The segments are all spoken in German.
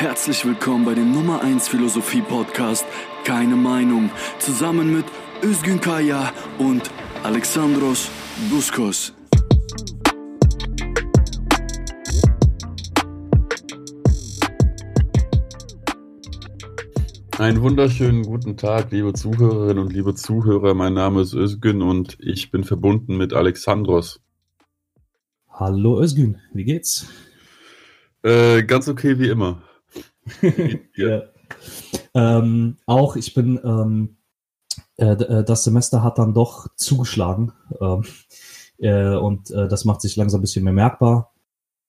Herzlich willkommen bei dem Nummer 1 Philosophie Podcast Keine Meinung zusammen mit Özgün Kaya und Alexandros Buskos. Einen wunderschönen guten Tag, liebe Zuhörerinnen und liebe Zuhörer. Mein Name ist Özgün und ich bin verbunden mit Alexandros. Hallo Özgün, wie geht's? Äh, ganz okay wie immer. ja. ähm, auch ich bin, ähm, äh, äh, das Semester hat dann doch zugeschlagen ähm, äh, und äh, das macht sich langsam ein bisschen mehr merkbar.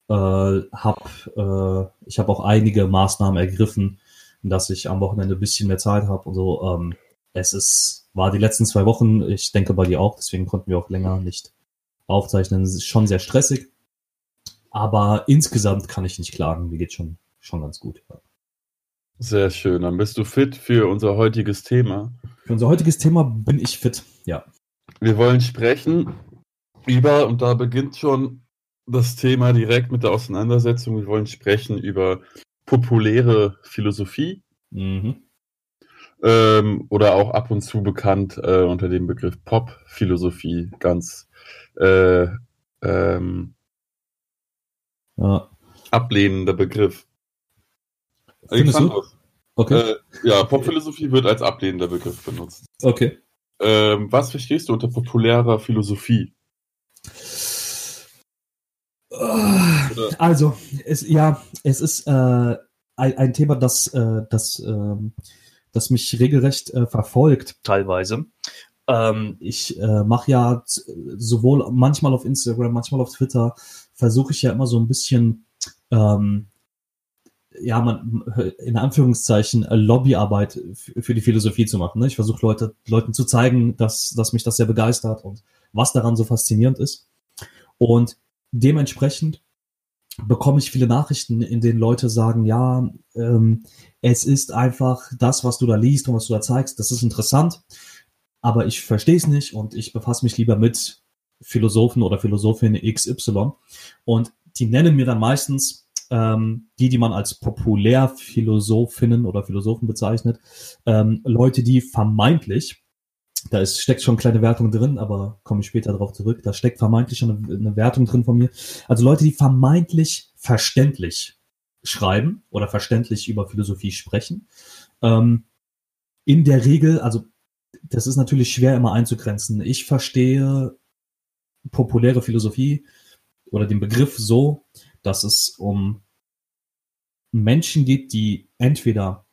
Äh, hab, äh, ich habe auch einige Maßnahmen ergriffen, dass ich am Wochenende ein bisschen mehr Zeit habe und so. Ähm, es ist, war die letzten zwei Wochen, ich denke bei dir auch, deswegen konnten wir auch länger nicht aufzeichnen. Es ist schon sehr stressig. Aber insgesamt kann ich nicht klagen. Mir geht schon, schon ganz gut. Ja. Sehr schön. Dann bist du fit für unser heutiges Thema. Für unser heutiges Thema bin ich fit, ja. Wir wollen sprechen über, und da beginnt schon das Thema direkt mit der Auseinandersetzung. Wir wollen sprechen über populäre Philosophie. Mhm. Ähm, oder auch ab und zu bekannt äh, unter dem Begriff Pop-Philosophie, ganz äh, ähm, ja. ablehnender Begriff. Alexander, okay. Äh, ja, Popphilosophie wird als ablehnender Begriff benutzt. Okay. Ähm, was verstehst du unter populärer Philosophie? Oder? Also, es, ja, es ist äh, ein, ein, Thema, das, äh, das, äh, das mich regelrecht äh, verfolgt, teilweise. Ähm, ich äh, mache ja sowohl manchmal auf Instagram, manchmal auf Twitter, versuche ich ja immer so ein bisschen, ähm, ja, man, in Anführungszeichen, äh, Lobbyarbeit für die Philosophie zu machen. Ne? Ich versuche Leute, Leuten zu zeigen, dass, dass mich das sehr begeistert und was daran so faszinierend ist. Und dementsprechend bekomme ich viele Nachrichten, in denen Leute sagen, ja, ähm, es ist einfach das, was du da liest und was du da zeigst, das ist interessant aber ich verstehe es nicht und ich befasse mich lieber mit Philosophen oder Philosophin XY. Und die nennen mir dann meistens ähm, die, die man als Populärphilosophinnen oder Philosophen bezeichnet, ähm, Leute, die vermeintlich, da ist, steckt schon eine kleine Wertung drin, aber komme ich später darauf zurück, da steckt vermeintlich schon eine, eine Wertung drin von mir. Also Leute, die vermeintlich verständlich schreiben oder verständlich über Philosophie sprechen. Ähm, in der Regel, also das ist natürlich schwer immer einzugrenzen. Ich verstehe populäre Philosophie oder den Begriff so, dass es um Menschen geht, die entweder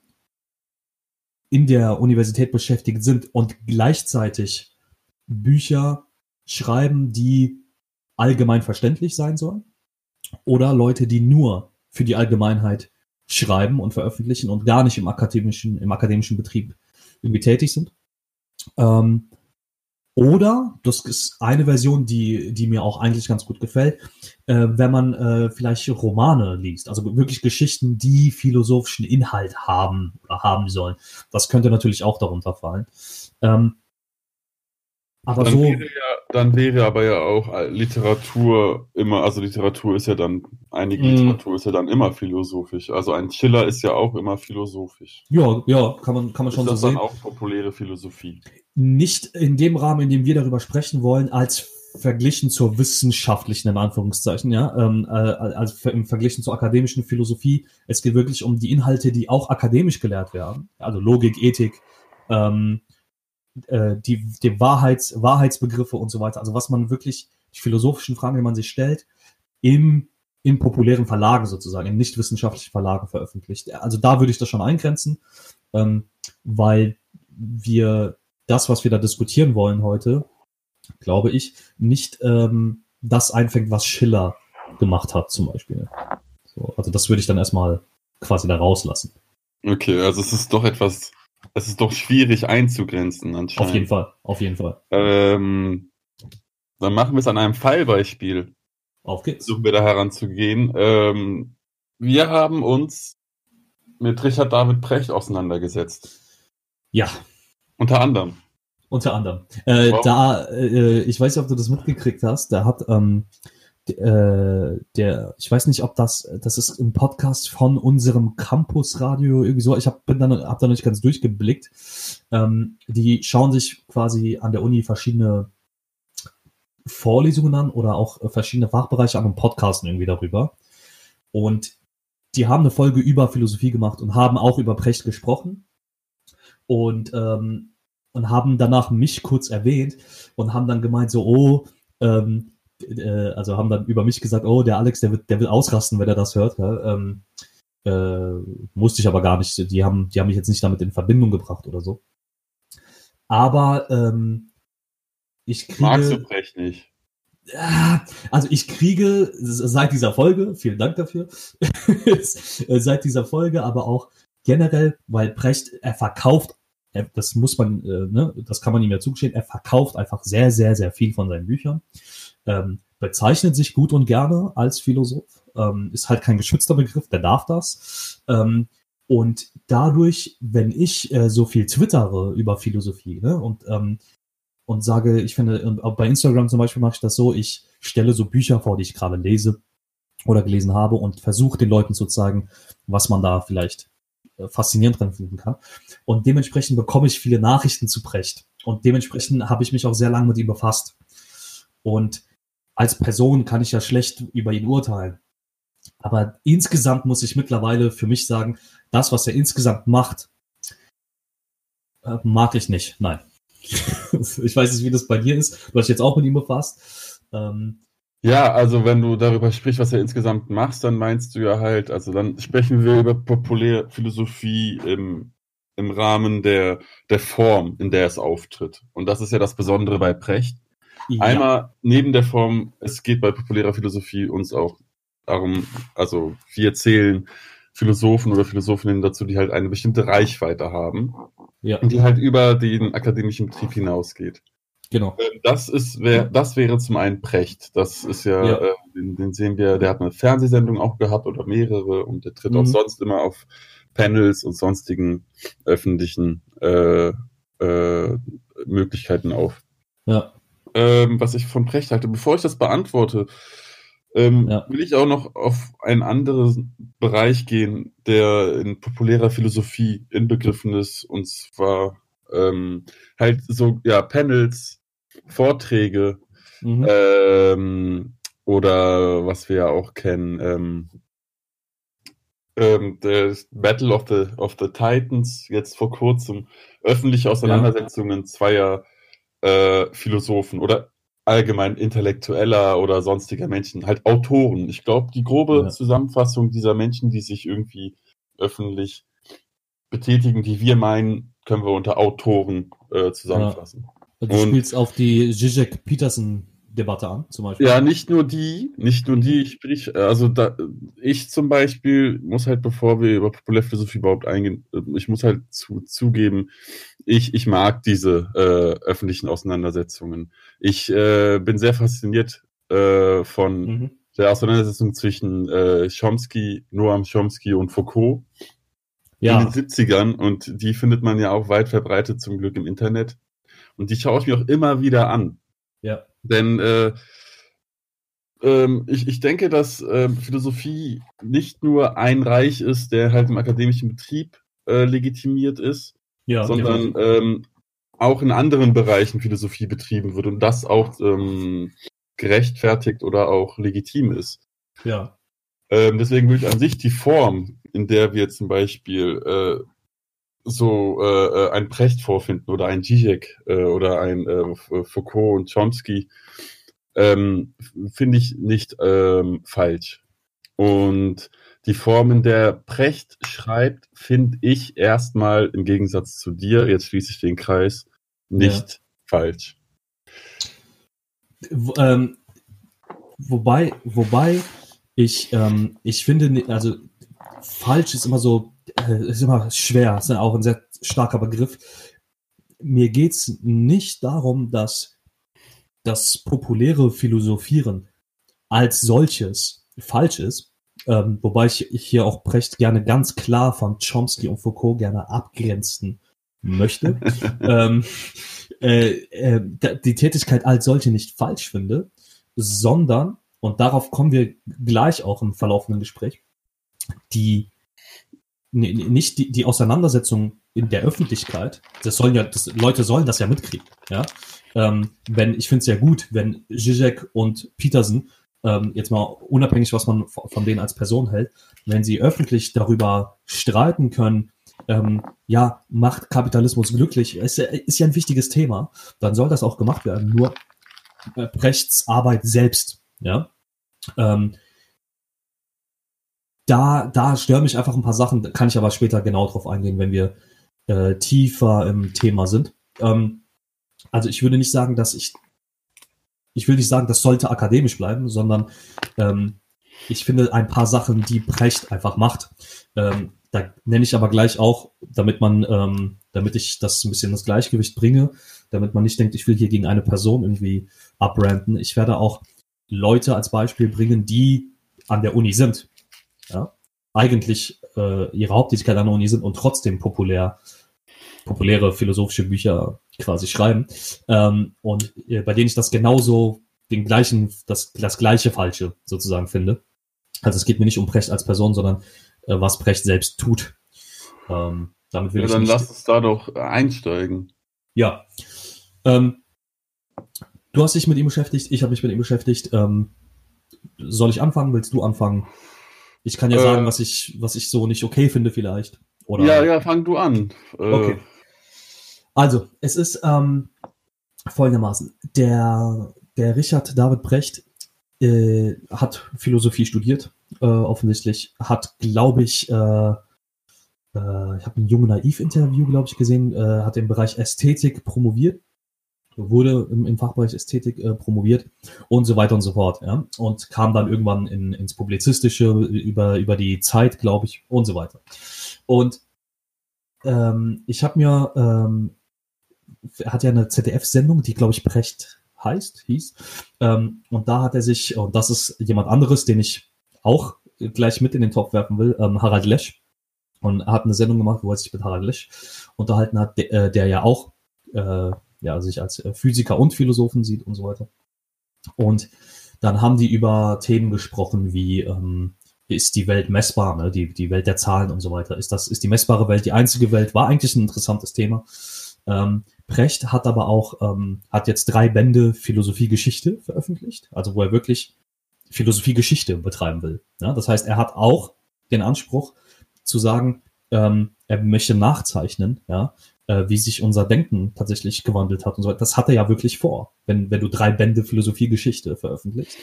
in der Universität beschäftigt sind und gleichzeitig Bücher schreiben, die allgemein verständlich sein sollen, oder Leute, die nur für die Allgemeinheit schreiben und veröffentlichen und gar nicht im akademischen, im akademischen Betrieb irgendwie tätig sind. Ähm, oder, das ist eine Version, die, die mir auch eigentlich ganz gut gefällt, äh, wenn man äh, vielleicht Romane liest, also wirklich Geschichten, die philosophischen Inhalt haben oder haben sollen. Das könnte natürlich auch darunter fallen. Ähm, aber dann so. Wäre ja, dann wäre aber ja auch äh, Literatur immer, also Literatur ist ja dann, einige mm. Literatur ist ja dann immer philosophisch. Also ein Chiller ist ja auch immer philosophisch. Ja, ja, kann man, kann man schon so das sehen. dann auch populäre Philosophie? Nicht in dem Rahmen, in dem wir darüber sprechen wollen, als verglichen zur wissenschaftlichen, in Anführungszeichen, ja, ähm, äh, also im Verglichen zur akademischen Philosophie. Es geht wirklich um die Inhalte, die auch akademisch gelehrt werden. Also Logik, Ethik, ähm, äh, die, die Wahrheits, Wahrheitsbegriffe und so weiter. Also was man wirklich, die philosophischen Fragen, die man sich stellt, im, in populären Verlagen sozusagen, in nicht wissenschaftlichen Verlagen veröffentlicht. Also da würde ich das schon eingrenzen, ähm, weil wir das, was wir da diskutieren wollen heute, glaube ich, nicht ähm, das einfängt, was Schiller gemacht hat zum Beispiel. So, also das würde ich dann erstmal quasi da rauslassen. Okay, also es ist doch etwas es ist doch schwierig einzugrenzen anscheinend. Auf jeden Fall, auf jeden Fall. Ähm, dann machen wir es an einem Fallbeispiel. Auf geht's. Versuchen wir da heranzugehen. Ähm, wir haben uns mit Richard David Precht auseinandergesetzt. Ja. Unter anderem. Unter anderem. Äh, Da, äh, ich weiß nicht, ob du das mitgekriegt hast, da hat ähm, äh, der, ich weiß nicht, ob das, das ist ein Podcast von unserem Campusradio irgendwie so. Ich habe bin hab da noch nicht ganz durchgeblickt. Ähm, die schauen sich quasi an der Uni verschiedene Vorlesungen an oder auch verschiedene Fachbereiche an und podcasten irgendwie darüber. Und die haben eine Folge über Philosophie gemacht und haben auch über Precht gesprochen und ähm, und haben danach mich kurz erwähnt und haben dann gemeint so, oh, ähm, äh, also haben dann über mich gesagt, oh, der Alex, der wird, der will ausrasten, wenn er das hört. Ja? Ähm, äh, musste ich aber gar nicht. Die haben, die haben mich jetzt nicht damit in Verbindung gebracht oder so. Aber ähm, ich kriege. Magst du Brecht nicht? Also ich kriege seit dieser Folge, vielen Dank dafür, seit dieser Folge, aber auch generell, weil Brecht, er verkauft, er, das muss man, äh, ne, das kann man ihm ja zugestehen, er verkauft einfach sehr, sehr, sehr viel von seinen Büchern ähm, bezeichnet sich gut und gerne als Philosoph, ähm, ist halt kein geschützter Begriff, der darf das. Ähm, und dadurch, wenn ich äh, so viel twittere über Philosophie ne, und, ähm, und sage, ich finde, bei Instagram zum Beispiel mache ich das so, ich stelle so Bücher vor, die ich gerade lese oder gelesen habe und versuche den Leuten zu zeigen, was man da vielleicht äh, faszinierend dran finden kann. Und dementsprechend bekomme ich viele Nachrichten zu Brecht. Und dementsprechend habe ich mich auch sehr lange mit ihm befasst. Und als Person kann ich ja schlecht über ihn urteilen. Aber insgesamt muss ich mittlerweile für mich sagen, das, was er insgesamt macht, äh, mag ich nicht. Nein. ich weiß nicht, wie das bei dir ist. Du hast jetzt auch mit ihm befasst. Ähm, ja, also wenn du darüber sprichst, was er insgesamt macht, dann meinst du ja halt, also dann sprechen wir über populäre Philosophie im, im Rahmen der, der Form, in der es auftritt. Und das ist ja das Besondere bei Precht. Ja. Einmal neben der Form, es geht bei populärer Philosophie uns auch darum, also wir zählen Philosophen oder Philosophinnen dazu, die halt eine bestimmte Reichweite haben ja. und die halt über den akademischen Betrieb hinausgeht. Genau. Ähm, das ist, wär, das wäre zum einen Precht. Das ist ja, ja. Äh, den, den, sehen wir, der hat eine Fernsehsendung auch gehabt oder mehrere und der tritt mhm. auch sonst immer auf Panels und sonstigen öffentlichen äh, äh, Möglichkeiten auf. Ja ähm, was ich von Precht halte. Bevor ich das beantworte, ähm, ja. will ich auch noch auf einen anderen Bereich gehen, der in populärer Philosophie inbegriffen ist, und zwar ähm, halt so, ja, Panels, Vorträge, mhm. ähm, oder was wir ja auch kennen, ähm, ähm, der Battle of the, of the Titans, jetzt vor kurzem, öffentliche Auseinandersetzungen ja. zweier äh, Philosophen oder allgemein intellektueller oder sonstiger Menschen, halt Autoren. Ich glaube, die grobe ja. Zusammenfassung dieser Menschen, die sich irgendwie öffentlich betätigen, die wir meinen, können wir unter Autoren äh, zusammenfassen. Ja. Also du Und, spielst auf die Zizek Peterson Debatte an, zum Beispiel. Ja, nicht nur die, nicht nur die, ich sprich, also da, ich zum Beispiel muss halt, bevor wir über Populärphilosophie überhaupt eingehen, ich muss halt zu, zugeben, ich, ich mag diese äh, öffentlichen Auseinandersetzungen. Ich äh, bin sehr fasziniert äh, von mhm. der Auseinandersetzung zwischen äh, Chomsky, Noam Chomsky und Foucault ja. in den 70ern und die findet man ja auch weit verbreitet zum Glück im Internet. Und die schaue ich mir auch immer wieder an. Ja. Denn äh, ähm, ich, ich denke, dass äh, Philosophie nicht nur ein Reich ist, der halt im akademischen Betrieb äh, legitimiert ist, ja, sondern ähm, auch in anderen Bereichen Philosophie betrieben wird und das auch ähm, gerechtfertigt oder auch legitim ist. Ja. Ähm, deswegen würde ich an sich die Form, in der wir zum Beispiel äh, so äh, äh, ein Precht vorfinden oder ein Zizek äh, oder ein äh, Foucault und Chomsky, ähm, finde ich nicht ähm, falsch. Und die Form, in der Precht schreibt, finde ich erstmal im Gegensatz zu dir, jetzt schließe ich den Kreis, nicht ja. falsch. Ähm, wobei, wobei ich, ähm, ich finde, also falsch ist immer so äh, ist immer schwer, ist auch ein sehr starker Begriff. Mir geht es nicht darum, dass das populäre Philosophieren als solches falsch ist, ähm, wobei ich hier auch Brecht gerne ganz klar von Chomsky und Foucault gerne abgrenzen möchte, ähm, äh, äh, die Tätigkeit als solche nicht falsch finde, sondern und darauf kommen wir gleich auch im verlaufenden Gespräch, die nicht die, die Auseinandersetzung in der Öffentlichkeit, das sollen ja, das, Leute sollen das ja mitkriegen, ja. Ähm, wenn, ich finde es ja gut, wenn Zizek und Peterson, ähm, jetzt mal unabhängig, was man von denen als Person hält, wenn sie öffentlich darüber streiten können, ähm, ja, macht Kapitalismus glücklich, ist, ist ja ein wichtiges Thema, dann soll das auch gemacht werden. Nur äh, Brechts Arbeit selbst, ja. Ähm, da, da stören mich einfach ein paar Sachen, da kann ich aber später genau drauf eingehen, wenn wir äh, tiefer im Thema sind. Ähm, also ich würde nicht sagen, dass ich, ich will nicht sagen, das sollte akademisch bleiben, sondern ähm, ich finde ein paar Sachen, die Brecht einfach macht. Ähm, da nenne ich aber gleich auch, damit man, ähm, damit ich das ein bisschen ins Gleichgewicht bringe, damit man nicht denkt, ich will hier gegen eine Person irgendwie abbranden. Ich werde auch Leute als Beispiel bringen, die an der Uni sind ja, eigentlich äh, ihre Haupttätigkeit an der Uni sind und trotzdem populär, populäre philosophische Bücher quasi schreiben. Ähm, und äh, bei denen ich das genauso den gleichen, das, das gleiche Falsche sozusagen finde. Also es geht mir nicht um Brecht als Person, sondern äh, was Brecht selbst tut. Ähm, damit will ja, ich dann nicht lass uns da doch einsteigen. Ja. Ähm, du hast dich mit ihm beschäftigt, ich habe mich mit ihm beschäftigt. Ähm, soll ich anfangen? Willst du anfangen? Ich kann ja äh, sagen, was ich, was ich so nicht okay finde, vielleicht. Oder, ja, ja, fang du an. Äh, okay. Also, es ist ähm, folgendermaßen. Der, der Richard David Brecht äh, hat Philosophie studiert, äh, offensichtlich. Hat, glaube ich, äh, äh, ich habe ein junge Naiv-Interview, glaube ich, gesehen, hat im Bereich Ästhetik promoviert wurde im, im Fachbereich Ästhetik äh, promoviert und so weiter und so fort. Ja? Und kam dann irgendwann in, ins Publizistische über, über die Zeit, glaube ich, und so weiter. Und ähm, ich habe mir, ähm, er hat ja eine ZDF-Sendung, die, glaube ich, Brecht heißt, hieß. Ähm, und da hat er sich, und das ist jemand anderes, den ich auch gleich mit in den Topf werfen will, ähm, Harald Lesch. Und er hat eine Sendung gemacht, wo er sich mit Harald Lesch unterhalten hat, der, äh, der ja auch äh, ja, sich als äh, Physiker und Philosophen sieht und so weiter. Und dann haben die über Themen gesprochen wie ähm, ist die Welt messbar, ne? die, die Welt der Zahlen und so weiter. Ist das, ist die messbare Welt die einzige Welt? War eigentlich ein interessantes Thema. Ähm, Precht hat aber auch, ähm, hat jetzt drei Bände Philosophie-Geschichte veröffentlicht, also wo er wirklich Philosophie-Geschichte betreiben will. Ja? Das heißt, er hat auch den Anspruch zu sagen, ähm, er möchte nachzeichnen, ja, äh, wie sich unser Denken tatsächlich gewandelt hat und so weiter. Das hat er ja wirklich vor, wenn, wenn du drei Bände Philosophie-Geschichte veröffentlichst.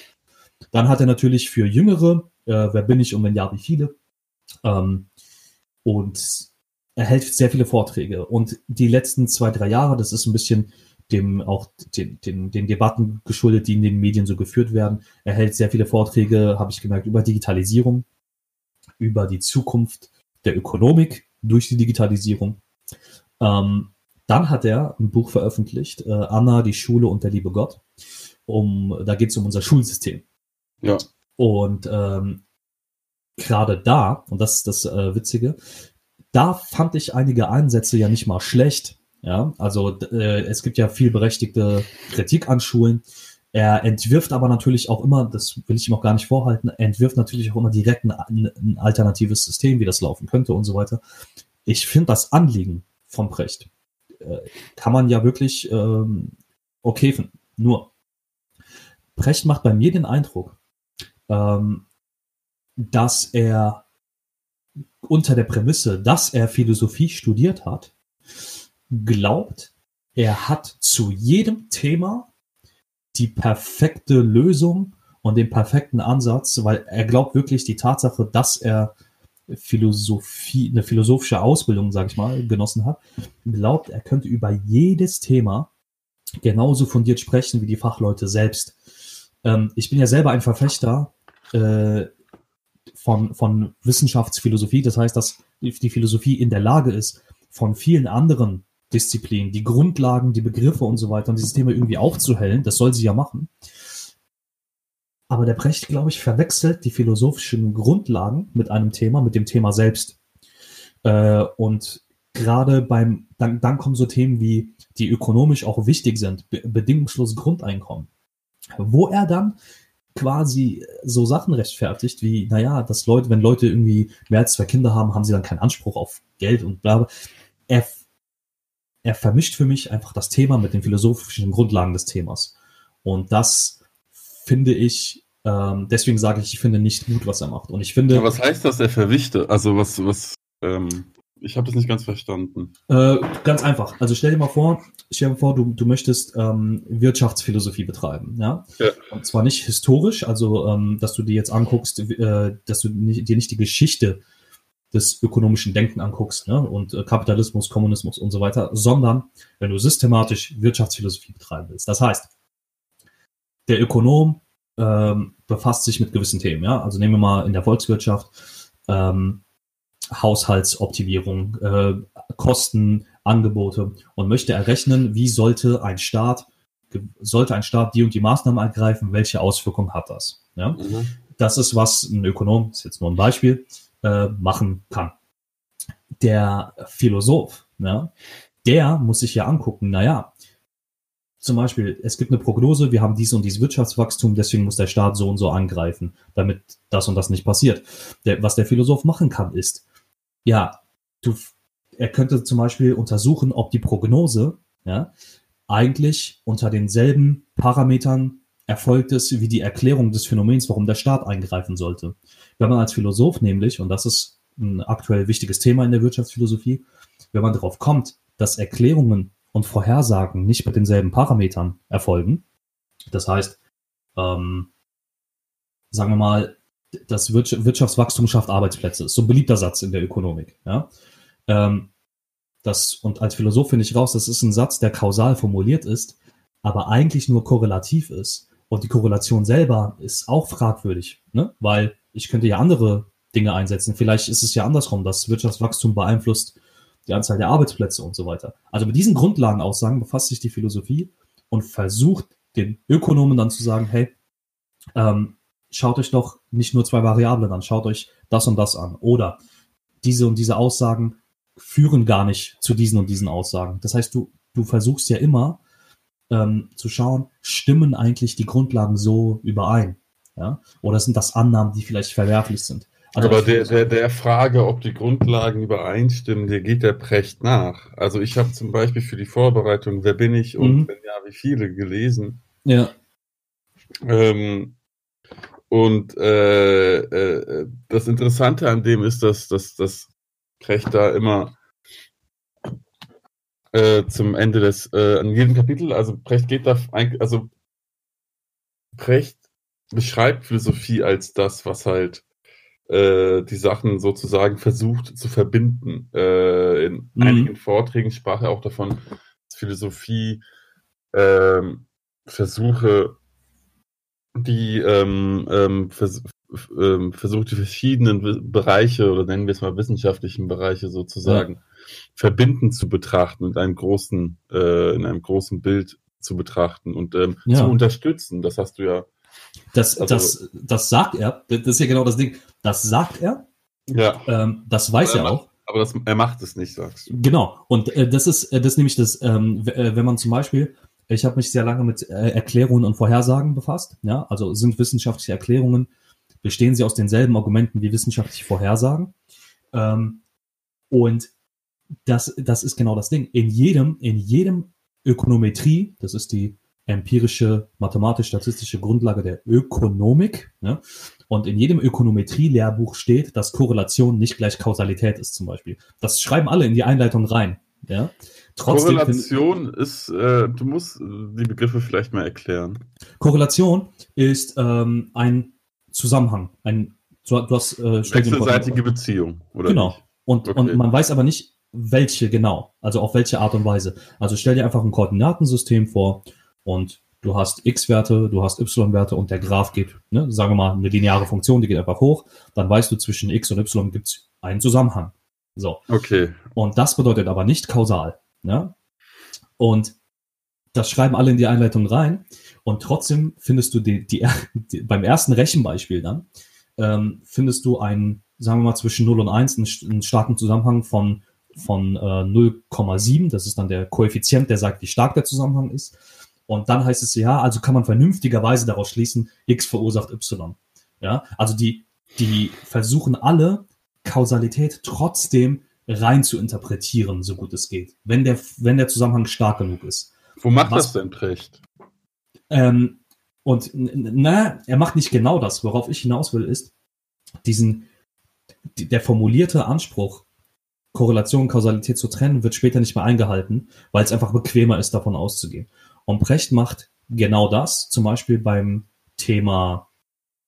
Dann hat er natürlich für Jüngere, äh, wer bin ich und wenn ja, wie viele, ähm, und er hält sehr viele Vorträge. Und die letzten zwei, drei Jahre, das ist ein bisschen dem auch den, den, den Debatten geschuldet, die in den Medien so geführt werden. Er hält sehr viele Vorträge, habe ich gemerkt, über Digitalisierung, über die Zukunft der Ökonomik durch die Digitalisierung. Ähm, dann hat er ein Buch veröffentlicht, äh, Anna, die Schule und der liebe Gott. Um, da geht es um unser Schulsystem. Ja. Und ähm, gerade da, und das ist das äh, Witzige, da fand ich einige Einsätze ja nicht mal schlecht. Ja, also äh, es gibt ja viel berechtigte Kritik an Schulen. Er entwirft aber natürlich auch immer, das will ich ihm auch gar nicht vorhalten, entwirft natürlich auch immer direkt ein, ein alternatives System, wie das laufen könnte und so weiter. Ich finde das Anliegen vom Brecht. Äh, kann man ja wirklich ähm, okay finden. Nur, Brecht macht bei mir den Eindruck, ähm, dass er unter der Prämisse, dass er Philosophie studiert hat, glaubt, er hat zu jedem Thema die perfekte Lösung und den perfekten Ansatz, weil er glaubt wirklich die Tatsache, dass er Philosophie, eine philosophische Ausbildung, sage ich mal, genossen hat, glaubt, er könnte über jedes Thema genauso fundiert sprechen wie die Fachleute selbst. Ähm, ich bin ja selber ein Verfechter äh, von, von Wissenschaftsphilosophie, das heißt, dass die Philosophie in der Lage ist, von vielen anderen Disziplinen, die Grundlagen, die Begriffe und so weiter und dieses Thema irgendwie aufzuhellen, das soll sie ja machen. Aber der Brecht, glaube ich, verwechselt die philosophischen Grundlagen mit einem Thema, mit dem Thema selbst. Äh, und gerade beim, dann, dann kommen so Themen wie, die ökonomisch auch wichtig sind, be bedingungslos Grundeinkommen. Wo er dann quasi so Sachen rechtfertigt, wie, naja, dass Leute, wenn Leute irgendwie mehr als zwei Kinder haben, haben sie dann keinen Anspruch auf Geld und bla. bla. Er, er vermischt für mich einfach das Thema mit den philosophischen Grundlagen des Themas. Und das finde ich, ähm, deswegen sage ich, ich finde nicht gut, was er macht. Und ich finde. Ja, was heißt das, er verwischte? Also was, was, ähm, ich habe das nicht ganz verstanden. Äh, ganz einfach. Also stell dir mal vor, stell dir mal vor, du, du möchtest ähm, Wirtschaftsphilosophie betreiben, ja? ja? Und zwar nicht historisch, also ähm, dass du dir jetzt anguckst, äh, dass du nicht, dir nicht die Geschichte des ökonomischen Denken anguckst, ne? Und äh, Kapitalismus, Kommunismus und so weiter, sondern wenn du systematisch Wirtschaftsphilosophie betreiben willst. Das heißt, der Ökonom ähm, befasst sich mit gewissen Themen, ja. Also nehmen wir mal in der Volkswirtschaft ähm, Haushaltsoptimierung, äh, Kosten, Angebote und möchte errechnen, wie sollte ein Staat, sollte ein Staat die und die Maßnahmen ergreifen, welche Auswirkungen hat das? Ja? Mhm. Das ist, was ein Ökonom, ist jetzt nur ein Beispiel, äh, machen kann. Der Philosoph, ja, der muss sich ja angucken, naja, zum Beispiel, es gibt eine Prognose, wir haben dies und dieses Wirtschaftswachstum, deswegen muss der Staat so und so angreifen, damit das und das nicht passiert. Der, was der Philosoph machen kann, ist, ja, du, er könnte zum Beispiel untersuchen, ob die Prognose, ja, eigentlich unter denselben Parametern erfolgt ist wie die Erklärung des Phänomens, warum der Staat eingreifen sollte. Wenn man als Philosoph nämlich, und das ist ein aktuell wichtiges Thema in der Wirtschaftsphilosophie, wenn man darauf kommt, dass Erklärungen und Vorhersagen nicht mit denselben Parametern erfolgen, das heißt, ähm, sagen wir mal, das Wirtschaftswachstum schafft Arbeitsplätze. Ist so ein beliebter Satz in der Ökonomik. Ja? Ähm, das, und als Philosoph finde ich raus, das ist ein Satz, der kausal formuliert ist, aber eigentlich nur korrelativ ist. Und die Korrelation selber ist auch fragwürdig, ne? weil ich könnte ja andere Dinge einsetzen. Vielleicht ist es ja andersrum, das Wirtschaftswachstum beeinflusst die Anzahl der Arbeitsplätze und so weiter. Also mit diesen Grundlagenaussagen befasst sich die Philosophie und versucht den Ökonomen dann zu sagen, hey, ähm, schaut euch doch nicht nur zwei Variablen an, schaut euch das und das an. Oder diese und diese Aussagen führen gar nicht zu diesen und diesen Aussagen. Das heißt, du, du versuchst ja immer ähm, zu schauen, stimmen eigentlich die Grundlagen so überein? Ja? Oder sind das Annahmen, die vielleicht verwerflich sind? Also Aber der, der, der Frage, ob die Grundlagen übereinstimmen, der geht der Precht nach. Also ich habe zum Beispiel für die Vorbereitung Wer bin ich und mhm. wenn ja, wie viele gelesen. Ja. Ähm, und äh, äh, das Interessante an dem ist, dass, dass, dass Precht da immer äh, zum Ende des, äh, an jedem Kapitel, also Precht geht da, also Precht beschreibt Philosophie als das, was halt äh, die Sachen sozusagen versucht zu verbinden. Äh, in mhm. einigen Vorträgen sprach er auch davon, dass Philosophie ähm, versuche, die ähm, ähm, vers ähm, versucht, die verschiedenen Bereiche oder nennen wir es mal wissenschaftlichen Bereiche sozusagen ja. verbindend zu betrachten und einem großen, äh, in einem großen Bild zu betrachten und ähm, ja. zu unterstützen. Das hast du ja. Das, also, das, das sagt er. Das ist ja genau das Ding. Das sagt er. Ja. Ähm, das weiß er, er auch. Aber das, er macht es nicht, sagst du. Genau. Und äh, das ist, äh, das ist nämlich das, ähm, äh, wenn man zum Beispiel ich habe mich sehr lange mit äh, Erklärungen und Vorhersagen befasst. Ja, also sind wissenschaftliche Erklärungen, bestehen sie aus denselben Argumenten wie wissenschaftliche Vorhersagen. Ähm, und das, das ist genau das Ding. In jedem, in jedem Ökonometrie, das ist die empirische, mathematisch-statistische Grundlage der Ökonomik, ne? und in jedem Ökonometrie-Lehrbuch steht, dass Korrelation nicht gleich Kausalität ist, zum Beispiel. Das schreiben alle in die Einleitung rein. Ja? Trotzdem Korrelation ist, äh, du musst die Begriffe vielleicht mal erklären. Korrelation ist ähm, ein Zusammenhang, ein du, du hast äh, wechselseitige Beziehung, oder? Genau. Nicht? Und, okay. und man weiß aber nicht, welche genau, also auf welche Art und Weise. Also stell dir einfach ein Koordinatensystem vor und du hast x-Werte, du hast y-Werte und der Graph geht, ne, sagen wir mal, eine lineare Funktion, die geht einfach hoch, dann weißt du, zwischen x und y gibt es einen Zusammenhang. So. Okay. Und das bedeutet aber nicht kausal. Ja? Und das schreiben alle in die Einleitung rein. Und trotzdem findest du die, die, die beim ersten Rechenbeispiel dann, ähm, findest du einen, sagen wir mal, zwischen 0 und 1 einen, einen starken Zusammenhang von, von äh, 0,7. Das ist dann der Koeffizient, der sagt, wie stark der Zusammenhang ist. Und dann heißt es ja, also kann man vernünftigerweise daraus schließen, X verursacht Y. Ja, also die, die versuchen alle, Kausalität trotzdem rein zu interpretieren, so gut es geht, wenn der, wenn der Zusammenhang stark genug ist. Wo macht Was, das denn Precht? Ähm, und na, er macht nicht genau das. Worauf ich hinaus will, ist diesen, der formulierte Anspruch, Korrelation und Kausalität zu trennen, wird später nicht mehr eingehalten, weil es einfach bequemer ist, davon auszugehen. Und Precht macht genau das, zum Beispiel beim Thema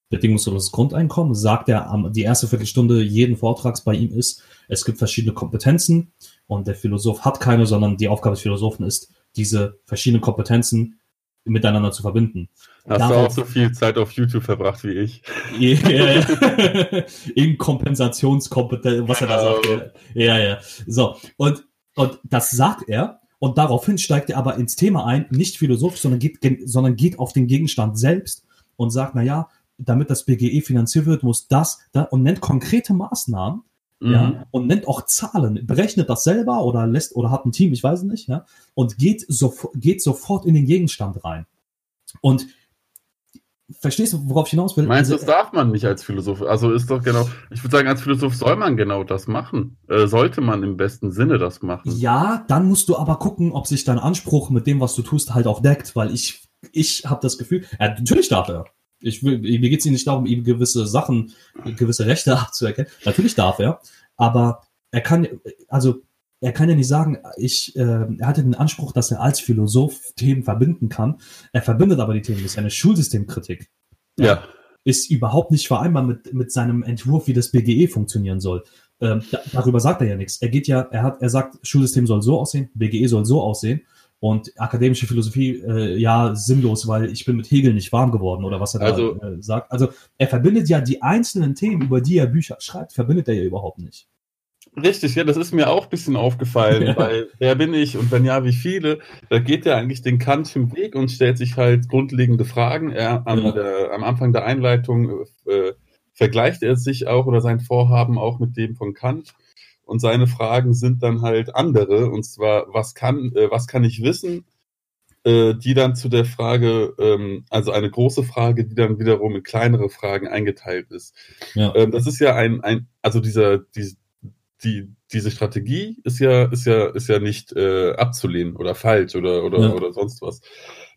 bedingungsloses Grundeinkommen, sagt er, die erste Viertelstunde jeden Vortrags bei ihm ist, es gibt verschiedene Kompetenzen und der Philosoph hat keine, sondern die Aufgabe des Philosophen ist, diese verschiedenen Kompetenzen miteinander zu verbinden. Hast Darauf, du auch so viel Zeit auf YouTube verbracht wie ich? Ja. In Kompensationskompetenz, was er da sagt. Genau. Ja, ja. So, und, und das sagt er, und daraufhin steigt er aber ins Thema ein, nicht philosophisch, sondern geht, sondern geht auf den Gegenstand selbst und sagt, na ja, damit das BGE finanziert wird, muss das, da, und nennt konkrete Maßnahmen, mhm. ja, und nennt auch Zahlen, berechnet das selber oder lässt, oder hat ein Team, ich weiß es nicht, ja, und geht, so, geht sofort in den Gegenstand rein. Und verstehst du, worauf ich hinaus will? Meinst du, also, das darf man nicht als Philosoph? Also ist doch genau, ich würde sagen, als Philosoph soll man genau das machen. Äh, sollte man im besten Sinne das machen. Ja, dann musst du aber gucken, ob sich dein Anspruch mit dem, was du tust, halt auch deckt, weil ich, ich habe das Gefühl, ja, natürlich darf er. Ich will, mir geht es nicht darum, ihm gewisse Sachen, gewisse Rechte abzuerkennen. Natürlich darf er, aber er kann, also er kann ja nicht sagen, ich, äh, er hatte den Anspruch, dass er als Philosoph Themen verbinden kann. Er verbindet aber die Themen. Das ist eine Schulsystemkritik. Ja. Ist überhaupt nicht vereinbar mit, mit seinem Entwurf, wie das BGE funktionieren soll. Ähm, da, darüber sagt er ja nichts. Er geht ja, er hat, er sagt, Schulsystem soll so aussehen, BGE soll so aussehen. Und akademische Philosophie, äh, ja, sinnlos, weil ich bin mit Hegel nicht warm geworden oder was er also, da äh, sagt. Also er verbindet ja die einzelnen Themen, über die er Bücher schreibt, verbindet er ja überhaupt nicht. Richtig, ja, das ist mir auch ein bisschen aufgefallen, ja. weil wer bin ich und wenn ja, wie viele? Da geht er eigentlich den Kantischen Weg und stellt sich halt grundlegende Fragen. Er, am, ja. der, am Anfang der Einleitung äh, vergleicht er sich auch oder sein Vorhaben auch mit dem von Kant und seine Fragen sind dann halt andere. Und zwar, was kann, äh, was kann ich wissen? Äh, die dann zu der Frage, ähm, also eine große Frage, die dann wiederum in kleinere Fragen eingeteilt ist. Ja. Ähm, das ist ja ein, ein also dieser, die, die, diese Strategie ist ja, ist ja, ist ja nicht äh, abzulehnen oder falsch oder, oder, ja. oder sonst was.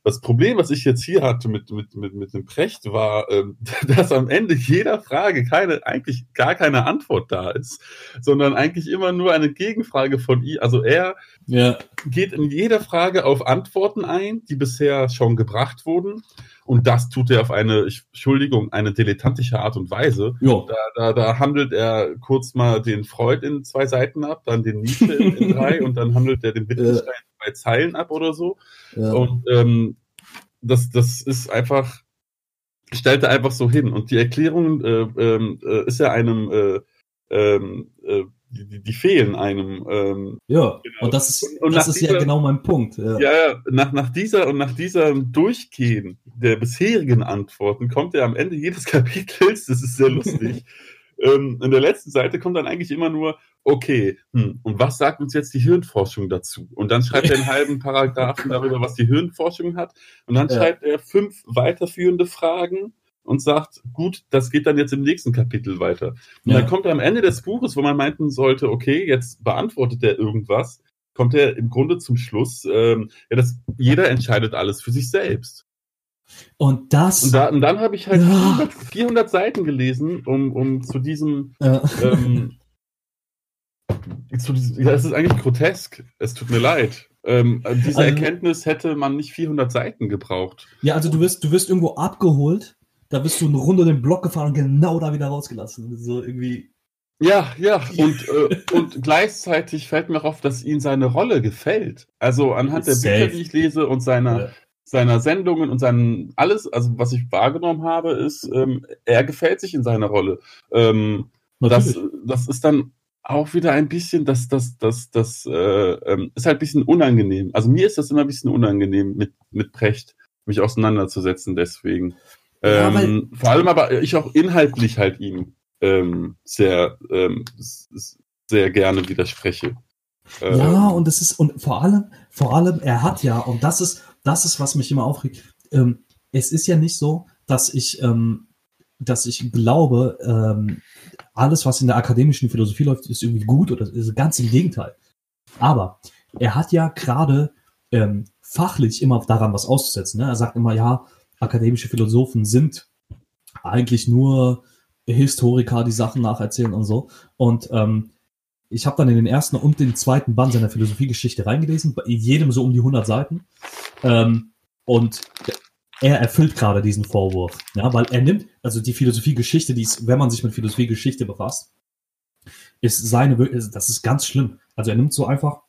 Das Problem, was ich jetzt hier hatte mit, mit, mit, mit dem Precht, war, ähm, dass am Ende jeder Frage keine, eigentlich gar keine Antwort da ist, sondern eigentlich immer nur eine Gegenfrage von ihm. Also er ja. geht in jeder Frage auf Antworten ein, die bisher schon gebracht wurden. Und das tut er auf eine, Entschuldigung, eine dilettantische Art und Weise. Da, da, da handelt er kurz mal den Freud in zwei Seiten ab, dann den Nietzsche in, in drei und dann handelt er den Wittgenstein in zwei Zeilen ab oder so. Ja. Und ähm, das, das ist einfach, stellt er einfach so hin. Und die Erklärung äh, ähm, äh, ist ja einem äh, ähm, äh, die, die fehlen einem. Ähm, ja, genau. und das ist, und das ist dieser, ja genau mein Punkt. Ja, ja nach, nach dieser und nach diesem Durchgehen der bisherigen Antworten kommt er am Ende jedes Kapitels, das ist sehr lustig. ähm, in der letzten Seite kommt dann eigentlich immer nur, okay, hm, und was sagt uns jetzt die Hirnforschung dazu? Und dann schreibt er einen halben Paragraphen darüber, was die Hirnforschung hat. Und dann ja. schreibt er fünf weiterführende Fragen und sagt, gut, das geht dann jetzt im nächsten Kapitel weiter. Und ja. dann kommt er am Ende des Buches, wo man meinten sollte, okay, jetzt beantwortet er irgendwas, kommt er im Grunde zum Schluss, ähm, ja, dass jeder entscheidet alles für sich selbst. Und das. Und, da, und dann habe ich halt ja. 400, 400, Seiten gelesen, um, um zu diesem. Ja. Ähm, zu diesem ja, es ist eigentlich grotesk. Es tut mir leid. Ähm, diese also, Erkenntnis hätte man nicht 400 Seiten gebraucht. Ja, also du wirst, du wirst irgendwo abgeholt da bist du eine Runde den Block gefahren und genau da wieder rausgelassen. So irgendwie. Ja, ja, und, äh, und gleichzeitig fällt mir auf, dass ihm seine Rolle gefällt. Also anhand der Safe. Bücher, die ich lese und seiner, ja. seiner Sendungen und seinen alles, also was ich wahrgenommen habe, ist, ähm, er gefällt sich in seiner Rolle. Ähm, das, das ist dann auch wieder ein bisschen, das, das, das, das äh, ähm, ist halt ein bisschen unangenehm. Also mir ist das immer ein bisschen unangenehm, mit, mit Precht mich auseinanderzusetzen, deswegen. Ja, ähm, vor allem aber ich auch inhaltlich halt ihm ähm, sehr, ähm, sehr gerne widerspreche. Ähm, ja, und es ist, und vor allem, vor allem, er hat ja, und das ist, das ist, was mich immer aufregt. Ähm, es ist ja nicht so, dass ich, ähm, dass ich glaube, ähm, alles, was in der akademischen Philosophie läuft, ist irgendwie gut oder ist ganz im Gegenteil. Aber er hat ja gerade ähm, fachlich immer daran was auszusetzen. Ne? Er sagt immer, ja, akademische Philosophen sind eigentlich nur Historiker, die Sachen nacherzählen und so. Und ähm, ich habe dann in den ersten und den zweiten Band seiner Philosophiegeschichte reingelesen, bei jedem so um die 100 Seiten. Ähm, und er erfüllt gerade diesen Vorwurf, ja, weil er nimmt, also die Philosophiegeschichte, die ist, wenn man sich mit Philosophiegeschichte befasst, ist seine, das ist ganz schlimm. Also er nimmt so einfach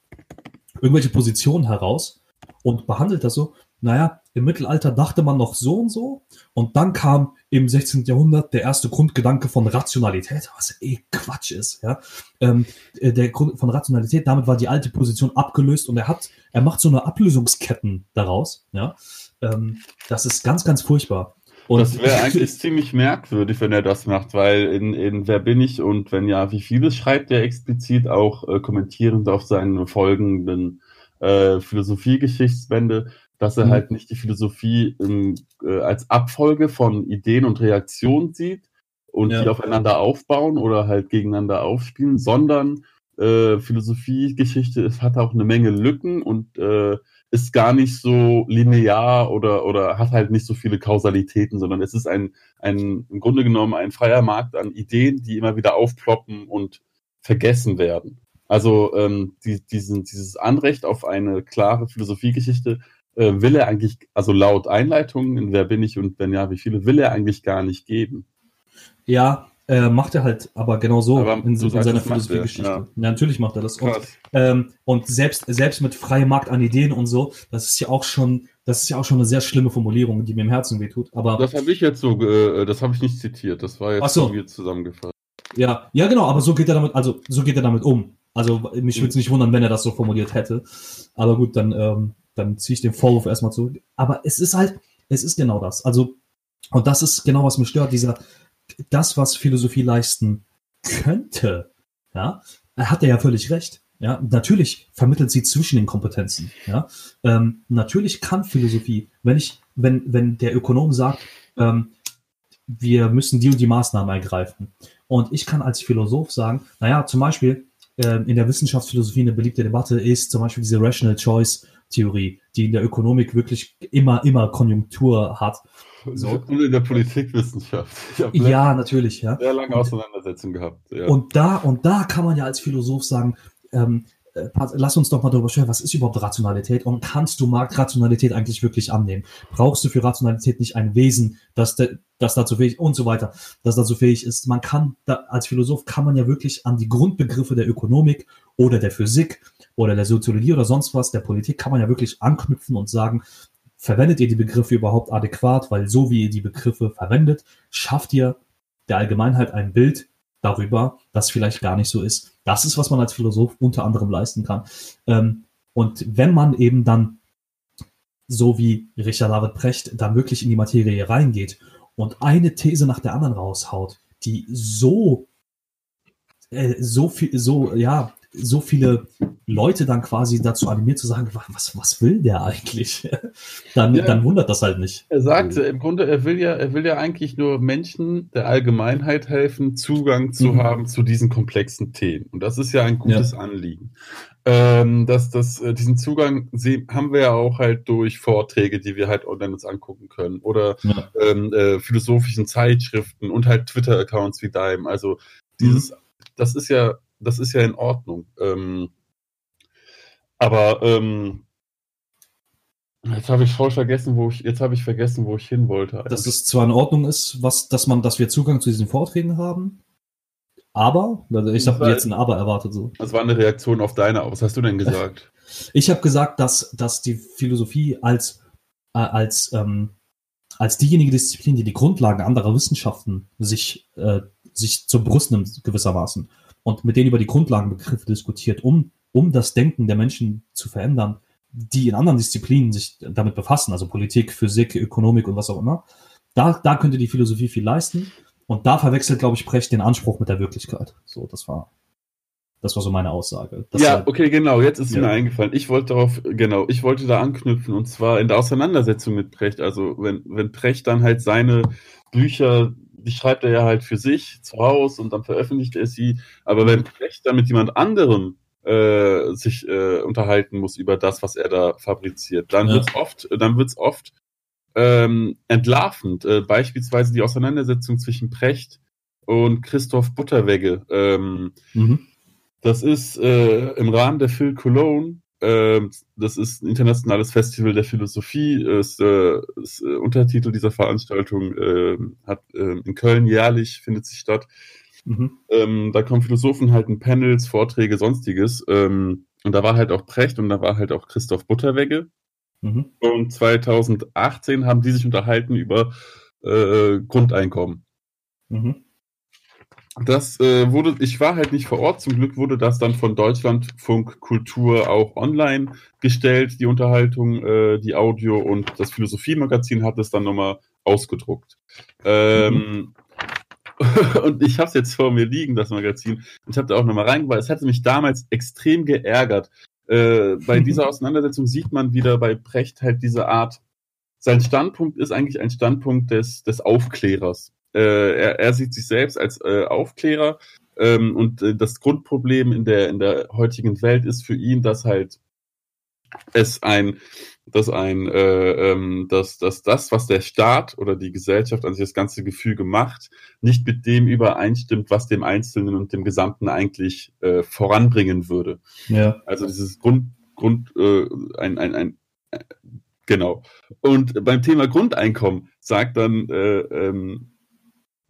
irgendwelche Positionen heraus und behandelt das so, naja, im Mittelalter dachte man noch so und so und dann kam im 16. Jahrhundert der erste Grundgedanke von Rationalität, was eh Quatsch ist, ja. Ähm, äh, der Grund von Rationalität, damit war die alte Position abgelöst und er hat, er macht so eine Ablösungsketten daraus, ja. Ähm, das ist ganz, ganz furchtbar. Und das wäre eigentlich ziemlich merkwürdig, wenn er das macht, weil in, in Wer bin ich und wenn ja, wie vieles schreibt er explizit auch äh, kommentierend auf seinen folgenden äh, Philosophiegeschichtsbände, dass er mhm. halt nicht die Philosophie in, äh, als Abfolge von Ideen und Reaktionen sieht und ja. die aufeinander aufbauen oder halt gegeneinander aufspielen, sondern äh, Philosophiegeschichte es hat auch eine Menge Lücken und äh, ist gar nicht so linear oder, oder hat halt nicht so viele Kausalitäten, sondern es ist ein, ein, im Grunde genommen ein freier Markt an Ideen, die immer wieder aufploppen und vergessen werden. Also ähm, die, diesen, dieses Anrecht auf eine klare Philosophiegeschichte äh, will er eigentlich, also laut Einleitung in Wer bin ich und wenn ja, wie viele, will er eigentlich gar nicht geben. Ja, äh, macht er halt aber genau so aber in, in seiner Philosophiegeschichte. Ja. ja. natürlich macht er das. Und, ähm, und, selbst, selbst mit freiem Markt an Ideen und so, das ist ja auch schon, das ist ja auch schon eine sehr schlimme Formulierung, die mir im Herzen wehtut. Aber das habe ich jetzt so, äh, das habe ich nicht zitiert. Das war jetzt so. zusammengefasst. Ja, ja, genau. Aber so geht er damit, also so geht er damit um. Also mich würde es nicht wundern, wenn er das so formuliert hätte. Aber gut, dann ähm, dann ziehe ich den Vorwurf erstmal zurück. Aber es ist halt, es ist genau das. Also, und das ist genau, was mich stört, dieser, das, was Philosophie leisten könnte, ja, hat er ja völlig recht. Ja, natürlich vermittelt sie zwischen den Kompetenzen. Ja, ähm, natürlich kann Philosophie, wenn ich, wenn, wenn der Ökonom sagt, ähm, wir müssen die und die Maßnahmen ergreifen. Und ich kann als Philosoph sagen, naja, zum Beispiel äh, in der Wissenschaftsphilosophie eine beliebte Debatte ist zum Beispiel diese Rational Choice Theorie, die in der Ökonomik wirklich immer, immer Konjunktur hat. So. Und in der Politikwissenschaft. Ja, natürlich, ja. Sehr lange Auseinandersetzung gehabt. Ja. Und da, und da kann man ja als Philosoph sagen, ähm, äh, lass uns doch mal darüber sprechen, was ist überhaupt Rationalität und kannst du Marktrationalität eigentlich wirklich annehmen? Brauchst du für Rationalität nicht ein Wesen, das, das dazu fähig und so weiter, das dazu fähig ist? Man kann, da, als Philosoph kann man ja wirklich an die Grundbegriffe der Ökonomik oder der Physik oder der Soziologie oder sonst was, der Politik kann man ja wirklich anknüpfen und sagen, verwendet ihr die Begriffe überhaupt adäquat, weil so wie ihr die Begriffe verwendet, schafft ihr der Allgemeinheit ein Bild darüber, das vielleicht gar nicht so ist. Das ist, was man als Philosoph unter anderem leisten kann. Ähm, und wenn man eben dann, so wie Richard David Precht, da wirklich in die Materie reingeht und eine These nach der anderen raushaut, die so, äh, so viel, so, ja, so viele Leute dann quasi dazu animiert zu sagen, was, was will der eigentlich? dann, ja, dann wundert das halt nicht. Er sagte im Grunde, er will ja, er will ja eigentlich nur Menschen der Allgemeinheit helfen, Zugang zu mhm. haben zu diesen komplexen Themen. Und das ist ja ein gutes ja. Anliegen. Ähm, dass das, äh, diesen Zugang haben wir ja auch halt durch Vorträge, die wir halt online uns angucken können oder ja. ähm, äh, philosophischen Zeitschriften und halt Twitter-Accounts wie deinem. Also dieses, mhm. das ist ja das ist ja in Ordnung. Ähm, aber ähm, jetzt habe ich voll vergessen, wo ich jetzt habe ich vergessen, wo ich hin wollte. Dass es zwar in Ordnung ist, was, dass man, dass wir Zugang zu diesen Vorträgen haben, aber, also ich habe jetzt ein Aber erwartet so. Das war eine Reaktion auf deine. Was hast du denn gesagt? Ich habe gesagt, dass, dass die Philosophie als, äh, als, ähm, als diejenige Disziplin, die die Grundlagen anderer Wissenschaften sich, äh, sich zur Brust nimmt, gewissermaßen und mit denen über die Grundlagenbegriffe diskutiert, um, um das Denken der Menschen zu verändern, die in anderen Disziplinen sich damit befassen, also Politik, Physik, Ökonomik und was auch immer. Da, da könnte die Philosophie viel leisten. Und da verwechselt, glaube ich, Brecht den Anspruch mit der Wirklichkeit. So, das war. Das war so meine Aussage. Das ja, okay, genau. Jetzt ist ja. mir eingefallen. Ich wollte darauf, genau, ich wollte da anknüpfen und zwar in der Auseinandersetzung mit Precht. Also wenn, wenn Precht dann halt seine Bücher, die schreibt er ja halt für sich zu Hause und dann veröffentlicht er sie. Aber wenn Precht dann mit jemand anderem äh, sich äh, unterhalten muss über das, was er da fabriziert, dann ja. wird's oft, dann wird's oft ähm, entlarvend. Äh, beispielsweise die Auseinandersetzung zwischen Precht und Christoph Butterwegge. Ähm, mhm das ist äh, im Rahmen der Phil Cologne. Äh, das ist ein internationales Festival der Philosophie. Ist, äh, ist äh, Untertitel dieser Veranstaltung äh, hat äh, in Köln jährlich findet sich statt. Mhm. Ähm, da kommen Philosophen halt in Panels, Vorträge, sonstiges. Ähm, und da war halt auch Precht und da war halt auch Christoph Butterwegge. Mhm. Und 2018 haben die sich unterhalten über äh, Grundeinkommen. Mhm. Das äh, wurde, ich war halt nicht vor Ort, zum Glück wurde das dann von Deutschlandfunk Kultur auch online gestellt, die Unterhaltung, äh, die Audio und das Philosophiemagazin hat es dann nochmal ausgedruckt. Ähm, mhm. und ich habe es jetzt vor mir liegen, das Magazin, ich habe da auch nochmal reingebracht. Es hatte mich damals extrem geärgert. Äh, bei dieser Auseinandersetzung sieht man wieder bei Brecht halt diese Art, sein Standpunkt ist eigentlich ein Standpunkt des, des Aufklärers. Äh, er, er sieht sich selbst als äh, Aufklärer. Ähm, und äh, das Grundproblem in der in der heutigen Welt ist für ihn, dass halt es ein dass ein äh, ähm, dass, dass das was der Staat oder die Gesellschaft an sich das ganze Gefüge macht nicht mit dem übereinstimmt was dem Einzelnen und dem Gesamten eigentlich äh, voranbringen würde. Ja. Also dieses Grund Grund äh, ein, ein, ein genau. Und beim Thema Grundeinkommen sagt dann äh, ähm,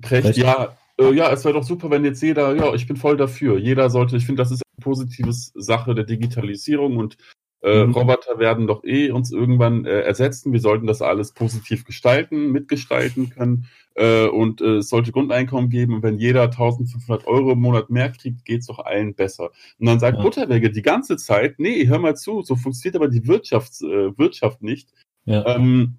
Precht, ja, äh, ja, es wäre doch super, wenn jetzt jeder, ja, ich bin voll dafür. Jeder sollte, ich finde, das ist eine positive Sache der Digitalisierung und äh, mhm. Roboter werden doch eh uns irgendwann äh, ersetzen. Wir sollten das alles positiv gestalten, mitgestalten können. Äh, und äh, es sollte Grundeinkommen geben. Und wenn jeder 1500 Euro im Monat mehr kriegt, geht es doch allen besser. Und dann sagt ja. Butterwege die ganze Zeit, nee, hör mal zu, so funktioniert aber die Wirtschafts, äh, Wirtschaft nicht. Ja. Ähm,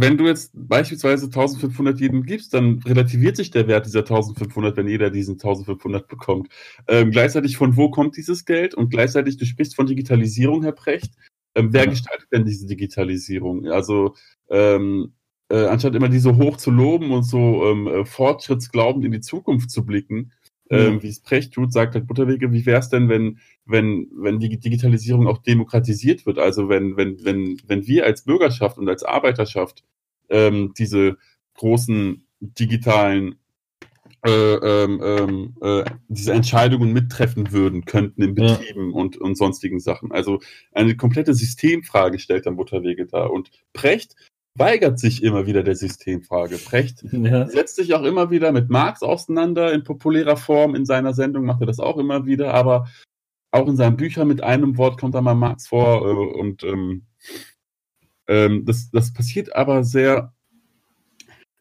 wenn du jetzt beispielsweise 1500 jedem gibst, dann relativiert sich der Wert dieser 1500, wenn jeder diesen 1500 bekommt. Ähm, gleichzeitig von wo kommt dieses Geld? Und gleichzeitig, du sprichst von Digitalisierung, Herr Precht. Ähm, wer gestaltet denn diese Digitalisierung? Also, ähm, äh, anstatt immer die so hoch zu loben und so ähm, äh, fortschrittsglaubend in die Zukunft zu blicken, ähm, wie es Precht tut, sagt halt Butterwege, wie wäre es denn, wenn, wenn, wenn die Digitalisierung auch demokratisiert wird? Also wenn, wenn, wenn, wenn wir als Bürgerschaft und als Arbeiterschaft ähm, diese großen digitalen äh, ähm, ähm, äh, diese Entscheidungen mittreffen würden, könnten in Betrieben ja. und, und sonstigen Sachen. Also eine komplette Systemfrage stellt dann Butterwege dar. Und Precht weigert sich immer wieder der Systemfrage. Precht ja. setzt sich auch immer wieder mit Marx auseinander in populärer Form. In seiner Sendung macht er das auch immer wieder, aber auch in seinen Büchern mit einem Wort kommt da mal Marx vor. Äh, und ähm, ähm, das, das passiert aber sehr,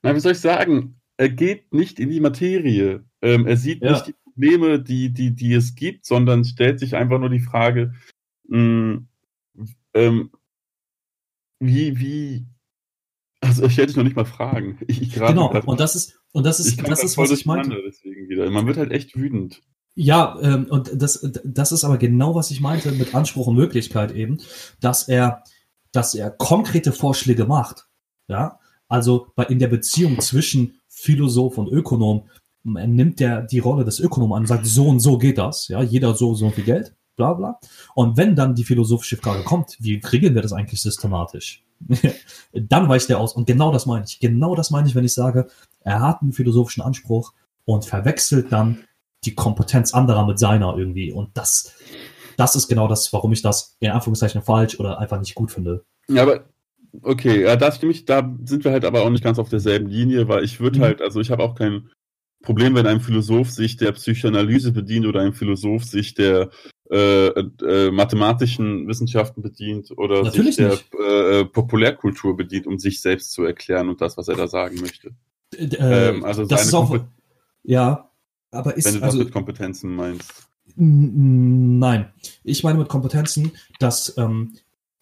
na, wie soll ich sagen, er geht nicht in die Materie. Ähm, er sieht ja. nicht die Probleme, die, die, die es gibt, sondern stellt sich einfach nur die Frage, mh, ähm, wie, wie, also ich hätte dich noch nicht mal fragen. Ich, ich genau, und das ist, und das ist, das ist, was ich meinte. Deswegen wieder. Man wird halt echt wütend. Ja, ähm, und das, das ist aber genau, was ich meinte mit Anspruch und Möglichkeit eben, dass er, dass er konkrete Vorschläge macht. Ja, also bei, in der Beziehung zwischen Philosoph und Ökonom er nimmt der die Rolle des Ökonomen an und sagt, so und so geht das. Ja, jeder so, so viel Geld, bla, bla. Und wenn dann die philosophische Frage kommt, wie regeln wir das eigentlich systematisch? dann weicht er aus. Und genau das meine ich. Genau das meine ich, wenn ich sage, er hat einen philosophischen Anspruch und verwechselt dann die Kompetenz anderer mit seiner irgendwie. Und das, das ist genau das, warum ich das in Anführungszeichen falsch oder einfach nicht gut finde. Ja, aber okay, ja, da stimme ich, da sind wir halt aber auch nicht ganz auf derselben Linie, weil ich würde mhm. halt, also ich habe auch kein Problem, wenn ein Philosoph sich der Psychoanalyse bedient oder ein Philosoph sich der äh, äh, mathematischen Wissenschaften bedient oder Natürlich sich der äh, Populärkultur bedient, um sich selbst zu erklären und das, was er da sagen möchte. Äh, ähm, also das ist auch, ja, aber ist wenn du das also, mit Kompetenzen meinst. Nein, ich meine mit Kompetenzen, dass ähm,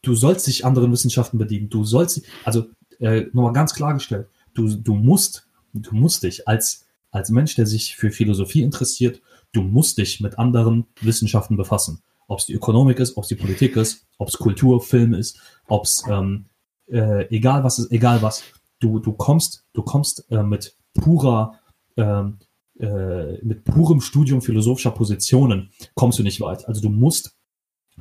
du sollst dich anderen Wissenschaften bedienen. Du sollst, also äh, nochmal ganz klargestellt, du, du musst, du musst dich als als Mensch, der sich für Philosophie interessiert, du musst dich mit anderen Wissenschaften befassen. Ob es die Ökonomik ist, ob es die Politik ist, ob es Kultur, Film ist, ob es ähm, äh, egal was ist, egal was. Du, du kommst, du kommst äh, mit purer ähm, äh, mit purem Studium philosophischer Positionen kommst du nicht weit. Also du musst,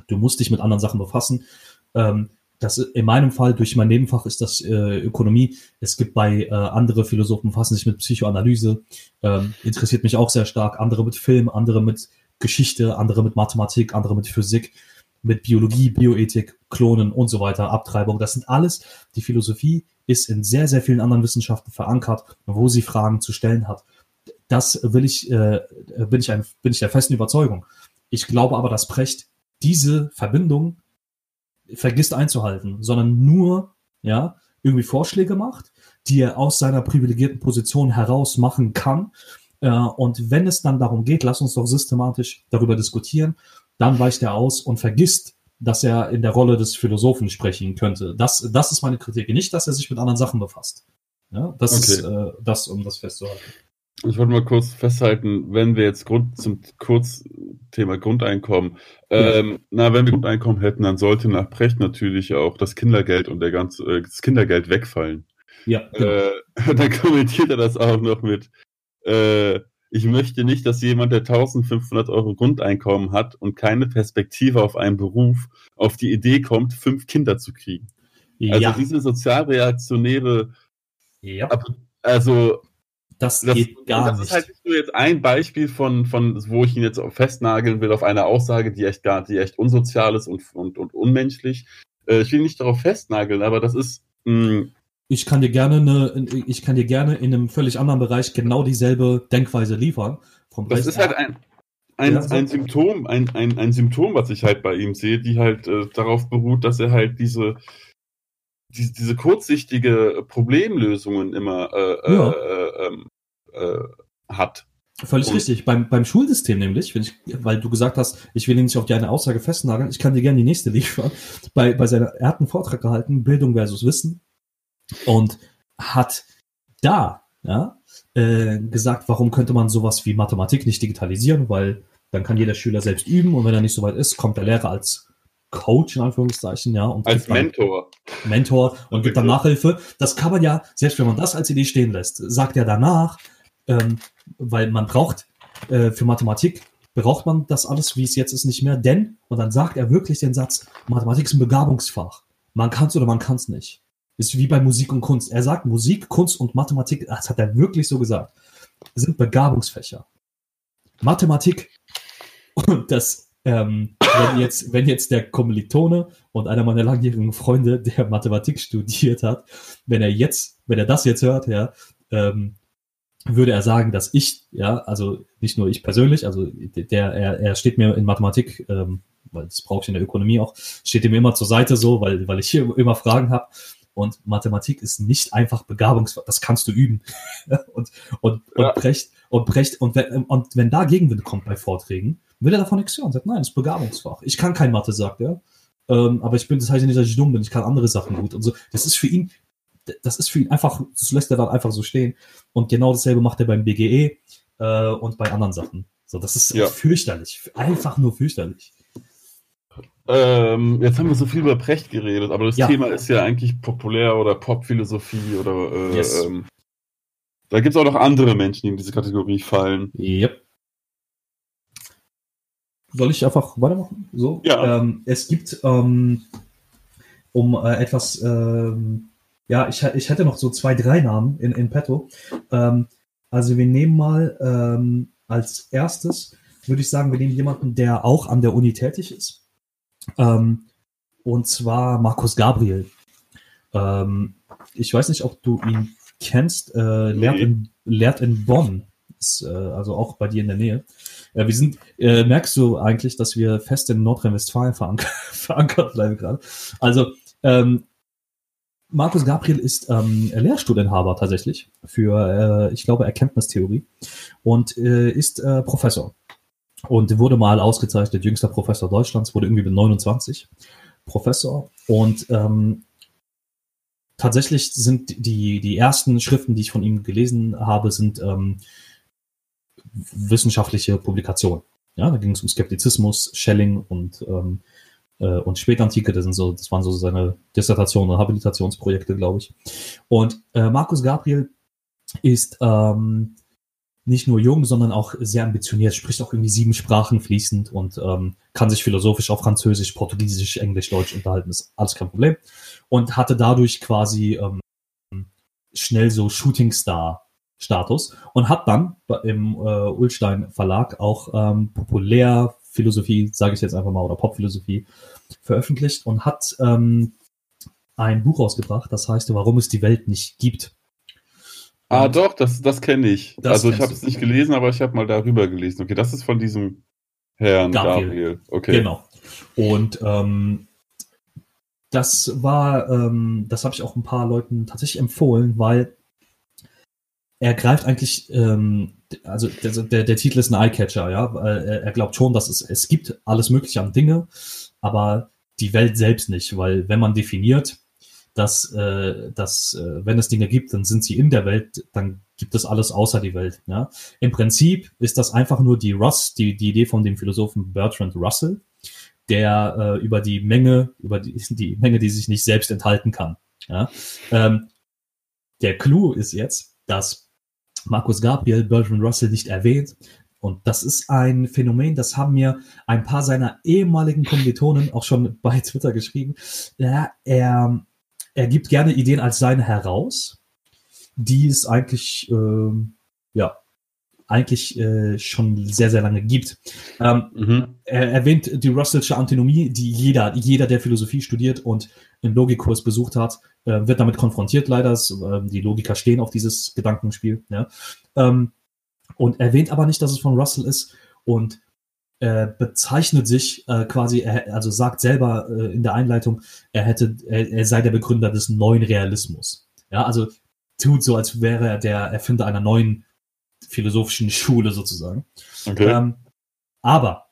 du musst dich mit anderen Sachen befassen. Ähm, das in meinem Fall durch mein Nebenfach ist das äh, Ökonomie. Es gibt bei äh, andere Philosophen befassen sich mit Psychoanalyse, ähm, interessiert mich auch sehr stark. Andere mit Film, andere mit Geschichte, andere mit Mathematik, andere mit Physik, mit Biologie, Bioethik, Klonen und so weiter, Abtreibung. Das sind alles. Die Philosophie ist in sehr, sehr vielen anderen Wissenschaften verankert, wo sie Fragen zu stellen hat. Das will ich, äh, bin ich, ein, bin ich der festen Überzeugung. Ich glaube aber, dass Precht diese Verbindung vergisst einzuhalten, sondern nur, ja, irgendwie Vorschläge macht, die er aus seiner privilegierten Position heraus machen kann. Äh, und wenn es dann darum geht, lass uns doch systematisch darüber diskutieren, dann weicht er aus und vergisst, dass er in der Rolle des Philosophen sprechen könnte. Das, das ist meine Kritik. Nicht, dass er sich mit anderen Sachen befasst. Ja, das okay. ist äh, das, um das festzuhalten. Ich wollte mal kurz festhalten, wenn wir jetzt Grund, zum Kurzthema Grundeinkommen, ähm, na, wenn wir Grundeinkommen hätten, dann sollte nach Precht natürlich auch das Kindergeld und der ganze, äh, das Kindergeld wegfallen. Ja. Genau. Äh, dann kommentiert er das auch noch mit, äh, ich möchte nicht, dass jemand, der 1500 Euro Grundeinkommen hat und keine Perspektive auf einen Beruf, auf die Idee kommt, fünf Kinder zu kriegen. Also ja. Also diese sozialreaktionäre, ja. also das, das geht gar das nicht. Das ist halt nur jetzt ein Beispiel von, von, wo ich ihn jetzt festnageln will auf eine Aussage, die echt gar, die echt unsozial ist und, und, und unmenschlich. Äh, ich will nicht darauf festnageln, aber das ist. Mh, hm, ich kann dir gerne eine, ich kann dir gerne in einem völlig anderen Bereich genau dieselbe Denkweise liefern. das ist halt ein, ein, ja, ein Symptom, ein, ein, ein Symptom, was ich halt bei ihm sehe, die halt äh, darauf beruht, dass er halt diese, die, diese kurzsichtige Problemlösungen immer äh, ja. äh, ähm, äh, hat. Völlig und richtig. Beim, beim Schulsystem nämlich, wenn ich, weil du gesagt hast, ich will ihn nicht auf die eine Aussage festnageln, ich kann dir gerne die nächste liefern. Bei, bei seiner, er hat einen Vortrag gehalten, Bildung versus Wissen, und hat da ja, äh, gesagt, warum könnte man sowas wie Mathematik nicht digitalisieren, weil dann kann jeder Schüler selbst üben und wenn er nicht so weit ist, kommt der Lehrer als Coach in Anführungszeichen, ja. Und als Mentor. Mentor und gibt dann Nachhilfe. Das kann man ja, selbst wenn man das als Idee stehen lässt, sagt er danach, ähm, weil man braucht äh, für Mathematik braucht man das alles, wie es jetzt ist, nicht mehr, denn, und dann sagt er wirklich den Satz, Mathematik ist ein Begabungsfach. Man kann es oder man kann es nicht. Ist wie bei Musik und Kunst. Er sagt, Musik, Kunst und Mathematik, das hat er wirklich so gesagt, sind Begabungsfächer. Mathematik und das ähm, wenn jetzt, wenn jetzt der Kommilitone und einer meiner langjährigen Freunde, der Mathematik studiert hat, wenn er jetzt, wenn er das jetzt hört, ja, ähm, würde er sagen, dass ich, ja, also nicht nur ich persönlich, also der, er, er steht mir in Mathematik, ähm, weil das brauche ich in der Ökonomie auch, steht ihm immer zur Seite so, weil, weil ich hier immer Fragen habe. Und Mathematik ist nicht einfach Begabungsfach, das kannst du üben. und, und, und ja. Brecht, und Brecht, und wenn, und wenn da Gegenwind kommt bei Vorträgen, will er davon nichts hören. Sagt, nein, das ist Begabungsfach. Ich kann kein Mathe, sagt er. Ähm, aber ich bin, das heißt ja nicht, dass ich dumm bin, ich kann andere Sachen gut und so. Das ist für ihn, das ist für ihn einfach, das lässt er dann einfach so stehen. Und genau dasselbe macht er beim BGE äh, und bei anderen Sachen. So, das ist ja. fürchterlich. Einfach nur fürchterlich. Ähm, jetzt haben wir so viel über Precht geredet, aber das ja. Thema ist ja eigentlich populär oder Popphilosophie oder äh, yes. ähm, da gibt es auch noch andere Menschen, die in diese Kategorie fallen. Yep. Soll ich einfach weitermachen? So? Ja. Ähm, es gibt, ähm, um äh, etwas, ähm, ja, ich, ich hätte noch so zwei, drei Namen in, in petto. Ähm, also wir nehmen mal ähm, als erstes, würde ich sagen, wir nehmen jemanden, der auch an der Uni tätig ist. Ähm, und zwar Markus Gabriel. Ähm, ich weiß nicht, ob du ihn kennst, äh, lehrt, in, lehrt in Bonn. Ist, äh, also auch bei dir in der Nähe. Ja, wir sind, äh, merkst du eigentlich, dass wir fest in Nordrhein-Westfalen verank verankert bleiben gerade. Also, ähm, Markus Gabriel ist ähm, Lehrstuhlinhaber tatsächlich für, äh, ich glaube, Erkenntnistheorie und äh, ist äh, Professor und wurde mal ausgezeichnet, jüngster Professor Deutschlands, wurde irgendwie mit 29 Professor und ähm, tatsächlich sind die, die ersten Schriften, die ich von ihm gelesen habe, sind ähm, wissenschaftliche Publikationen. Ja, da ging es um Skeptizismus, Schelling und ähm, äh, und Spätantike, das sind so, das waren so seine Dissertationen und Habilitationsprojekte, glaube ich. Und äh, Markus Gabriel ist ähm, nicht nur jung, sondern auch sehr ambitioniert, spricht auch irgendwie sieben Sprachen fließend und ähm, kann sich philosophisch auf Französisch, Portugiesisch, Englisch, Deutsch unterhalten, ist alles kein Problem. Und hatte dadurch quasi ähm, schnell so Shootingstar-Status und hat dann im äh, Ulstein Verlag auch ähm, Populärphilosophie, sage ich jetzt einfach mal, oder Popphilosophie veröffentlicht und hat ähm, ein Buch rausgebracht, das heißt, warum es die Welt nicht gibt. Ah, doch, das, das kenne ich. Das also ich habe es nicht gelesen, aber ich habe mal darüber gelesen. Okay, das ist von diesem Herrn Gabriel. Gabriel. Okay. Genau. Und ähm, das war, ähm, das habe ich auch ein paar Leuten tatsächlich empfohlen, weil er greift eigentlich, ähm, also der, der, der Titel ist ein Eyecatcher, ja. Er, er glaubt schon, dass es, es gibt alles Mögliche an Dinge, aber die Welt selbst nicht, weil wenn man definiert, dass, äh, dass äh, wenn es Dinge gibt, dann sind sie in der Welt, dann gibt es alles außer die Welt. Ja? Im Prinzip ist das einfach nur die Russ, die, die Idee von dem Philosophen Bertrand Russell, der äh, über die Menge, über die, die Menge, die sich nicht selbst enthalten kann. Ja? Ähm, der Clou ist jetzt, dass Markus Gabriel Bertrand Russell nicht erwähnt. Und das ist ein Phänomen, das haben mir ein paar seiner ehemaligen Kommilitonen auch schon bei Twitter geschrieben. Ja, er, er gibt gerne Ideen als seine heraus, die es eigentlich, äh, ja, eigentlich äh, schon sehr, sehr lange gibt. Ähm, mhm. Er erwähnt die Russellsche Antinomie, die jeder, jeder, der Philosophie studiert und einen Logikkurs besucht hat, äh, wird damit konfrontiert, leider. Äh, die Logiker stehen auf dieses Gedankenspiel. Ja? Ähm, und erwähnt aber nicht, dass es von Russell ist und äh, bezeichnet sich äh, quasi, er, also sagt selber äh, in der Einleitung, er hätte, er, er sei der Begründer des neuen Realismus. Ja, also tut so, als wäre er der Erfinder einer neuen philosophischen Schule sozusagen. Okay. Ähm, aber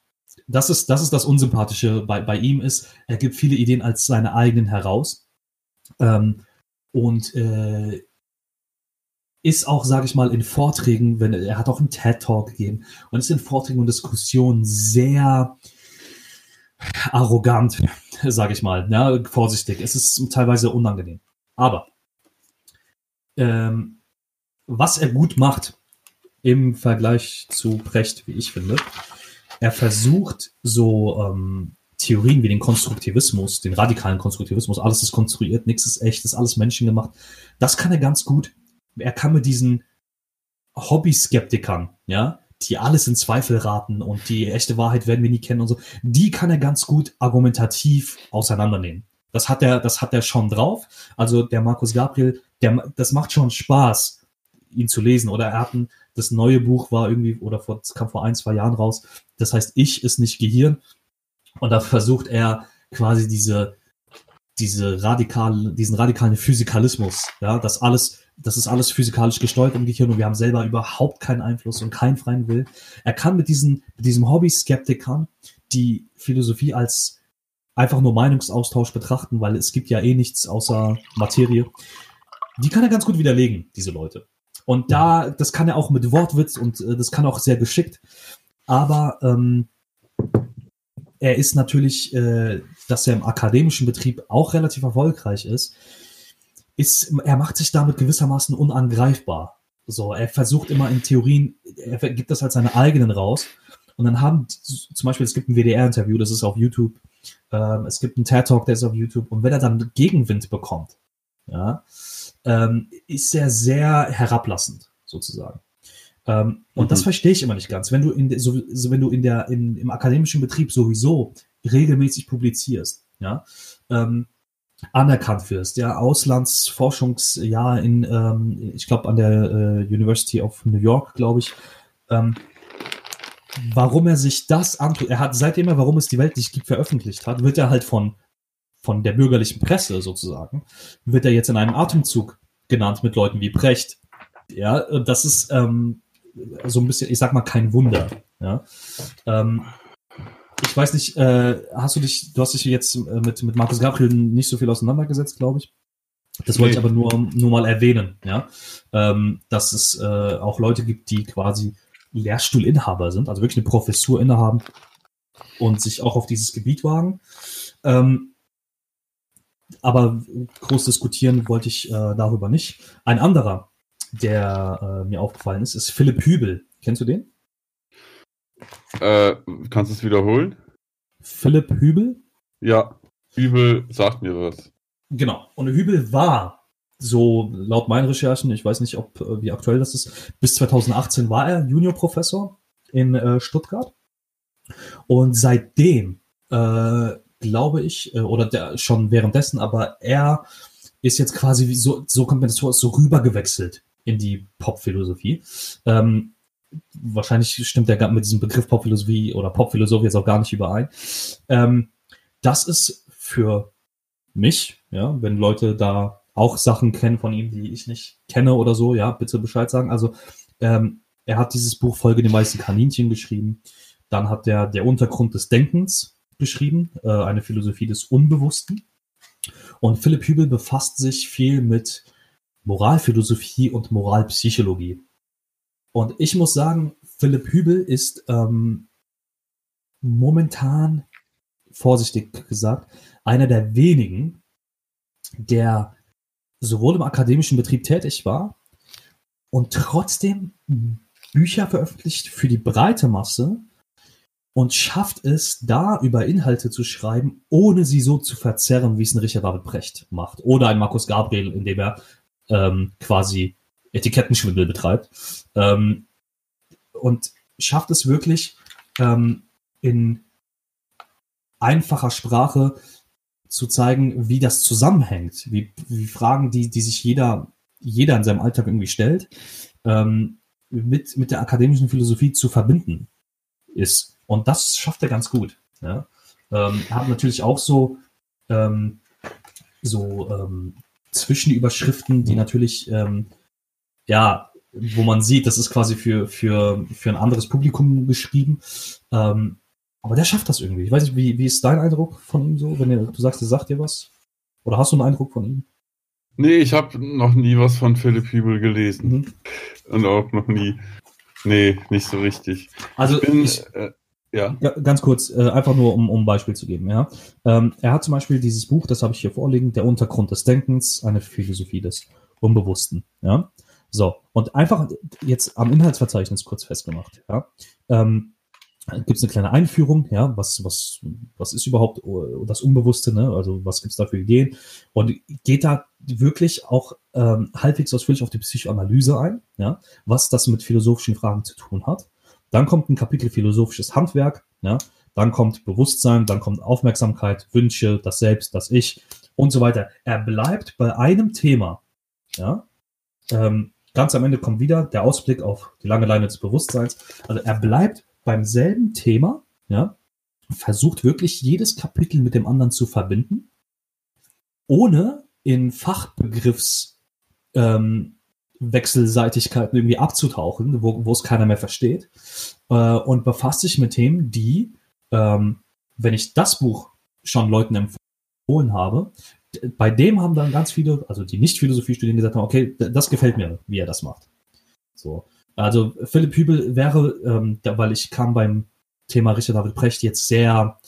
das ist, das ist das Unsympathische bei, bei ihm ist, er gibt viele Ideen als seine eigenen heraus. Ähm, und äh, ist auch, sage ich mal, in Vorträgen, wenn er hat auch einen TED-Talk gegeben und ist in Vorträgen und Diskussionen sehr arrogant, sage ich mal, ja, vorsichtig. Es ist teilweise unangenehm. Aber ähm, was er gut macht im Vergleich zu Brecht, wie ich finde, er versucht so ähm, Theorien wie den Konstruktivismus, den radikalen Konstruktivismus, alles ist konstruiert, nichts ist echt, ist alles menschengemacht. Das kann er ganz gut er kann mit diesen Hobby-Skeptikern, ja, die alles in Zweifel raten und die echte Wahrheit werden wir nie kennen und so, die kann er ganz gut argumentativ auseinandernehmen. Das hat er, das hat er schon drauf. Also der Markus Gabriel, der, das macht schon Spaß, ihn zu lesen. Oder er hat ein, das neue Buch war irgendwie, oder vor, das kam vor ein, zwei Jahren raus. Das heißt, ich ist nicht Gehirn. Und da versucht er quasi diese, diese radikale, diesen radikalen Physikalismus, ja, dass alles das ist alles physikalisch gesteuert im Gehirn und wir haben selber überhaupt keinen Einfluss und keinen freien Willen. Er kann mit, diesen, mit diesem Hobby-Skeptikern die Philosophie als einfach nur Meinungsaustausch betrachten, weil es gibt ja eh nichts außer Materie. Die kann er ganz gut widerlegen, diese Leute. Und da, das kann er auch mit Wortwitz und äh, das kann auch sehr geschickt. Aber ähm, er ist natürlich, äh, dass er im akademischen Betrieb auch relativ erfolgreich ist, ist, er macht sich damit gewissermaßen unangreifbar. So, er versucht immer in Theorien, er gibt das als seine eigenen raus. Und dann haben, zum Beispiel, es gibt ein WDR-Interview, das ist auf YouTube. Ähm, es gibt einen TED-Talk, der ist auf YouTube. Und wenn er dann Gegenwind bekommt, ja, ähm, ist er sehr herablassend, sozusagen. Ähm, und mhm. das verstehe ich immer nicht ganz. Wenn du in, so, so, wenn du in der, in, im akademischen Betrieb sowieso regelmäßig publizierst, ja, ähm, anerkannt wirst, ja, Auslandsforschungsjahr in, ähm, ich glaube, an der äh, University of New York, glaube ich, ähm, warum er sich das antut, er hat seitdem er, warum es die Welt nicht gibt, veröffentlicht hat, wird er halt von, von der bürgerlichen Presse sozusagen, wird er jetzt in einem Atemzug genannt mit Leuten wie Brecht. Ja, das ist ähm, so ein bisschen, ich sag mal, kein Wunder. Ja. Ähm, ich weiß nicht, äh, hast du dich, du hast dich jetzt äh, mit, mit Markus Gabriel nicht so viel auseinandergesetzt, glaube ich. Das wollte nee. ich aber nur, nur mal erwähnen, ja. Ähm, dass es äh, auch Leute gibt, die quasi Lehrstuhlinhaber sind, also wirklich eine Professur innehaben und sich auch auf dieses Gebiet wagen. Ähm, aber groß diskutieren wollte ich äh, darüber nicht. Ein anderer, der äh, mir aufgefallen ist, ist Philipp Hübel. Kennst du den? Äh, kannst du es wiederholen? Philipp Hübel? Ja, Hübel sagt mir was. Genau. Und Hübel war, so laut meinen Recherchen, ich weiß nicht, ob äh, wie aktuell das ist, bis 2018 war er Juniorprofessor in äh, Stuttgart. Und seitdem, äh, glaube ich, äh, oder der, schon währenddessen, aber er ist jetzt quasi wie so, so kommt mir das vor, so rübergewechselt in die Popphilosophie. Ähm, wahrscheinlich stimmt der mit diesem Begriff Popphilosophie oder Popphilosophie jetzt auch gar nicht überein. Ähm, das ist für mich, ja, wenn Leute da auch Sachen kennen von ihm, die ich nicht kenne oder so, ja, bitte Bescheid sagen. Also ähm, er hat dieses Buch Folge den meisten Kaninchen geschrieben. Dann hat er der Untergrund des Denkens geschrieben, äh, eine Philosophie des Unbewussten. Und Philipp Hübel befasst sich viel mit Moralphilosophie und Moralpsychologie. Und ich muss sagen, Philipp Hübel ist ähm, momentan, vorsichtig gesagt, einer der wenigen, der sowohl im akademischen Betrieb tätig war und trotzdem Bücher veröffentlicht für die breite Masse und schafft es, da über Inhalte zu schreiben, ohne sie so zu verzerren, wie es ein Richard David Brecht macht. Oder ein Markus Gabriel, indem er ähm, quasi Etikettenschwindel betreibt. Ähm, und schafft es wirklich ähm, in einfacher Sprache zu zeigen, wie das zusammenhängt, wie, wie Fragen, die, die sich jeder, jeder in seinem Alltag irgendwie stellt, ähm, mit, mit der akademischen Philosophie zu verbinden ist. Und das schafft er ganz gut. Ja? Ähm, er hat natürlich auch so, ähm, so ähm, Zwischenüberschriften, die natürlich, ähm, ja, wo man sieht, das ist quasi für, für, für ein anderes Publikum geschrieben. Ähm, aber der schafft das irgendwie. Ich weiß nicht, wie, wie ist dein Eindruck von ihm so, wenn er, du sagst, er sagt dir was? Oder hast du einen Eindruck von ihm? Nee, ich habe noch nie was von Philipp Hübel gelesen. Mhm. Und auch noch nie. Nee, nicht so richtig. Also ich bin, ich, äh, ja. Ganz kurz, äh, einfach nur, um, um ein Beispiel zu geben. Ja, ähm, Er hat zum Beispiel dieses Buch, das habe ich hier vorliegen, Der Untergrund des Denkens, eine Philosophie des Unbewussten. Ja, so, und einfach jetzt am Inhaltsverzeichnis kurz festgemacht. Ja, ähm, gibt es eine kleine Einführung, ja, was, was, was ist überhaupt das Unbewusste, ne? Also was gibt es da für Ideen? Und geht da wirklich auch ähm, halbwegs ausführlich auf die Psychoanalyse ein, ja, was das mit philosophischen Fragen zu tun hat. Dann kommt ein Kapitel philosophisches Handwerk, ja, dann kommt Bewusstsein, dann kommt Aufmerksamkeit, Wünsche, das Selbst, das Ich und so weiter. Er bleibt bei einem Thema, ja. Ähm, ganz am Ende kommt wieder der Ausblick auf die lange Leine des Bewusstseins. Also er bleibt beim selben Thema, ja, versucht wirklich jedes Kapitel mit dem anderen zu verbinden, ohne in Fachbegriffs ähm, Wechselseitigkeiten irgendwie abzutauchen, wo, wo es keiner mehr versteht, äh, und befasst sich mit Themen, die, ähm, wenn ich das Buch schon Leuten empfohlen habe, bei dem haben dann ganz viele, also die nicht Philosophie studieren, gesagt haben, okay, das gefällt mir, wie er das macht. So. Also Philipp Hübel wäre, ähm, da, weil ich kam beim Thema Richard David Precht jetzt sehr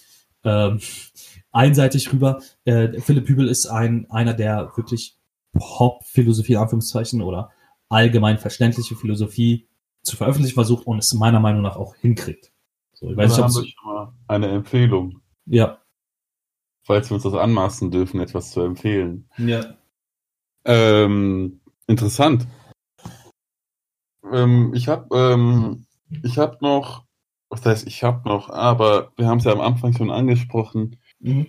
ähm, einseitig rüber. Äh, Philipp Hübel ist ein einer der wirklich Pop-Philosophie, Anführungszeichen, oder allgemein verständliche Philosophie zu veröffentlichen versucht und es meiner Meinung nach auch hinkriegt. So, ich weiß nicht, haben wir schon mal eine Empfehlung. Ja. Falls wir uns das anmaßen dürfen, etwas zu empfehlen. Ja. Ähm, interessant. Ähm, ich habe ähm, ich habe noch, was heißt, ich habe noch, aber wir haben es ja am Anfang schon angesprochen. Mhm.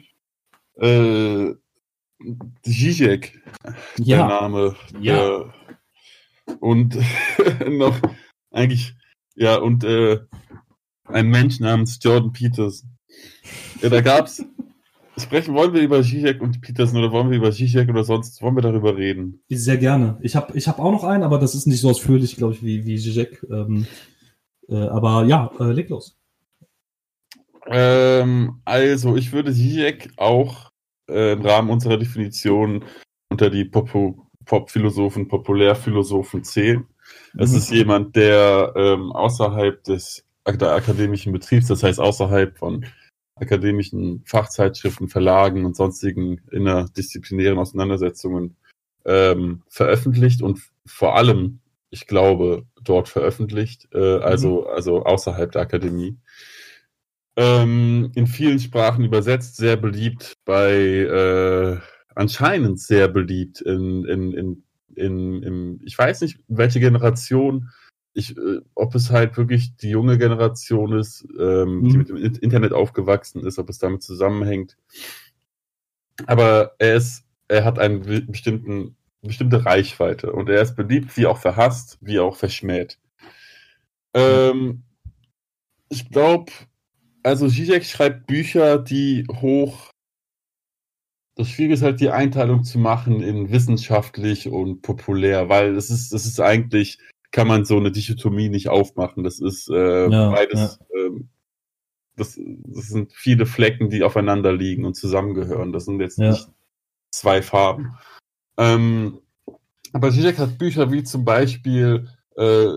Äh, Zizek, ja. der Name. Ja. Der, und noch eigentlich, ja, und äh, ein Mensch namens Jordan Peters. Ja, da gab's. Sprechen wollen wir über Zizek und Peterson oder wollen wir über Zizek oder sonst wollen wir darüber reden? Sehr gerne. Ich habe ich hab auch noch einen, aber das ist nicht so ausführlich, glaube ich, wie, wie Zizek. Ähm, äh, aber ja, äh, leg los. Ähm, also, ich würde Zizek auch äh, im Rahmen unserer Definition unter die Pop-Philosophen, Populärphilosophen zählen. Es mhm. ist jemand, der ähm, außerhalb des der akademischen Betriebs, das heißt außerhalb von akademischen Fachzeitschriften, Verlagen und sonstigen innerdisziplinären Auseinandersetzungen ähm, veröffentlicht und vor allem, ich glaube, dort veröffentlicht, äh, also, mhm. also außerhalb der Akademie. Ähm, in vielen Sprachen übersetzt, sehr beliebt bei, äh, anscheinend sehr beliebt in, in, in, in, in, ich weiß nicht, welche Generation, ich, äh, ob es halt wirklich die junge Generation ist, ähm, mhm. die mit dem Internet aufgewachsen ist, ob es damit zusammenhängt. Aber er ist, er hat einen bestimmten, bestimmte Reichweite und er ist beliebt, wie auch verhasst, wie auch verschmäht. Ähm, ich glaube, also Zizek schreibt Bücher, die hoch. Das Schwierige ist halt, die Einteilung zu machen in wissenschaftlich und populär, weil es ist, das ist eigentlich, kann man so eine Dichotomie nicht aufmachen. Das ist äh, ja, beides, ja. Ähm, das, das sind viele Flecken, die aufeinander liegen und zusammengehören. Das sind jetzt ja. nicht zwei Farben. Ähm, aber Zizek hat Bücher wie zum Beispiel äh,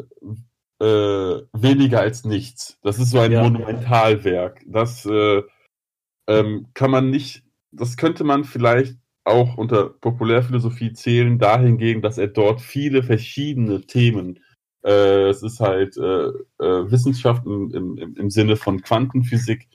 äh, weniger als nichts. Das ist so ein. Monumentalwerk. Das äh, ähm, kann man nicht, das könnte man vielleicht auch unter Populärphilosophie zählen, dahingegen, dass er dort viele verschiedene Themen, äh, es ist halt äh, äh, Wissenschaft im, im, im Sinne von Quantenphysik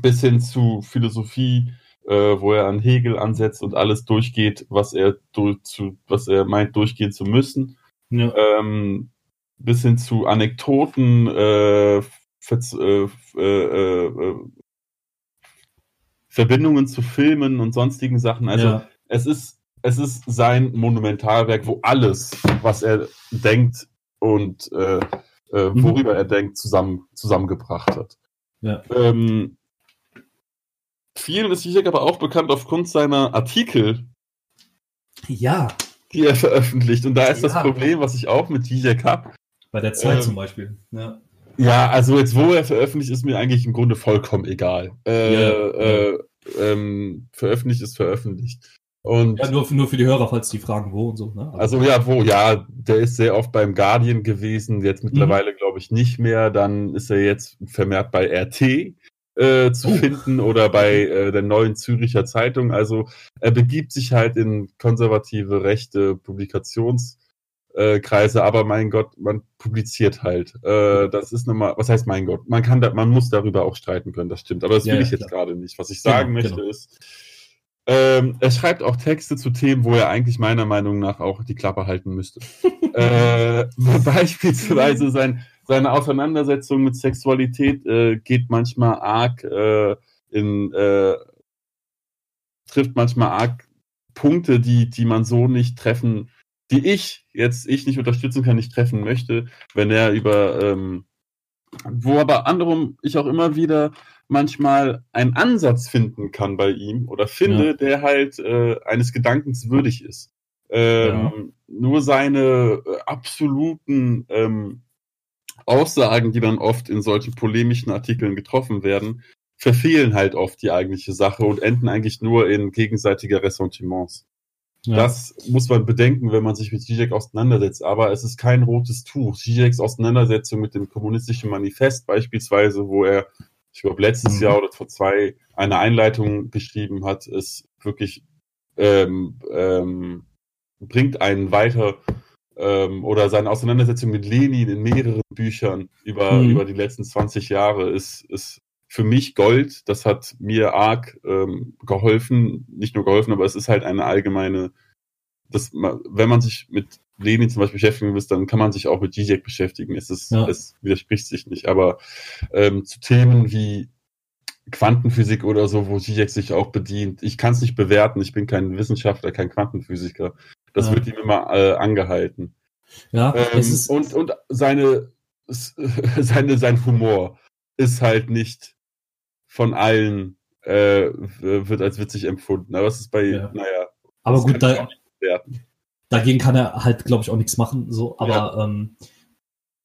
bis hin zu Philosophie, äh, wo er an Hegel ansetzt und alles durchgeht, was er durch, zu, was er meint durchgehen zu müssen. Ja. Ähm, bis hin zu Anekdoten, äh, Verz äh, äh, äh, Verbindungen zu Filmen und sonstigen Sachen. Also ja. es ist es ist sein Monumentalwerk, wo alles, was er denkt und äh, äh, mhm. worüber mhm. er denkt, zusammen, zusammengebracht hat. Ja. Ähm, vielen ist Zizek aber auch bekannt aufgrund seiner Artikel. Ja. Die er veröffentlicht. Und da ist ja. das Problem, was ich auch mit Zizek habe. Bei der Zeit ähm, zum Beispiel. Ja. ja, also jetzt, wo er veröffentlicht, ist mir eigentlich im Grunde vollkommen egal. Äh, ja, äh, ähm, veröffentlicht ist veröffentlicht. Und ja, nur, nur für die Hörer, falls die fragen, wo und so. Ne? Also, also ja, wo, ja, der ist sehr oft beim Guardian gewesen, jetzt mittlerweile mhm. glaube ich nicht mehr. Dann ist er jetzt vermehrt bei RT äh, zu oh. finden oder bei äh, der neuen Züricher Zeitung. Also er begibt sich halt in konservative rechte Publikations- äh, Kreise, aber mein Gott, man publiziert halt. Äh, das ist nochmal, was heißt mein Gott? Man kann da, man muss darüber auch streiten können, das stimmt. Aber das ja, will ich jetzt gerade nicht. Was ich sagen genau, möchte genau. ist, ähm, er schreibt auch Texte zu Themen, wo er eigentlich meiner Meinung nach auch die Klappe halten müsste. äh, beispielsweise sein, seine Auseinandersetzung mit Sexualität äh, geht manchmal arg äh, in äh, trifft manchmal arg Punkte, die, die man so nicht treffen die ich jetzt ich nicht unterstützen kann, nicht treffen möchte, wenn er über ähm, wo aber anderem ich auch immer wieder manchmal einen Ansatz finden kann bei ihm oder finde, ja. der halt äh, eines Gedankens würdig ist. Ähm, ja. Nur seine äh, absoluten ähm, Aussagen, die dann oft in solchen polemischen Artikeln getroffen werden, verfehlen halt oft die eigentliche Sache und enden eigentlich nur in gegenseitiger Ressentiments. Ja. Das muss man bedenken, wenn man sich mit Zizek auseinandersetzt. Aber es ist kein rotes Tuch. Zizeks Auseinandersetzung mit dem kommunistischen Manifest beispielsweise, wo er, ich glaube, letztes mhm. Jahr oder vor zwei eine Einleitung geschrieben hat, ist wirklich ähm, ähm, bringt einen weiter ähm, oder seine Auseinandersetzung mit Lenin in mehreren Büchern über, mhm. über die letzten 20 Jahre ist, ist für mich Gold. Das hat mir arg ähm, geholfen, nicht nur geholfen, aber es ist halt eine allgemeine, das, wenn man sich mit Lenin zum Beispiel beschäftigen will, dann kann man sich auch mit Zizek beschäftigen. Es, ist, ja. es widerspricht sich nicht. Aber ähm, zu Themen wie Quantenphysik oder so, wo Zizek sich auch bedient, ich kann es nicht bewerten. Ich bin kein Wissenschaftler, kein Quantenphysiker. Das ja. wird ihm immer äh, angehalten. Ja, ähm, und, und seine, seine, sein Humor ist halt nicht von allen äh, wird als witzig empfunden. Aber es ist bei, ja. naja. Aber gut, da, dagegen kann er halt, glaube ich, auch nichts machen. So, aber ja. ähm,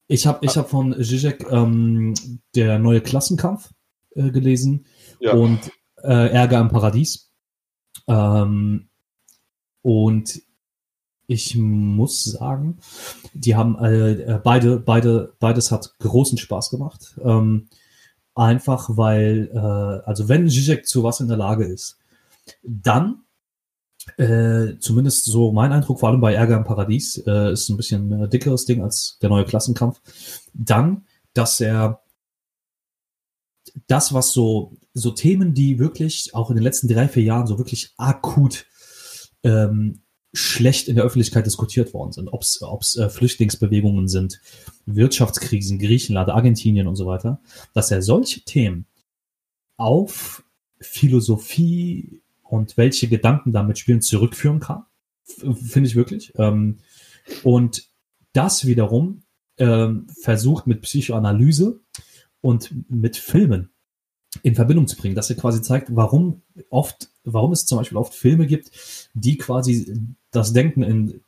ich habe ich hab von Zizek ähm, der neue Klassenkampf äh, gelesen ja. und äh, Ärger im Paradies. Ähm, und ich muss sagen, die haben äh, beide, beide, beides hat großen Spaß gemacht. Ähm, einfach weil, äh, also wenn Zizek zu was in der Lage ist, dann äh, zumindest so mein Eindruck, vor allem bei Ärger im Paradies, äh, ist ein bisschen ein dickeres Ding als der neue Klassenkampf. Dann, dass er das, was so, so Themen, die wirklich auch in den letzten drei, vier Jahren so wirklich akut ähm, schlecht in der Öffentlichkeit diskutiert worden sind, ob es äh, Flüchtlingsbewegungen sind, Wirtschaftskrisen, Griechenland, Argentinien und so weiter, dass er solche Themen auf Philosophie und welche Gedanken damit spielen zurückführen kann, finde ich wirklich. Ähm, und das wiederum ähm, versucht mit Psychoanalyse und mit Filmen in Verbindung zu bringen, dass er quasi zeigt, warum oft, warum es zum Beispiel oft Filme gibt, die quasi das Denken in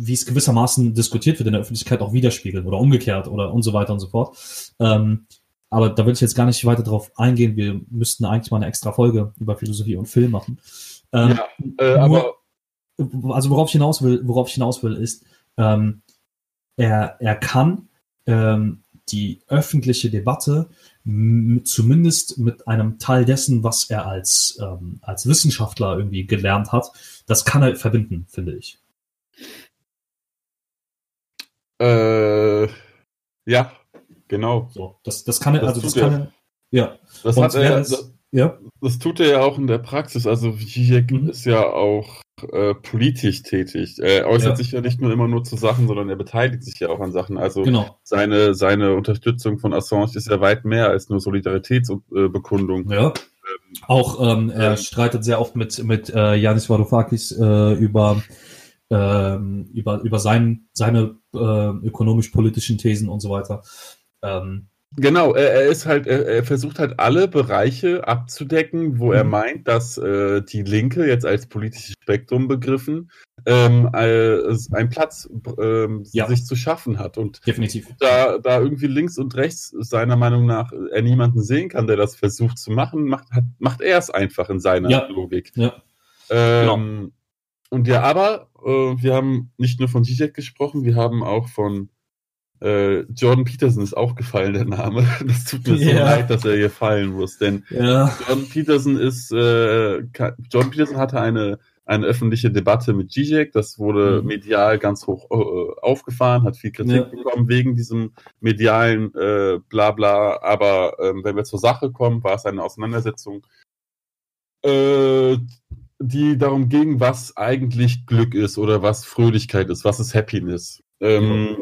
wie es gewissermaßen diskutiert wird in der Öffentlichkeit auch widerspiegeln oder umgekehrt oder und so weiter und so fort. Ähm, aber da will ich jetzt gar nicht weiter drauf eingehen. Wir müssten eigentlich mal eine extra Folge über Philosophie und Film machen. Ähm, ja, äh, aber also worauf ich hinaus will, worauf ich hinaus will, ist, ähm, er, er kann ähm, die öffentliche Debatte zumindest mit einem Teil dessen, was er als, ähm, als Wissenschaftler irgendwie gelernt hat, das kann er verbinden, finde ich. Äh, ja, genau. So, das, das kann er, das also das kann er, ja. Das, hat er, das, ja. das tut er ja auch in der Praxis. Also Zizek mhm. ist ja auch äh, politisch tätig. Er äußert ja. sich ja nicht nur immer nur zu Sachen, sondern er beteiligt sich ja auch an Sachen. Also genau. seine, seine Unterstützung von Assange ist ja weit mehr als nur Solidaritätsbekundung. Ja. Ähm, auch ähm, er ähm, streitet sehr oft mit, mit äh, Yanis Varoufakis äh, über, ähm, über, über sein, seine äh, ökonomisch-politischen Thesen und so weiter. Ähm, Genau, er, er ist halt, er, er, versucht halt alle Bereiche abzudecken, wo mhm. er meint, dass äh, die Linke jetzt als politisches Spektrum begriffen ähm, als ein Platz ähm, ja. sich zu schaffen hat. Und definitiv. Da, da irgendwie links und rechts seiner Meinung nach er niemanden sehen kann, der das versucht zu machen, macht, hat, macht er es einfach in seiner ja. Logik. Ja. Ähm, genau. Und ja, aber äh, wir haben nicht nur von Zizek gesprochen, wir haben auch von äh, Jordan Peterson ist auch gefallen, der Name. Das tut mir yeah. so leid, dass er hier fallen muss, denn ja. Jordan Peterson ist, äh, Jordan Peterson hatte eine, eine öffentliche Debatte mit Zizek, das wurde mhm. medial ganz hoch äh, aufgefahren, hat viel Kritik ja. bekommen wegen diesem medialen äh, Blabla, aber ähm, wenn wir zur Sache kommen, war es eine Auseinandersetzung, äh, die darum ging, was eigentlich Glück ist oder was Fröhlichkeit ist, was ist Happiness. Ähm, mhm.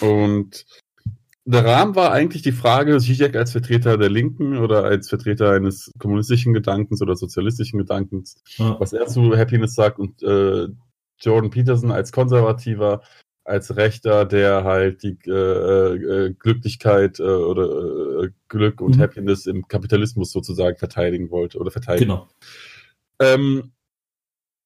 Und der Rahmen war eigentlich die Frage, Zizek als Vertreter der Linken oder als Vertreter eines kommunistischen Gedankens oder sozialistischen Gedankens, ja. was er zu Happiness sagt und äh, Jordan Peterson als Konservativer, als Rechter, der halt die äh, äh, Glücklichkeit äh, oder äh, Glück und mhm. Happiness im Kapitalismus sozusagen verteidigen wollte oder verteidigen. Genau. Ähm,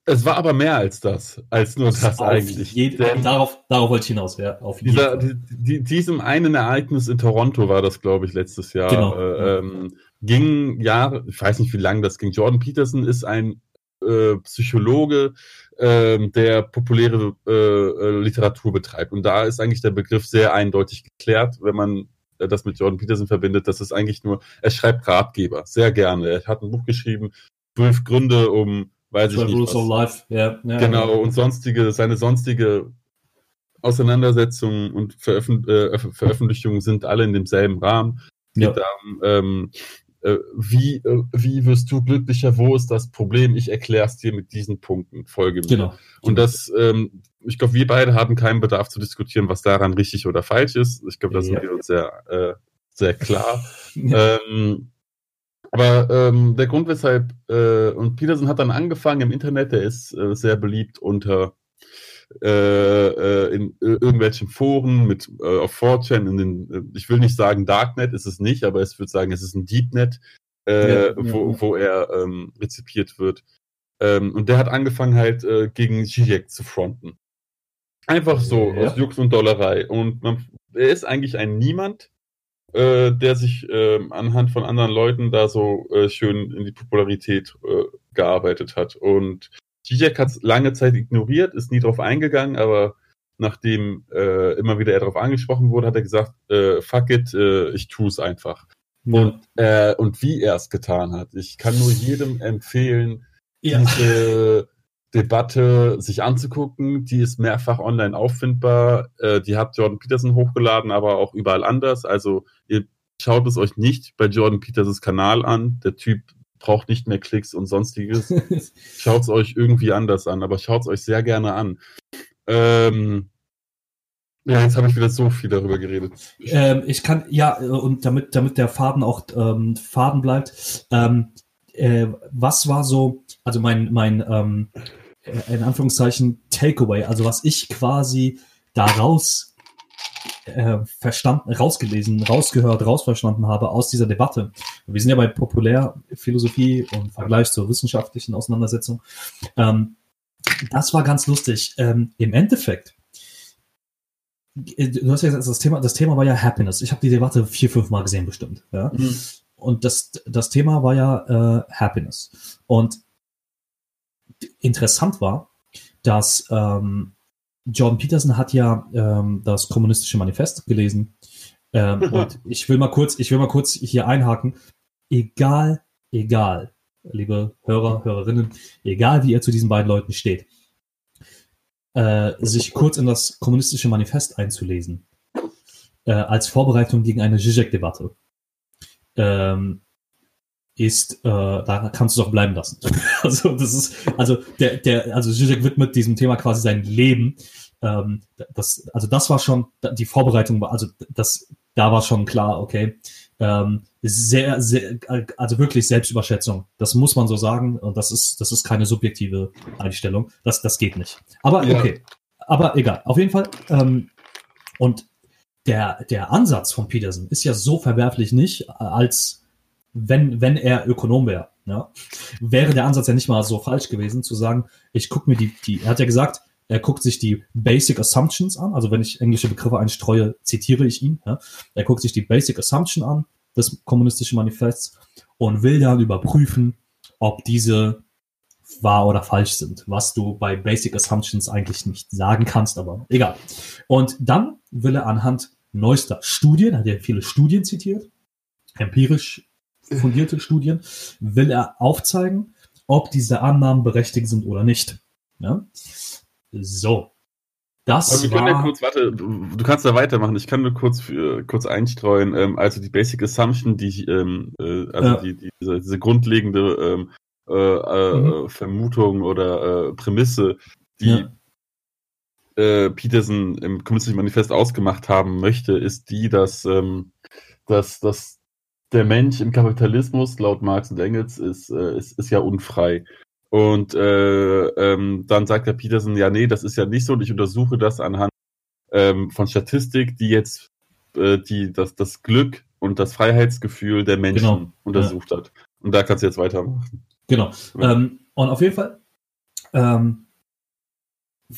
es war aber mehr als das, als nur das, das eigentlich. Denn darauf, darauf wollte ich hinaus, ja. Auf dieser, die, die, diesem einen Ereignis in Toronto war das, glaube ich, letztes Jahr. Genau. Äh, ähm, ging Jahre, ich weiß nicht, wie lange das ging. Jordan Peterson ist ein äh, Psychologe, äh, der populäre äh, äh, Literatur betreibt. Und da ist eigentlich der Begriff sehr eindeutig geklärt, wenn man äh, das mit Jordan Peterson verbindet. Das ist eigentlich nur, er schreibt Ratgeber, sehr gerne. Er hat ein Buch geschrieben, zwölf Gründe, um weiß ich nicht. Rules of Life, ja. ja. Genau, und sonstige, seine sonstige Auseinandersetzungen und Veröffent äh, Veröffentlichungen sind alle in demselben Rahmen. Es ja. darum, ähm, äh, wie, äh, wie wirst du glücklicher? Wo ist das Problem? Ich erkläre es dir mit diesen Punkten. Folge mir. Genau. Und das, ähm, ich glaube, wir beide haben keinen Bedarf zu diskutieren, was daran richtig oder falsch ist. Ich glaube, da sind ja. wir uns sehr, äh, sehr klar. Ja. Ähm, aber ähm, der Grund, weshalb, äh, und Peterson hat dann angefangen im Internet, der ist äh, sehr beliebt unter äh, äh in irgendwelchen Foren mit äh, auf 4chan, in den, äh, ich will nicht sagen Darknet ist es nicht, aber ich würde sagen, es ist ein Deepnet, äh, ja, wo, ja. wo er ähm, rezipiert wird. Ähm, und der hat angefangen halt äh, gegen Zizek zu fronten. Einfach so, ja. aus Jux und Dollerei. Und man, er ist eigentlich ein Niemand, äh, der sich äh, anhand von anderen Leuten da so äh, schön in die Popularität äh, gearbeitet hat. Und Zizek hat es lange Zeit ignoriert, ist nie drauf eingegangen, aber nachdem äh, immer wieder er darauf angesprochen wurde, hat er gesagt, fuck it, ich tue es einfach. Und, und wie er es getan hat. Ich kann nur jedem empfehlen, ja. diese Debatte sich anzugucken. Die ist mehrfach online auffindbar. Äh, die hat Jordan Peterson hochgeladen, aber auch überall anders. Also ihr schaut es euch nicht bei Jordan Petersons Kanal an. Der Typ braucht nicht mehr Klicks und sonstiges. schaut es euch irgendwie anders an, aber schaut es euch sehr gerne an. Ähm, ja, jetzt habe ich wieder so viel darüber geredet. Ähm, ich kann, ja, und damit, damit der Faden auch ähm, Faden bleibt, ähm, äh, was war so, also mein, mein ähm, äh, in Anführungszeichen Takeaway, also was ich quasi daraus äh, verstanden, rausgelesen, rausgehört, rausverstanden habe aus dieser Debatte. Wir sind ja bei Populärphilosophie und Vergleich zur wissenschaftlichen Auseinandersetzung. Ähm, das war ganz lustig. Ähm, Im Endeffekt, äh, du hast ja gesagt, das Thema, das Thema war ja Happiness. Ich habe die Debatte vier, fünf Mal gesehen bestimmt. Ja? Mhm. Und das, das Thema war ja äh, Happiness. Und interessant war, dass ähm, Jordan Peterson hat ja ähm, das kommunistische Manifest gelesen. Ähm, und ich will mal kurz, ich will mal kurz hier einhaken. Egal, egal, liebe Hörer, Hörerinnen, egal wie ihr zu diesen beiden Leuten steht, äh, sich kurz in das kommunistische Manifest einzulesen, äh, als Vorbereitung gegen eine Zizek-Debatte, ähm, ist, äh, da kannst du es auch bleiben lassen. also das ist, also der, der, also Zizek widmet diesem Thema quasi sein Leben. Ähm, das, also das war schon die Vorbereitung, also das, da war schon klar, okay, ähm, sehr, sehr, also wirklich Selbstüberschätzung. Das muss man so sagen. Und das ist, das ist keine subjektive Einstellung. Das, das geht nicht. Aber ja. okay. Aber egal. Auf jeden Fall. Ähm, und der, der Ansatz von Peterson ist ja so verwerflich nicht, als wenn, wenn er Ökonom wäre. Ja? Wäre der Ansatz ja nicht mal so falsch gewesen, zu sagen, ich gucke mir die, die, er hat ja gesagt, er guckt sich die Basic Assumptions an, also wenn ich englische Begriffe einstreue, zitiere ich ihn. Ja? Er guckt sich die Basic Assumption an des kommunistischen Manifests und will dann überprüfen, ob diese wahr oder falsch sind, was du bei Basic Assumptions eigentlich nicht sagen kannst, aber egal. Und dann will er anhand neuester Studien, hat er viele Studien zitiert, empirisch fundierte Studien, will er aufzeigen, ob diese Annahmen berechtigt sind oder nicht. Ja? So. Das Aber wir war... können ja kurz, warte, du kannst da weitermachen. Ich kann nur kurz, für, kurz einstreuen. Ähm, also die Basic Assumption, die, ähm, äh, also ja. die, die, diese, diese grundlegende ähm, äh, äh, mhm. Vermutung oder äh, Prämisse, die ja. Äh, Peterson im Kommunistischen Manifest ausgemacht haben möchte, ist die, dass, ähm, dass, dass der Mensch im Kapitalismus laut Marx und Engels ist, äh, ist, ist ja unfrei. Und äh, ähm, dann sagt der Peterson, ja, nee, das ist ja nicht so und ich untersuche das anhand ähm, von Statistik, die jetzt äh, die, das, das Glück und das Freiheitsgefühl der Menschen genau. untersucht ja. hat. Und da kannst du jetzt weitermachen. Genau. Ja. Ähm, und auf jeden Fall, ähm,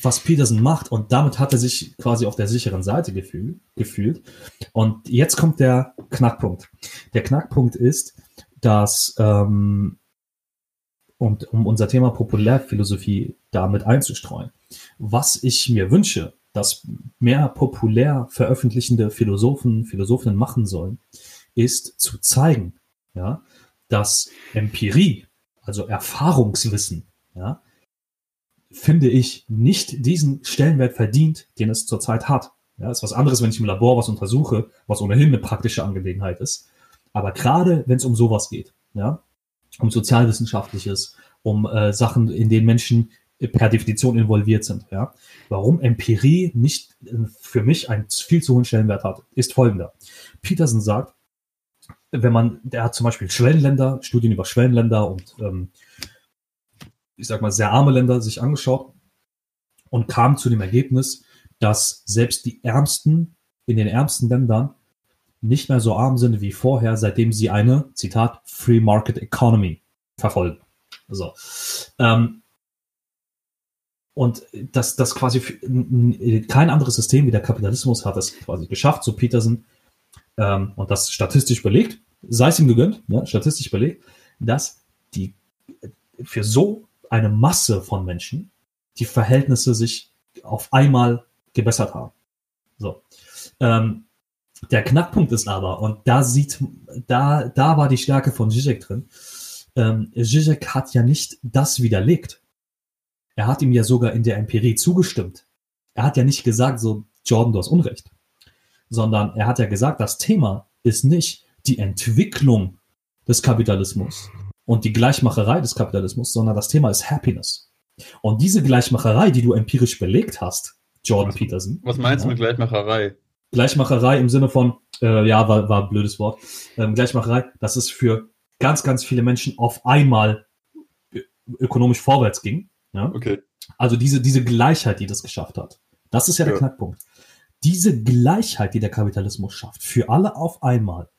was Peterson macht, und damit hat er sich quasi auf der sicheren Seite gefühl, gefühlt. Und jetzt kommt der Knackpunkt. Der Knackpunkt ist, dass, ähm, und um unser Thema Populärphilosophie damit einzustreuen, was ich mir wünsche, dass mehr populär veröffentlichende Philosophen, Philosophinnen machen sollen, ist zu zeigen, ja, dass Empirie, also Erfahrungswissen, ja, finde ich, nicht diesen Stellenwert verdient, den es zurzeit hat. Ja, ist was anderes, wenn ich im Labor was untersuche, was ohnehin eine praktische Angelegenheit ist. Aber gerade wenn es um sowas geht, ja, um sozialwissenschaftliches, um äh, Sachen, in denen Menschen per Definition involviert sind, ja, warum Empirie nicht äh, für mich einen viel zu hohen Stellenwert hat, ist folgender. Peterson sagt, wenn man, der hat zum Beispiel Schwellenländer, Studien über Schwellenländer und ähm, ich sag mal, sehr arme Länder sich angeschaut und kam zu dem Ergebnis, dass selbst die Ärmsten in den ärmsten Ländern nicht mehr so arm sind wie vorher, seitdem sie eine, Zitat, Free Market Economy verfolgen. So. Ähm, und das, das quasi kein anderes System wie der Kapitalismus hat es quasi geschafft, so Peterson, ähm, und das statistisch belegt, sei es ihm gegönnt, ja, statistisch belegt, dass die für so eine Masse von Menschen, die Verhältnisse sich auf einmal gebessert haben. So. Ähm, der Knackpunkt ist aber, und da sieht, da, da war die Stärke von Zizek drin. Ähm, Zizek hat ja nicht das widerlegt. Er hat ihm ja sogar in der Empirie zugestimmt. Er hat ja nicht gesagt, so, Jordan, du hast Unrecht. Sondern er hat ja gesagt, das Thema ist nicht die Entwicklung des Kapitalismus und die Gleichmacherei des Kapitalismus, sondern das Thema ist Happiness. Und diese Gleichmacherei, die du empirisch belegt hast, Jordan was, Peterson. Was meinst du mit Gleichmacherei? Gleichmacherei im Sinne von, äh, ja, war, war ein blödes Wort. Ähm, Gleichmacherei, das ist für ganz, ganz viele Menschen auf einmal ökonomisch vorwärts ging. Ja? Okay. Also diese, diese Gleichheit, die das geschafft hat. Das ist ja, ja. der Knackpunkt. Diese Gleichheit, die der Kapitalismus schafft, für alle auf einmal,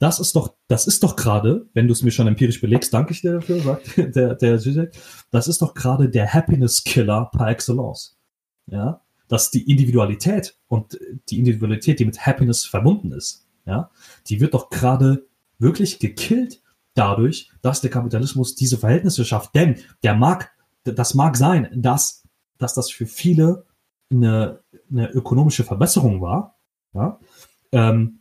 das ist doch, das ist doch gerade, wenn du es mir schon empirisch belegst, danke ich dir dafür, sagt der, der Zizek, das ist doch gerade der Happiness Killer par excellence. Ja, dass die Individualität und die Individualität, die mit Happiness verbunden ist, ja, die wird doch gerade wirklich gekillt dadurch, dass der Kapitalismus diese Verhältnisse schafft. Denn der mag, das mag sein, dass, dass das für viele eine, eine ökonomische Verbesserung war, ja, ähm,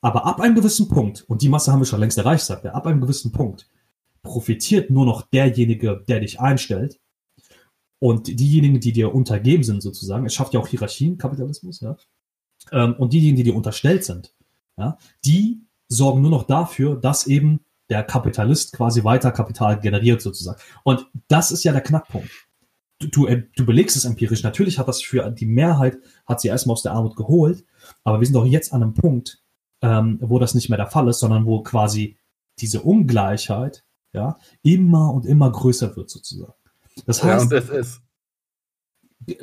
aber ab einem gewissen Punkt, und die Masse haben wir schon längst erreicht, sagt er, ab einem gewissen Punkt profitiert nur noch derjenige, der dich einstellt. Und diejenigen, die dir untergeben sind, sozusagen, es schafft ja auch Hierarchien, Kapitalismus, ja. Ähm, und diejenigen, die dir unterstellt sind, ja, die sorgen nur noch dafür, dass eben der Kapitalist quasi weiter Kapital generiert, sozusagen. Und das ist ja der Knackpunkt. Du, du, äh, du belegst es empirisch. Natürlich hat das für die Mehrheit, hat sie erstmal aus der Armut geholt, aber wir sind doch jetzt an einem Punkt, ähm, wo das nicht mehr der Fall ist, sondern wo quasi diese Ungleichheit ja immer und immer größer wird sozusagen. Das heißt, ja, und es ist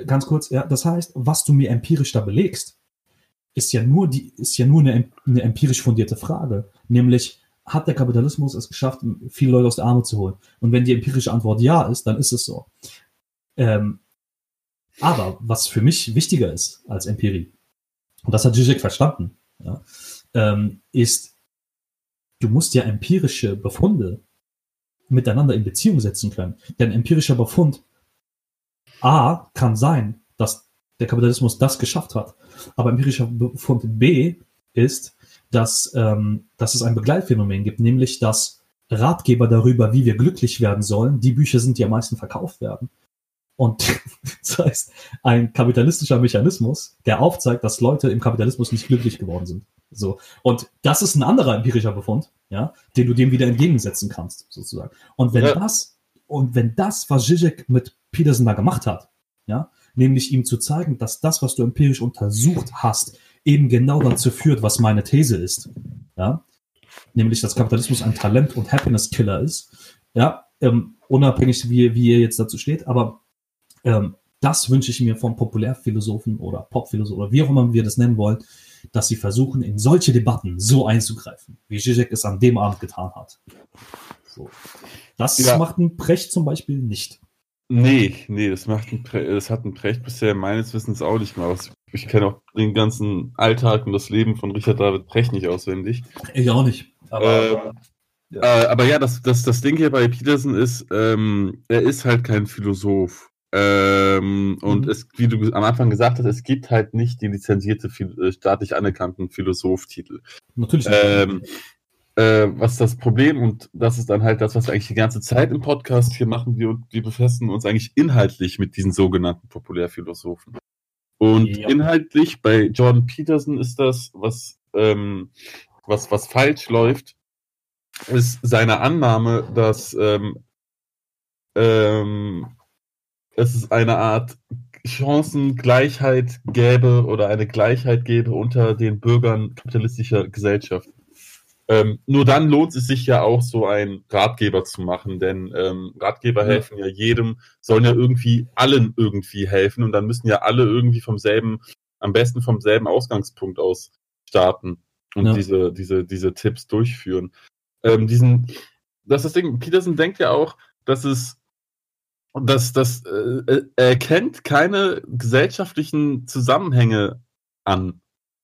ganz kurz, ja, das heißt, was du mir empirisch da belegst, ist ja nur die, ist ja nur eine, eine empirisch fundierte Frage, nämlich hat der Kapitalismus es geschafft, viele Leute aus der Armut zu holen? Und wenn die empirische Antwort ja ist, dann ist es so. Ähm, aber was für mich wichtiger ist als Empirie, und das hat Zizek verstanden, ja, ähm, ist, du musst ja empirische Befunde miteinander in Beziehung setzen können. Denn empirischer Befund A kann sein, dass der Kapitalismus das geschafft hat. Aber empirischer Befund B ist, dass, ähm, dass es ein Begleitphänomen gibt, nämlich dass Ratgeber darüber, wie wir glücklich werden sollen, die Bücher sind, die am meisten verkauft werden. Und das heißt, ein kapitalistischer Mechanismus, der aufzeigt, dass Leute im Kapitalismus nicht glücklich geworden sind. So. Und das ist ein anderer empirischer Befund, ja, den du dem wieder entgegensetzen kannst, sozusagen. Und wenn ja. das, und wenn das, was Zizek mit Peterson da gemacht hat, ja, nämlich ihm zu zeigen, dass das, was du empirisch untersucht hast, eben genau dazu führt, was meine These ist, ja, nämlich, dass Kapitalismus ein Talent- und Happiness-Killer ist, ja, ähm, unabhängig, wie, wie ihr jetzt dazu steht, aber ähm, das wünsche ich mir von Populärphilosophen oder Popphilosophen oder wie auch immer wir das nennen wollen, dass sie versuchen, in solche Debatten so einzugreifen, wie Zizek es an dem Abend getan hat. So. Das ja. macht ein Precht zum Beispiel nicht. Nee, nee, das macht ein Pre das hat ein Precht bisher meines Wissens auch nicht gemacht. Ich kenne auch den ganzen Alltag und das Leben von Richard David Precht nicht auswendig. Ich auch nicht. Aber, ähm, ja. Äh, aber ja, das, das, das Ding hier bei Peterson ist, ähm, er ist halt kein Philosoph. Ähm, und mhm. es, wie du am Anfang gesagt hast, es gibt halt nicht die lizenzierte, äh, staatlich anerkannten Philosoph-Titel. Natürlich. Ähm, äh, was das Problem? Und das ist dann halt das, was wir eigentlich die ganze Zeit im Podcast hier machen. Wir, wir befestigen uns eigentlich inhaltlich mit diesen sogenannten Populärphilosophen. Und ja. inhaltlich bei Jordan Peterson ist das, was, ähm, was, was falsch läuft, ist seine Annahme, dass ähm, ähm, es ist eine Art Chancengleichheit gäbe oder eine Gleichheit gäbe unter den Bürgern kapitalistischer Gesellschaft. Ähm, nur dann lohnt es sich ja auch, so einen Ratgeber zu machen, denn ähm, Ratgeber ja. helfen ja jedem, sollen ja irgendwie allen irgendwie helfen und dann müssen ja alle irgendwie vom selben, am besten vom selben Ausgangspunkt aus starten und ja. diese, diese, diese Tipps durchführen. Ähm, diesen, das ist das Ding, Peterson denkt ja auch, dass es dass das äh, er kennt keine gesellschaftlichen Zusammenhänge an.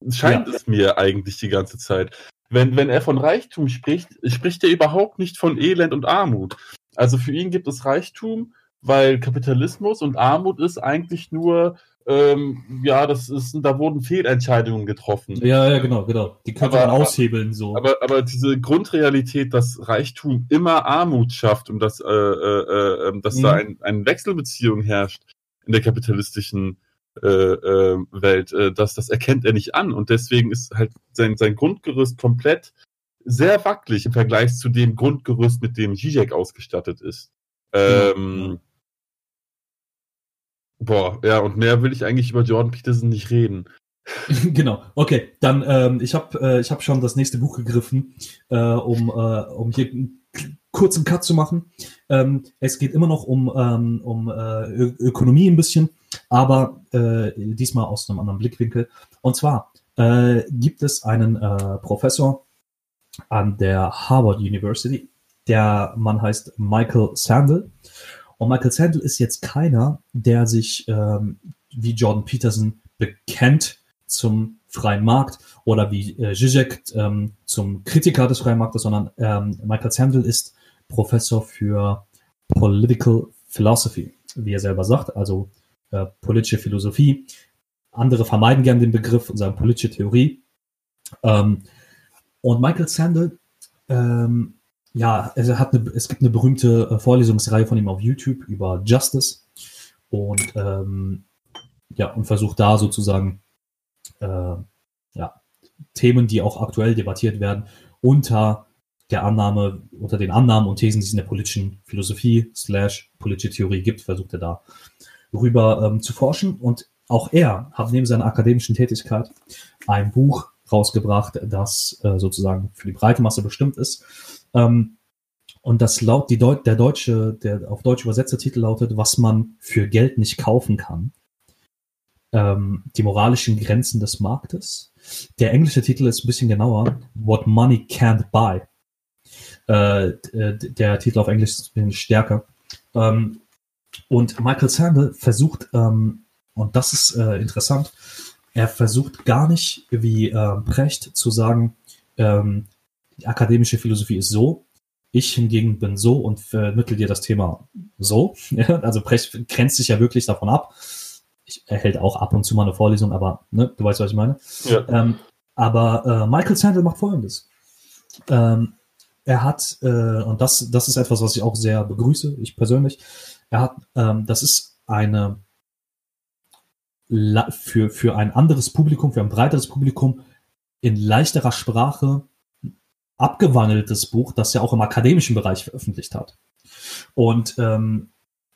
Scheint ja. es mir eigentlich die ganze Zeit. Wenn, wenn er von Reichtum spricht, spricht er überhaupt nicht von Elend und Armut. Also für ihn gibt es Reichtum weil Kapitalismus und Armut ist eigentlich nur ähm, ja, das ist, da wurden Fehlentscheidungen getroffen. Ja, ja, genau, genau. Die könnte man aushebeln so. Aber, aber diese Grundrealität, dass Reichtum immer Armut schafft und dass, äh, äh, äh, dass mhm. da ein, eine Wechselbeziehung herrscht in der kapitalistischen äh, äh, Welt, äh, das, das erkennt er nicht an und deswegen ist halt sein, sein Grundgerüst komplett sehr wackelig im Vergleich zu dem Grundgerüst, mit dem Zizek ausgestattet ist. Ähm, ja. Boah, ja, und mehr will ich eigentlich über Jordan Peterson nicht reden. genau, okay, dann ähm, ich habe äh, ich hab schon das nächste Buch gegriffen, äh, um, äh, um hier einen kurzen Cut zu machen. Ähm, es geht immer noch um, ähm, um äh, Ökonomie ein bisschen, aber äh, diesmal aus einem anderen Blickwinkel. Und zwar äh, gibt es einen äh, Professor an der Harvard University, der Mann heißt Michael Sandel und Michael Sandel ist jetzt keiner, der sich ähm, wie Jordan Peterson bekennt zum freien Markt oder wie äh, Zizek ähm, zum Kritiker des freien Marktes, sondern ähm, Michael Sandel ist Professor für Political Philosophy, wie er selber sagt, also äh, politische Philosophie. Andere vermeiden gern den Begriff und sagen politische Theorie. Ähm, und Michael Sandel ähm, ja, hat eine, es gibt eine berühmte äh, Vorlesungsreihe von ihm auf YouTube über Justice und ähm, ja und versucht da sozusagen äh, ja Themen, die auch aktuell debattiert werden, unter der Annahme, unter den Annahmen und Thesen, die es in der politischen Philosophie slash politische Theorie gibt, versucht er da rüber ähm, zu forschen. Und auch er hat neben seiner akademischen Tätigkeit ein Buch rausgebracht, das äh, sozusagen für die breite Masse bestimmt ist, ähm, und das laut die Deut der deutsche, der auf Deutsch übersetzte Titel lautet, was man für Geld nicht kaufen kann. Ähm, die moralischen Grenzen des Marktes. Der englische Titel ist ein bisschen genauer. What Money Can't Buy. Äh, äh der Titel auf Englisch ist ein bisschen stärker. Ähm, und Michael Sandel versucht, ähm, und das ist äh, interessant, er versucht gar nicht wie äh, Brecht zu sagen, ähm, die akademische Philosophie ist so, ich hingegen bin so und vermittel dir das Thema so. also Brecht grenzt sich ja wirklich davon ab. Ich erhält auch ab und zu mal eine Vorlesung, aber ne, du weißt, was ich meine. Ja. Ähm, aber äh, Michael Sandel macht Folgendes. Ähm, er hat, äh, und das, das ist etwas, was ich auch sehr begrüße, ich persönlich, er hat, ähm, das ist eine für, für ein anderes Publikum, für ein breiteres Publikum in leichterer Sprache abgewandeltes Buch, das er auch im akademischen Bereich veröffentlicht hat. Und ähm,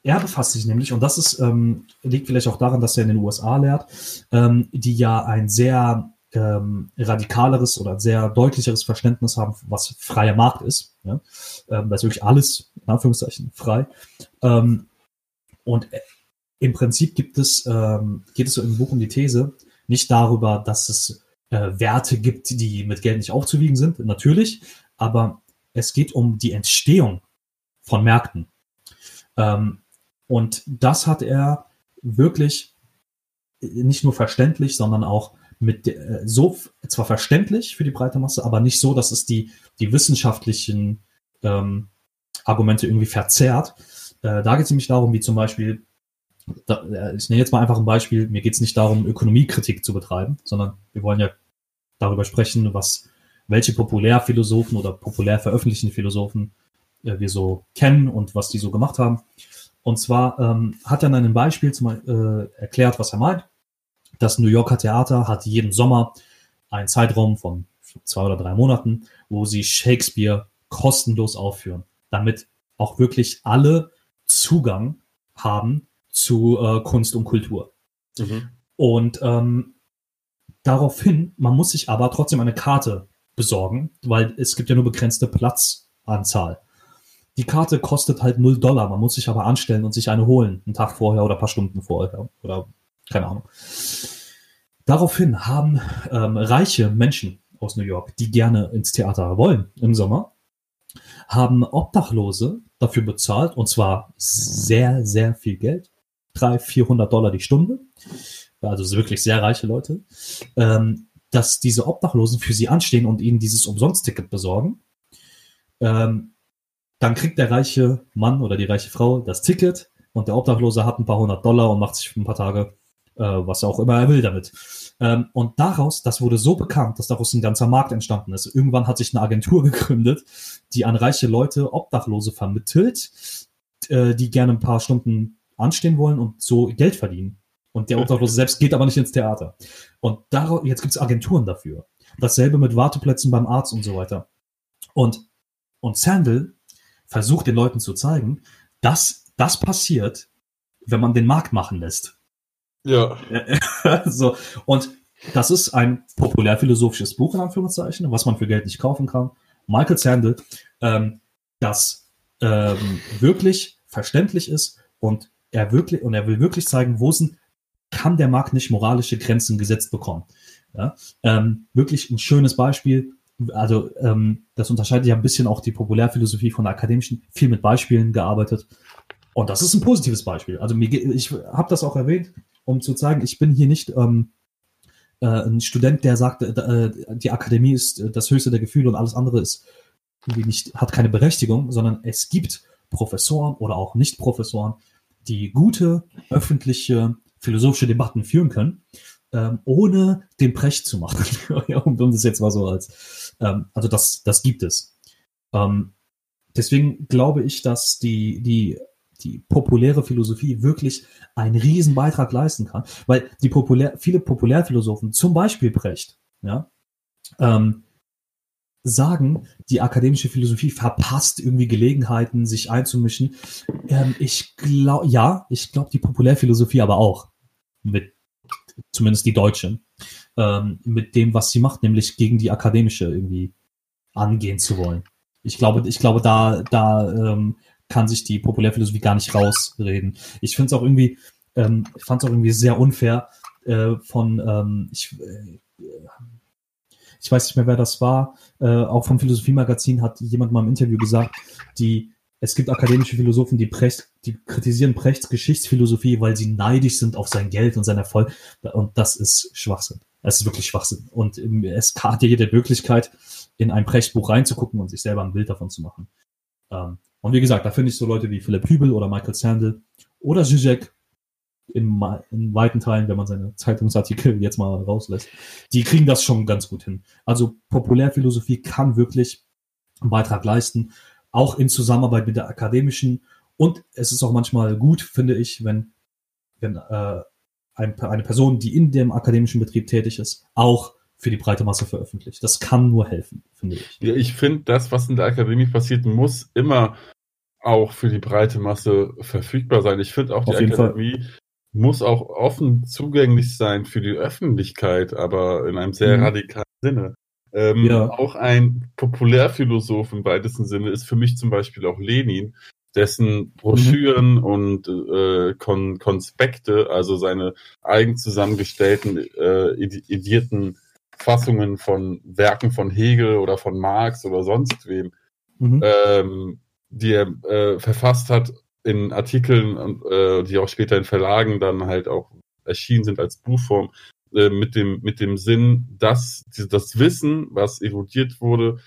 er befasst sich nämlich, und das ist, ähm, liegt vielleicht auch daran, dass er in den USA lehrt, ähm, die ja ein sehr ähm, radikaleres oder sehr deutlicheres Verständnis haben, was freier Markt ist. Ja? Ähm, da ist wirklich alles, in Anführungszeichen, frei. Ähm, und im Prinzip gibt es, ähm, geht es so im Buch um die These, nicht darüber, dass es äh, Werte gibt, die mit Geld nicht aufzuwiegen sind, natürlich, aber es geht um die Entstehung von Märkten. Ähm, und das hat er wirklich nicht nur verständlich, sondern auch mit äh, so zwar verständlich für die breite Masse, aber nicht so, dass es die die wissenschaftlichen ähm, Argumente irgendwie verzerrt. Äh, da geht es nämlich darum, wie zum Beispiel, da, ich nenne jetzt mal einfach ein Beispiel, mir geht es nicht darum, Ökonomiekritik zu betreiben, sondern wir wollen ja darüber sprechen, was welche Populärphilosophen oder populär veröffentlichten Philosophen äh, wir so kennen und was die so gemacht haben. Und zwar ähm, hat er in einem Beispiel zum, äh, erklärt, was er meint. Das New Yorker Theater hat jeden Sommer einen Zeitraum von zwei oder drei Monaten, wo sie Shakespeare kostenlos aufführen, damit auch wirklich alle Zugang haben zu äh, Kunst und Kultur. Mhm. Und ähm, Daraufhin, man muss sich aber trotzdem eine Karte besorgen, weil es gibt ja nur begrenzte Platzanzahl. Die Karte kostet halt 0 Dollar, man muss sich aber anstellen und sich eine holen, einen Tag vorher oder ein paar Stunden vorher oder keine Ahnung. Daraufhin haben ähm, reiche Menschen aus New York, die gerne ins Theater wollen im Sommer, haben Obdachlose dafür bezahlt und zwar sehr, sehr viel Geld. 300, 400 Dollar die Stunde also wirklich sehr reiche Leute, ähm, dass diese Obdachlosen für sie anstehen und ihnen dieses Umsonst-Ticket besorgen. Ähm, dann kriegt der reiche Mann oder die reiche Frau das Ticket und der Obdachlose hat ein paar hundert Dollar und macht sich ein paar Tage, äh, was auch immer er will damit. Ähm, und daraus, das wurde so bekannt, dass daraus ein ganzer Markt entstanden ist. Irgendwann hat sich eine Agentur gegründet, die an reiche Leute Obdachlose vermittelt, äh, die gerne ein paar Stunden anstehen wollen und so Geld verdienen. Und der Obdachlose selbst geht aber nicht ins Theater. Und daraus, jetzt gibt es Agenturen dafür. Dasselbe mit Warteplätzen beim Arzt und so weiter. Und, und Sandel versucht den Leuten zu zeigen, dass das passiert, wenn man den Markt machen lässt. Ja. so, und das ist ein populärphilosophisches Buch, in Anführungszeichen, was man für Geld nicht kaufen kann. Michael Sandel, ähm, das ähm, wirklich verständlich ist und er wirklich, und er will wirklich zeigen, wo sind, kann der Markt nicht moralische Grenzen gesetzt bekommen. Ja? Ähm, wirklich ein schönes Beispiel. Also ähm, das unterscheidet ja ein bisschen auch die Populärphilosophie von der akademischen, viel mit Beispielen gearbeitet. Und das ist ein positives Beispiel. Also ich habe das auch erwähnt, um zu zeigen, ich bin hier nicht ähm, äh, ein Student, der sagt, äh, die Akademie ist äh, das höchste der Gefühle und alles andere ist nicht, hat keine Berechtigung, sondern es gibt Professoren oder auch Nicht-Professoren, die gute öffentliche philosophische Debatten führen können, ähm, ohne den Precht zu machen. um, das jetzt mal so als, ähm, also das, das gibt es. Ähm, deswegen glaube ich, dass die, die die populäre Philosophie wirklich einen riesen Beitrag leisten kann. Weil die populär, viele Populärphilosophen, zum Beispiel Brecht, ja, ähm, sagen, die akademische Philosophie verpasst irgendwie Gelegenheiten, sich einzumischen. Ähm, ich glaube, ja, ich glaube die Populärphilosophie aber auch. Mit, zumindest die deutsche. Ähm, mit dem, was sie macht, nämlich gegen die akademische irgendwie angehen zu wollen. Ich glaube, ich glaube, da, da ähm, kann sich die Populärphilosophie gar nicht rausreden. Ich finde es auch irgendwie, ähm, fand es auch irgendwie sehr unfair äh, von, ähm, ich, äh, ich weiß nicht mehr, wer das war, äh, auch vom Philosophie-Magazin hat jemand mal im Interview gesagt, die, es gibt akademische Philosophen, die, Precht, die kritisieren Prechts Geschichtsphilosophie, weil sie neidisch sind auf sein Geld und sein Erfolg. Und das ist Schwachsinn. Es ist wirklich Schwachsinn. Und es hat ja jede Möglichkeit, in ein Prechtbuch reinzugucken und sich selber ein Bild davon zu machen. Ähm, und wie gesagt, da finde ich so Leute wie Philipp Hübel oder Michael Sandel oder Zizek in, in weiten Teilen, wenn man seine Zeitungsartikel jetzt mal rauslässt, die kriegen das schon ganz gut hin. Also Populärphilosophie kann wirklich einen Beitrag leisten, auch in Zusammenarbeit mit der akademischen. Und es ist auch manchmal gut, finde ich, wenn, wenn äh, ein, eine Person, die in dem akademischen Betrieb tätig ist, auch für die breite Masse veröffentlicht. Das kann nur helfen, finde ich. Ja, ich finde, das, was in der Akademie passiert, muss immer auch für die breite Masse verfügbar sein. Ich finde auch, die Akademie Fall. Muss auch offen zugänglich sein für die Öffentlichkeit, aber in einem sehr mhm. radikalen Sinne. Ähm, ja. Auch ein Populärphilosoph im weitesten Sinne ist für mich zum Beispiel auch Lenin, dessen Broschüren mhm. und äh, Kon Konspekte, also seine eigen zusammengestellten, äh, idierten Fassungen von Werken von Hegel oder von Marx oder sonst wem, mhm. ähm, die er äh, verfasst hat in Artikeln, äh, die auch später in Verlagen dann halt auch erschienen sind als Buchform, äh, mit dem mit dem Sinn, dass das Wissen, was erodiert wurde,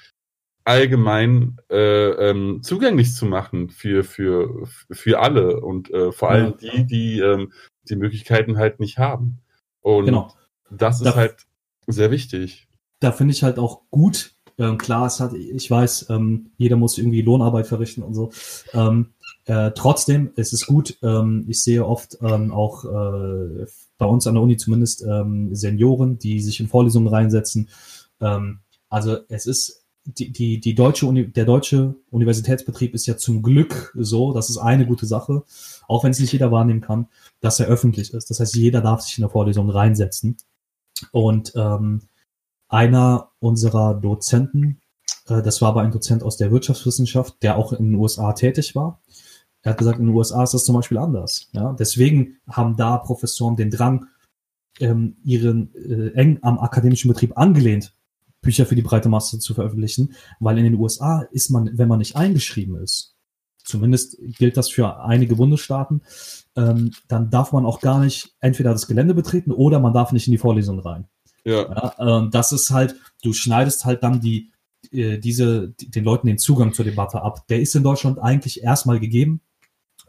allgemein äh, ähm, zugänglich zu machen für für für alle und äh, vor allem ja. die, die ähm, die Möglichkeiten halt nicht haben. Und genau. das ist da, halt sehr wichtig. Da finde ich halt auch gut, ähm, klar, es hat, ich weiß, ähm, jeder muss irgendwie Lohnarbeit verrichten und so. Äh, trotzdem, es ist gut. Ähm, ich sehe oft ähm, auch äh, bei uns an der Uni zumindest ähm, Senioren, die sich in Vorlesungen reinsetzen. Ähm, also es ist die, die, die deutsche Uni, der deutsche Universitätsbetrieb ist ja zum Glück so, das ist eine gute Sache, auch wenn es nicht jeder wahrnehmen kann, dass er öffentlich ist. Das heißt, jeder darf sich in der Vorlesung reinsetzen. Und ähm, einer unserer Dozenten, äh, das war aber ein Dozent aus der Wirtschaftswissenschaft, der auch in den USA tätig war. Er hat gesagt, in den USA ist das zum Beispiel anders. Ja? Deswegen haben da Professoren den Drang, ähm, ihren äh, eng am akademischen Betrieb angelehnt, Bücher für die breite Masse zu veröffentlichen, weil in den USA ist man, wenn man nicht eingeschrieben ist, zumindest gilt das für einige Bundesstaaten, ähm, dann darf man auch gar nicht entweder das Gelände betreten oder man darf nicht in die Vorlesung rein. Ja. ja ähm, das ist halt, du schneidest halt dann die, äh, diese, die, den Leuten den Zugang zur Debatte ab. Der ist in Deutschland eigentlich erstmal gegeben.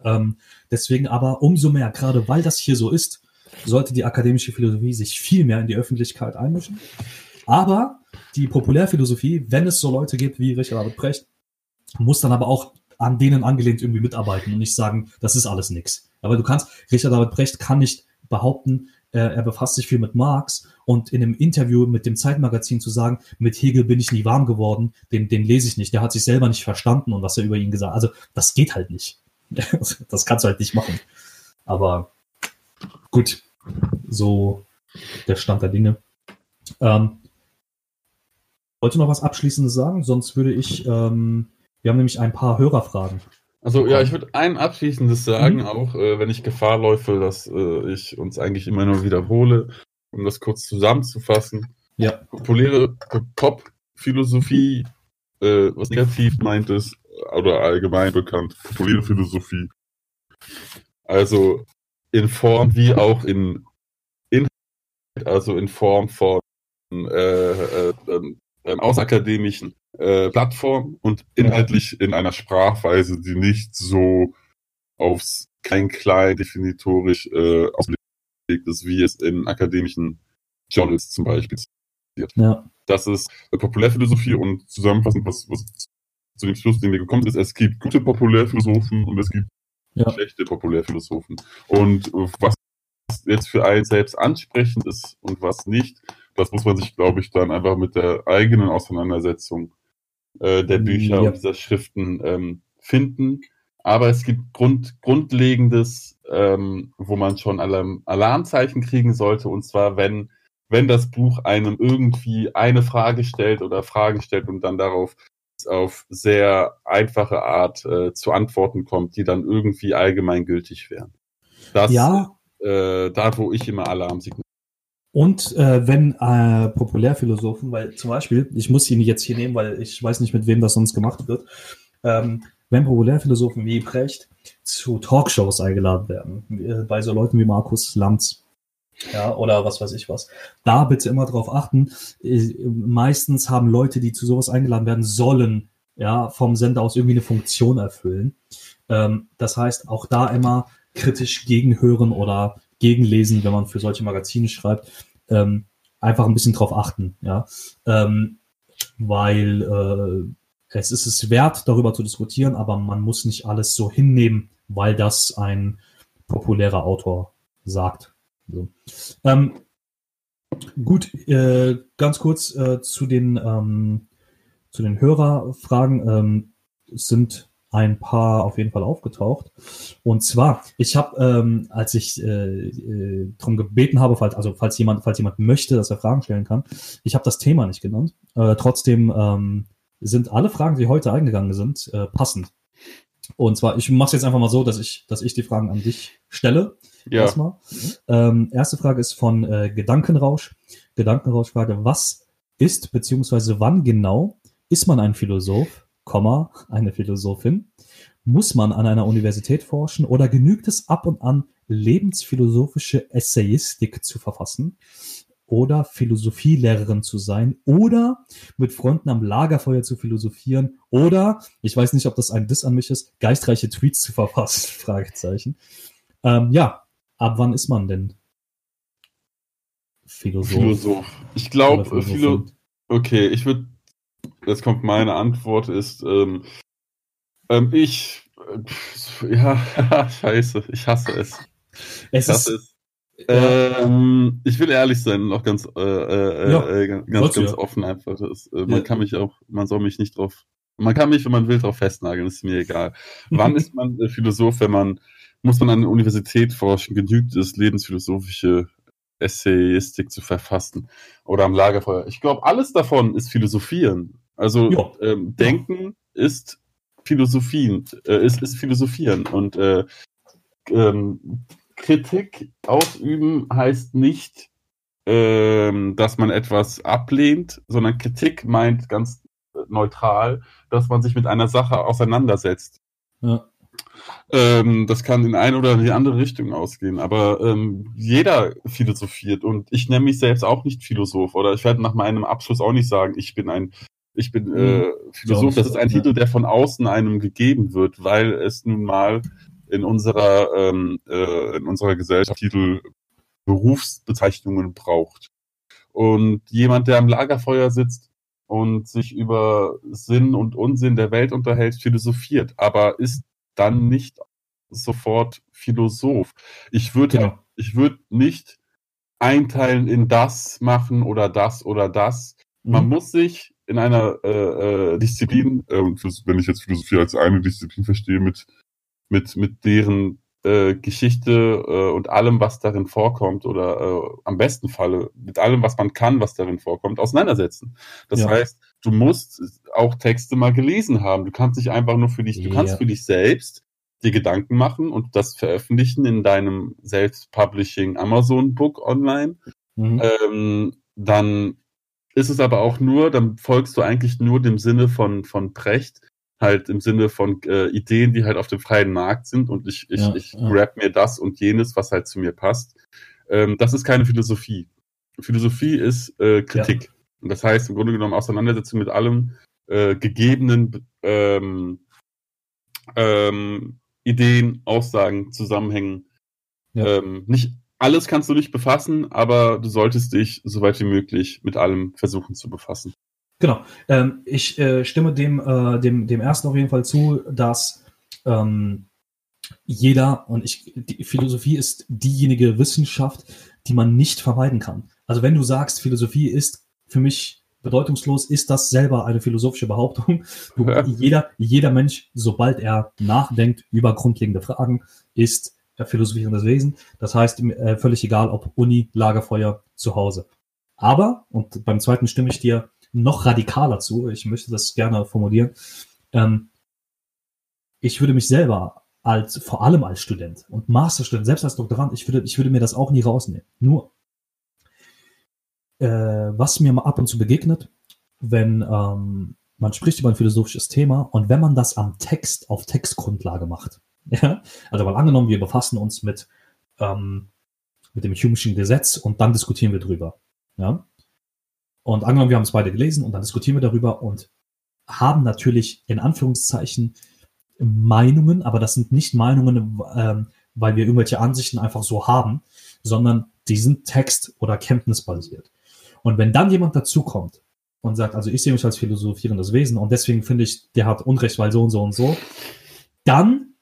Ähm, deswegen aber umso mehr, gerade weil das hier so ist, sollte die akademische Philosophie sich viel mehr in die Öffentlichkeit einmischen. Aber die Populärphilosophie, wenn es so Leute gibt wie Richard David Brecht, muss dann aber auch an denen angelehnt irgendwie mitarbeiten und nicht sagen, das ist alles nix. Aber du kannst, Richard David Brecht kann nicht behaupten, äh, er befasst sich viel mit Marx und in einem Interview mit dem Zeitmagazin zu sagen, mit Hegel bin ich nie warm geworden, den, den lese ich nicht, der hat sich selber nicht verstanden und was er über ihn gesagt hat. Also das geht halt nicht. das kannst du halt nicht machen. Aber gut, so der Stand der Dinge. Ähm, wollte noch was Abschließendes sagen? Sonst würde ich, ähm, wir haben nämlich ein paar Hörerfragen. Also ja, ich würde ein abschließendes sagen, mhm. auch äh, wenn ich Gefahr läufe, dass äh, ich uns eigentlich immer nur wiederhole, um das kurz zusammenzufassen. Ja. Populäre Pop-Philosophie, äh, was negativ meint ist, oder allgemein bekannt, populäre Philosophie. Also in Form wie auch in Inhalt, also in Form von äh, äh, äh, außerakademischen äh, Plattform und inhaltlich in einer Sprachweise, die nicht so aufs klein-klein definitorisch äh, ausgelegt ist, wie es in akademischen Journals zum Beispiel. Ja. Das ist Populärphilosophie und zusammenfassend, was, was zu dem Schluss, den wir gekommen sind, es gibt gute Populärphilosophen und es gibt ja. schlechte Populärphilosophen. Und was jetzt für einen selbst ansprechend ist und was nicht, das muss man sich, glaube ich, dann einfach mit der eigenen Auseinandersetzung äh, der Bücher ja. und dieser Schriften ähm, finden. Aber es gibt Grund, Grundlegendes, ähm, wo man schon Alarm, Alarmzeichen kriegen sollte, und zwar, wenn, wenn das Buch einem irgendwie eine Frage stellt oder Fragen stellt und dann darauf auf sehr einfache Art äh, zu Antworten kommt, die dann irgendwie allgemeingültig wären. Das, ja. Äh, da, wo ich immer Alarmsignale und äh, wenn äh, Populärphilosophen, weil zum Beispiel, ich muss ihn jetzt hier nehmen, weil ich weiß nicht, mit wem das sonst gemacht wird, ähm, wenn Populärphilosophen wie Brecht zu Talkshows eingeladen werden, äh, bei so Leuten wie Markus Lanz, ja, oder was weiß ich was, da bitte immer drauf achten. Äh, meistens haben Leute, die zu sowas eingeladen werden sollen, ja, vom Sender aus irgendwie eine Funktion erfüllen. Ähm, das heißt, auch da immer kritisch gegenhören oder gegenlesen, wenn man für solche Magazine schreibt, ähm, einfach ein bisschen drauf achten, ja, ähm, weil äh, es ist es wert, darüber zu diskutieren, aber man muss nicht alles so hinnehmen, weil das ein populärer Autor sagt. So. Ähm, gut, äh, ganz kurz äh, zu den ähm, zu den Hörerfragen ähm, sind ein paar auf jeden Fall aufgetaucht. Und zwar, ich habe, ähm, als ich äh, äh, darum gebeten habe, falls, also falls jemand, falls jemand möchte, dass er Fragen stellen kann, ich habe das Thema nicht genannt. Äh, trotzdem ähm, sind alle Fragen, die heute eingegangen sind, äh, passend. Und zwar, ich mache es jetzt einfach mal so, dass ich, dass ich die Fragen an dich stelle. Ja. Erstmal. Ähm, erste Frage ist von äh, Gedankenrausch. Gedankenrausch frage, was ist beziehungsweise wann genau ist man ein Philosoph? Komma, eine Philosophin? Muss man an einer Universität forschen oder genügt es ab und an, lebensphilosophische Essayistik zu verfassen? Oder Philosophielehrerin zu sein? Oder mit Freunden am Lagerfeuer zu philosophieren? Oder, ich weiß nicht, ob das ein Diss an mich ist, geistreiche Tweets zu verfassen? Fragezeichen. Ähm, ja, ab wann ist man denn Philosoph? Philosoph. Ich glaube, Philo okay, ich würde jetzt kommt meine Antwort, ist, ähm, ähm, ich, äh, ja, scheiße, ich hasse es. Es ich hasse ist, es. Ähm, ich will ehrlich sein, noch ganz, äh, äh, ja, äh, ganz, ganz ja. offen einfach. Das, äh, man ja. kann mich auch, man soll mich nicht drauf, man kann mich, wenn man will, drauf festnageln, ist mir egal. Wann ist man äh, Philosoph, wenn man, muss man an der Universität forschen, genügt es, lebensphilosophische Essayistik zu verfassen oder am Lagerfeuer. Ich glaube, alles davon ist Philosophieren. Also ähm, Denken ist Philosophien, äh, ist, ist Philosophieren und äh, ähm, Kritik ausüben heißt nicht, ähm, dass man etwas ablehnt, sondern Kritik meint ganz neutral, dass man sich mit einer Sache auseinandersetzt. Ja. Ähm, das kann in eine oder in die andere Richtung ausgehen, aber ähm, jeder philosophiert und ich nenne mich selbst auch nicht Philosoph oder ich werde nach meinem Abschluss auch nicht sagen, ich bin ein ich bin äh, hm, Philosoph. Das ist ein Titel, der von außen einem gegeben wird, weil es nun mal in unserer, ähm, äh, in unserer Gesellschaft Titel Berufsbezeichnungen braucht. Und jemand, der am Lagerfeuer sitzt und sich über Sinn und Unsinn der Welt unterhält, philosophiert, aber ist dann nicht sofort Philosoph. Ich würde, genau. ich würde nicht einteilen in das machen oder das oder das. Mhm. Man muss sich in einer äh, äh, Disziplin, äh, wenn ich jetzt Philosophie als eine Disziplin verstehe, mit, mit, mit deren äh, Geschichte äh, und allem, was darin vorkommt, oder äh, am besten Falle mit allem, was man kann, was darin vorkommt, auseinandersetzen. Das ja. heißt, du musst auch Texte mal gelesen haben. Du kannst nicht einfach nur für dich, du ja. kannst für dich selbst dir Gedanken machen und das veröffentlichen in deinem Self-Publishing Amazon Book online. Mhm. Ähm, dann ist es aber auch nur, dann folgst du eigentlich nur dem Sinne von, von Precht, halt im Sinne von äh, Ideen, die halt auf dem freien Markt sind und ich, ich, ja, ich ja. grab mir das und jenes, was halt zu mir passt. Ähm, das ist keine Philosophie. Philosophie ist äh, Kritik. Ja. Und das heißt im Grunde genommen Auseinandersetzung mit allem äh, gegebenen ähm, ähm, Ideen, Aussagen, Zusammenhängen. Ähm, nicht alles kannst du nicht befassen, aber du solltest dich so weit wie möglich mit allem versuchen zu befassen. Genau. Ähm, ich äh, stimme dem, äh, dem, dem ersten auf jeden Fall zu, dass ähm, jeder, und ich, die Philosophie ist diejenige Wissenschaft, die man nicht vermeiden kann. Also wenn du sagst, Philosophie ist für mich bedeutungslos, ist das selber eine philosophische Behauptung. Du, ja. jeder, jeder Mensch, sobald er nachdenkt über grundlegende Fragen, ist philosophierendes Wesen. Das heißt, äh, völlig egal, ob Uni, Lagerfeuer, zu Hause. Aber, und beim zweiten stimme ich dir noch radikaler zu, ich möchte das gerne formulieren, ähm, ich würde mich selber als, vor allem als Student und Masterstudent, selbst als Doktorand, ich würde, ich würde mir das auch nie rausnehmen. Nur, äh, was mir mal ab und zu begegnet, wenn ähm, man spricht über ein philosophisches Thema und wenn man das am Text, auf Textgrundlage macht, ja, also mal angenommen, wir befassen uns mit, ähm, mit dem Hume'schen Gesetz und dann diskutieren wir drüber, ja, und angenommen, wir haben es beide gelesen und dann diskutieren wir darüber und haben natürlich in Anführungszeichen Meinungen, aber das sind nicht Meinungen, ähm, weil wir irgendwelche Ansichten einfach so haben, sondern die sind text- oder kenntnisbasiert. Und wenn dann jemand dazukommt und sagt, also ich sehe mich als philosophierendes Wesen und deswegen finde ich, der hat Unrecht, weil so und so und so, dann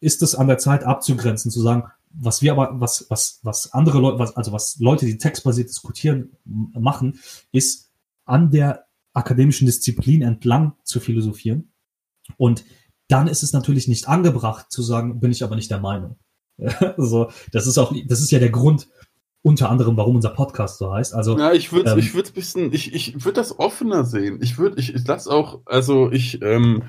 ist es an der Zeit abzugrenzen, zu sagen, was wir aber, was, was, was andere Leute, was, also was Leute, die textbasiert diskutieren, machen, ist an der akademischen Disziplin entlang zu philosophieren. Und dann ist es natürlich nicht angebracht zu sagen, bin ich aber nicht der Meinung. also, das ist auch, das ist ja der Grund, unter anderem, warum unser Podcast so heißt. Also, ja, ich würde, ähm, ich würde bisschen, ich, ich würde das offener sehen. Ich würde, ich, ich lasse auch, also ich, ähm,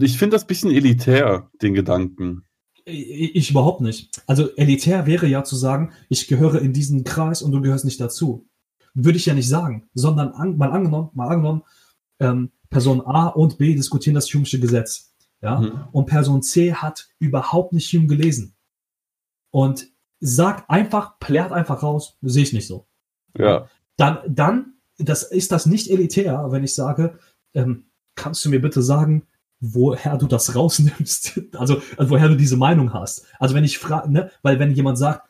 ich finde das bisschen elitär, den Gedanken. Ich überhaupt nicht. Also elitär wäre ja zu sagen, ich gehöre in diesen Kreis und du gehörst nicht dazu. Würde ich ja nicht sagen, sondern an, mal angenommen, mal angenommen, ähm, Person A und B diskutieren das Hume'sche Gesetz. Ja? Mhm. Und Person C hat überhaupt nicht Hume gelesen. Und sagt einfach, plärt einfach raus, sehe ich nicht so. Ja. Dann, dann das, ist das nicht elitär, wenn ich sage, ähm, kannst du mir bitte sagen, woher du das rausnimmst, also, also woher du diese Meinung hast. Also wenn ich frage, ne, weil wenn jemand sagt,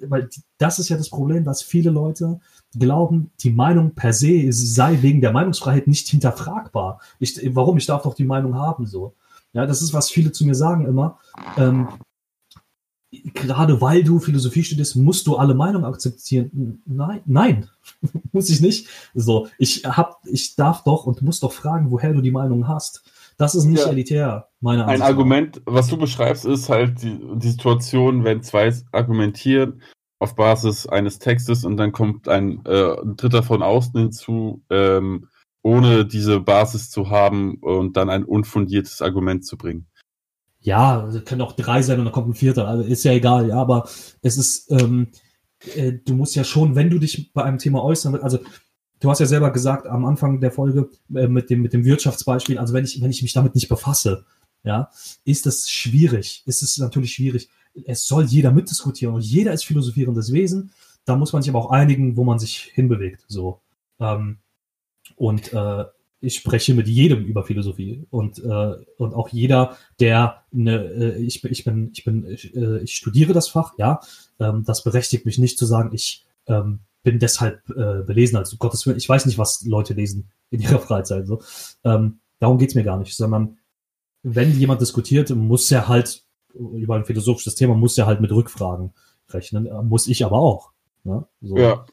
weil das ist ja das Problem, dass viele Leute glauben, die Meinung per se sei wegen der Meinungsfreiheit nicht hinterfragbar. Ich, warum? Ich darf doch die Meinung haben, so. Ja, das ist, was viele zu mir sagen immer. Ähm, gerade weil du Philosophie studierst, musst du alle Meinungen akzeptieren. Nein, nein, muss ich nicht. So, ich hab, ich darf doch und muss doch fragen, woher du die Meinung hast. Das ist nicht ja. elitär, meiner Ansicht Ein Argument, was du beschreibst, ist halt die, die Situation, wenn zwei argumentieren auf Basis eines Textes und dann kommt ein, äh, ein Dritter von außen hinzu, ähm, ohne diese Basis zu haben und dann ein unfundiertes Argument zu bringen. Ja, können auch drei sein und dann kommt ein Vierter, also ist ja egal, ja, aber es ist, ähm, äh, du musst ja schon, wenn du dich bei einem Thema äußern willst, also du hast ja selber gesagt am Anfang der Folge äh, mit dem mit dem Wirtschaftsbeispiel, also wenn ich wenn ich mich damit nicht befasse, ja, ist das schwierig. Ist es natürlich schwierig. Es soll jeder mitdiskutieren und jeder ist philosophierendes Wesen. Da muss man sich aber auch einigen, wo man sich hinbewegt. So ähm, und äh, ich spreche mit jedem über Philosophie und, äh, und auch jeder, der eine, äh, ich, ich bin, ich bin, ich, äh, ich studiere das Fach, ja, ähm, das berechtigt mich nicht zu sagen, ich ähm, bin deshalb äh, belesen. Also Gottes Willen, ich weiß nicht, was Leute lesen in ihrer Freizeit. So. Ähm, darum geht's mir gar nicht, sondern wenn jemand diskutiert, muss er halt über ein philosophisches Thema, muss er halt mit Rückfragen rechnen. Muss ich aber auch. Ne? So. Ja.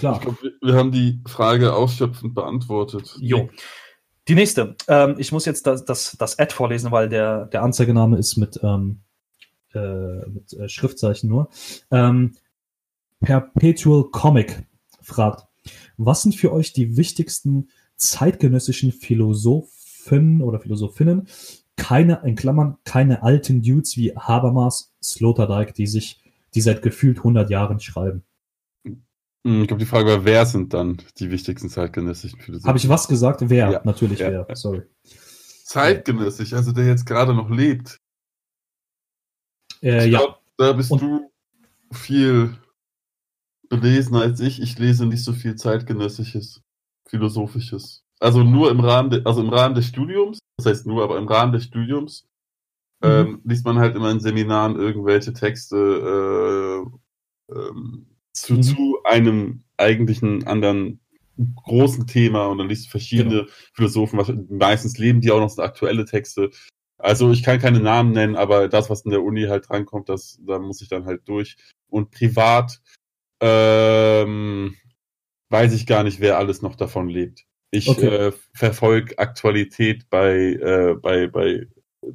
Klar. Ich glaube, wir haben die Frage ausschöpfend beantwortet. Jo. Die nächste. Ähm, ich muss jetzt das, das, das Ad vorlesen, weil der, der Anzeigename ist mit, ähm, äh, mit äh, Schriftzeichen nur. Ähm, Perpetual Comic fragt, was sind für euch die wichtigsten zeitgenössischen Philosophen oder Philosophinnen? Keine, in Klammern, keine alten Dudes wie Habermas, Sloterdijk, die sich, die seit gefühlt 100 Jahren schreiben. Hm, ich glaube, die Frage war, wer sind dann die wichtigsten zeitgenössischen Philosophen? Habe ich was gesagt? Wer? Ja. Natürlich ja. wer. Sorry. Zeitgenössisch, also der jetzt gerade noch lebt. Äh, ja. da bist Und du viel belesener als ich. Ich lese nicht so viel zeitgenössisches, philosophisches. Also nur im Rahmen, de, also im Rahmen des Studiums, das heißt nur, aber im Rahmen des Studiums mhm. ähm, liest man halt immer in Seminaren irgendwelche Texte äh, ähm, zu, mhm. zu einem eigentlichen anderen großen Thema und dann liest du verschiedene genau. Philosophen, was, meistens leben die auch noch so aktuelle Texte. Also ich kann keine Namen nennen, aber das, was in der Uni halt drankommt, das, da muss ich dann halt durch. Und privat ähm, weiß ich gar nicht, wer alles noch davon lebt. Ich okay. äh, verfolge Aktualität bei, äh, bei, bei,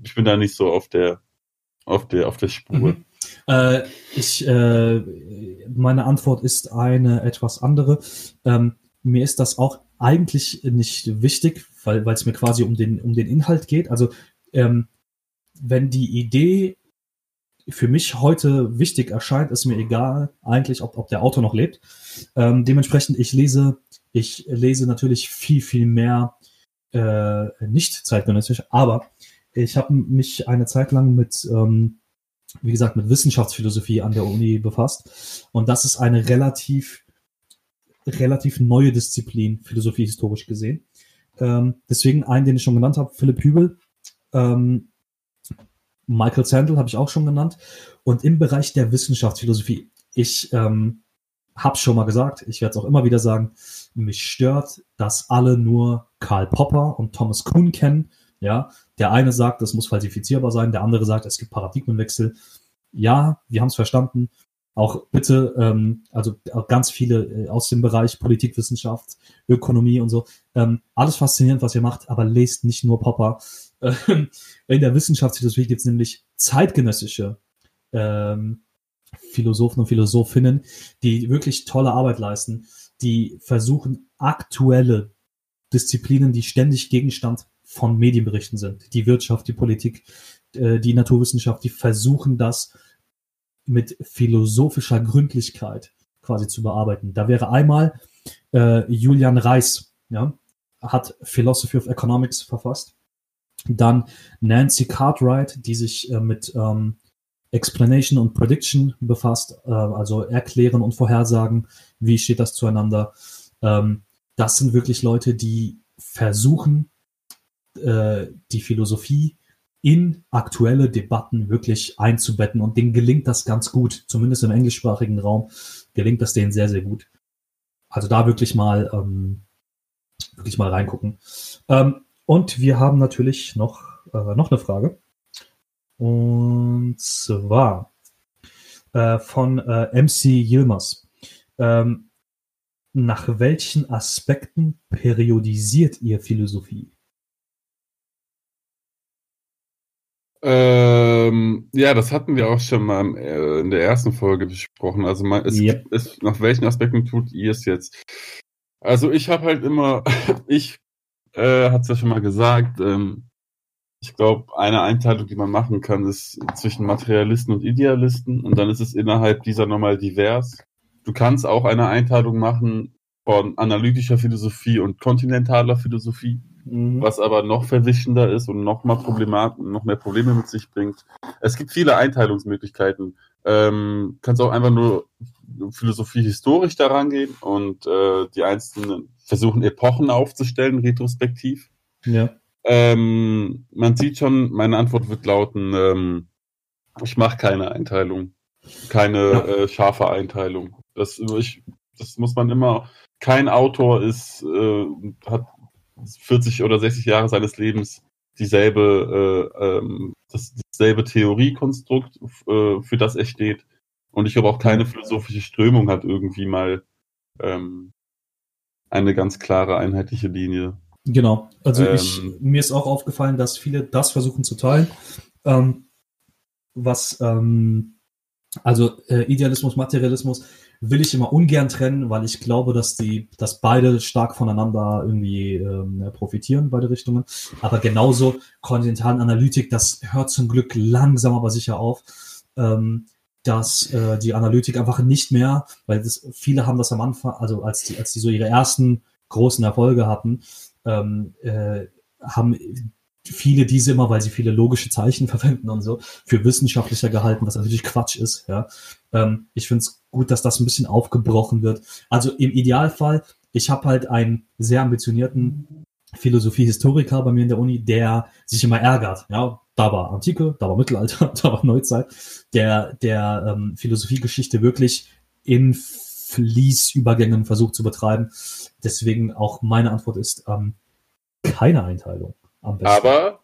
ich bin da nicht so auf der, auf der, auf der Spur. Mhm. Äh, ich, äh, meine Antwort ist eine etwas andere. Ähm, mir ist das auch eigentlich nicht wichtig, weil es mir quasi um den, um den Inhalt geht. Also ähm, wenn die Idee für mich heute wichtig erscheint, ist mir egal eigentlich, ob, ob der Autor noch lebt. Ähm, dementsprechend, ich lese, ich lese natürlich viel, viel mehr äh, nicht zeitgenössisch, aber ich habe mich eine Zeit lang mit ähm, wie gesagt, mit Wissenschaftsphilosophie an der Uni befasst. Und das ist eine relativ, relativ neue Disziplin, Philosophie historisch gesehen. Ähm, deswegen einen, den ich schon genannt habe, Philipp Hübel. Ähm, Michael Sandel habe ich auch schon genannt. Und im Bereich der Wissenschaftsphilosophie, ich ähm, habe schon mal gesagt, ich werde es auch immer wieder sagen, mich stört, dass alle nur Karl Popper und Thomas Kuhn kennen ja, der eine sagt, es muss falsifizierbar sein, der andere sagt, es gibt Paradigmenwechsel. Ja, wir haben es verstanden. Auch bitte, ähm, also ganz viele äh, aus dem Bereich Politikwissenschaft, Ökonomie und so. Ähm, alles faszinierend, was ihr macht, aber lest nicht nur Popper. Ähm, in der Wissenschaftsphilosophie gibt es nämlich zeitgenössische ähm, Philosophen und Philosophinnen, die wirklich tolle Arbeit leisten, die versuchen, aktuelle Disziplinen, die ständig Gegenstand von Medienberichten sind. Die Wirtschaft, die Politik, äh, die Naturwissenschaft, die versuchen das mit philosophischer Gründlichkeit quasi zu bearbeiten. Da wäre einmal äh, Julian Reis, ja, hat Philosophy of Economics verfasst. Dann Nancy Cartwright, die sich äh, mit ähm, Explanation und Prediction befasst, äh, also Erklären und Vorhersagen, wie steht das zueinander. Ähm, das sind wirklich Leute, die versuchen, äh, die Philosophie in aktuelle Debatten wirklich einzubetten und denen gelingt das ganz gut, zumindest im englischsprachigen Raum gelingt das denen sehr, sehr gut. Also da wirklich mal, ähm, wirklich mal reingucken. Ähm, und wir haben natürlich noch, äh, noch eine Frage. Und zwar äh, von äh, MC Yilmaz. Ähm, nach welchen Aspekten periodisiert ihr Philosophie? Ähm, ja, das hatten wir auch schon mal äh, in der ersten Folge besprochen. Also man, es, yep. es, nach welchen Aspekten tut ihr es jetzt? Also ich habe halt immer, ich äh, hatte es ja schon mal gesagt, ähm, ich glaube, eine Einteilung, die man machen kann, ist zwischen Materialisten und Idealisten und dann ist es innerhalb dieser nochmal divers. Du kannst auch eine Einteilung machen von analytischer Philosophie und kontinentaler Philosophie mhm. was aber noch verwischender ist und noch mal Problemat noch mehr Probleme mit sich bringt. Es gibt viele Einteilungsmöglichkeiten. Ähm, kannst auch einfach nur Philosophie historisch daran gehen und äh, die einzelnen versuchen, Epochen aufzustellen, retrospektiv. Ja. Ähm, man sieht schon, meine Antwort wird lauten, ähm, ich mache keine Einteilung. Keine ja. äh, scharfe Einteilung. Das, ich, das muss man immer. Kein Autor ist, äh, hat 40 oder 60 Jahre seines Lebens dieselbe, äh, ähm, das, dasselbe Theoriekonstrukt, äh, für das er steht. Und ich glaube auch keine philosophische Strömung hat irgendwie mal ähm, eine ganz klare einheitliche Linie. Genau. Also ähm, ich, mir ist auch aufgefallen, dass viele das versuchen zu teilen. Ähm, was ähm, also äh, Idealismus, Materialismus will ich immer ungern trennen, weil ich glaube, dass die, dass beide stark voneinander irgendwie ähm, profitieren, beide Richtungen. Aber genauso Kontinentalanalytik, das hört zum Glück langsam aber sicher auf. Ähm, dass äh, die Analytik einfach nicht mehr, weil das, viele haben das am Anfang, also als die, als die so ihre ersten großen Erfolge hatten, ähm, äh, haben viele diese immer, weil sie viele logische Zeichen verwenden und so, für wissenschaftlicher gehalten, was natürlich Quatsch ist. Ja. Ähm, ich finde es gut, dass das ein bisschen aufgebrochen wird. Also im Idealfall, ich habe halt einen sehr ambitionierten Philosophiehistoriker bei mir in der Uni, der sich immer ärgert. Ja, da war Antike, da war Mittelalter, da war Neuzeit, der der ähm, Philosophiegeschichte wirklich in Fließübergängen versucht zu betreiben. Deswegen auch meine Antwort ist ähm, keine Einteilung. Aber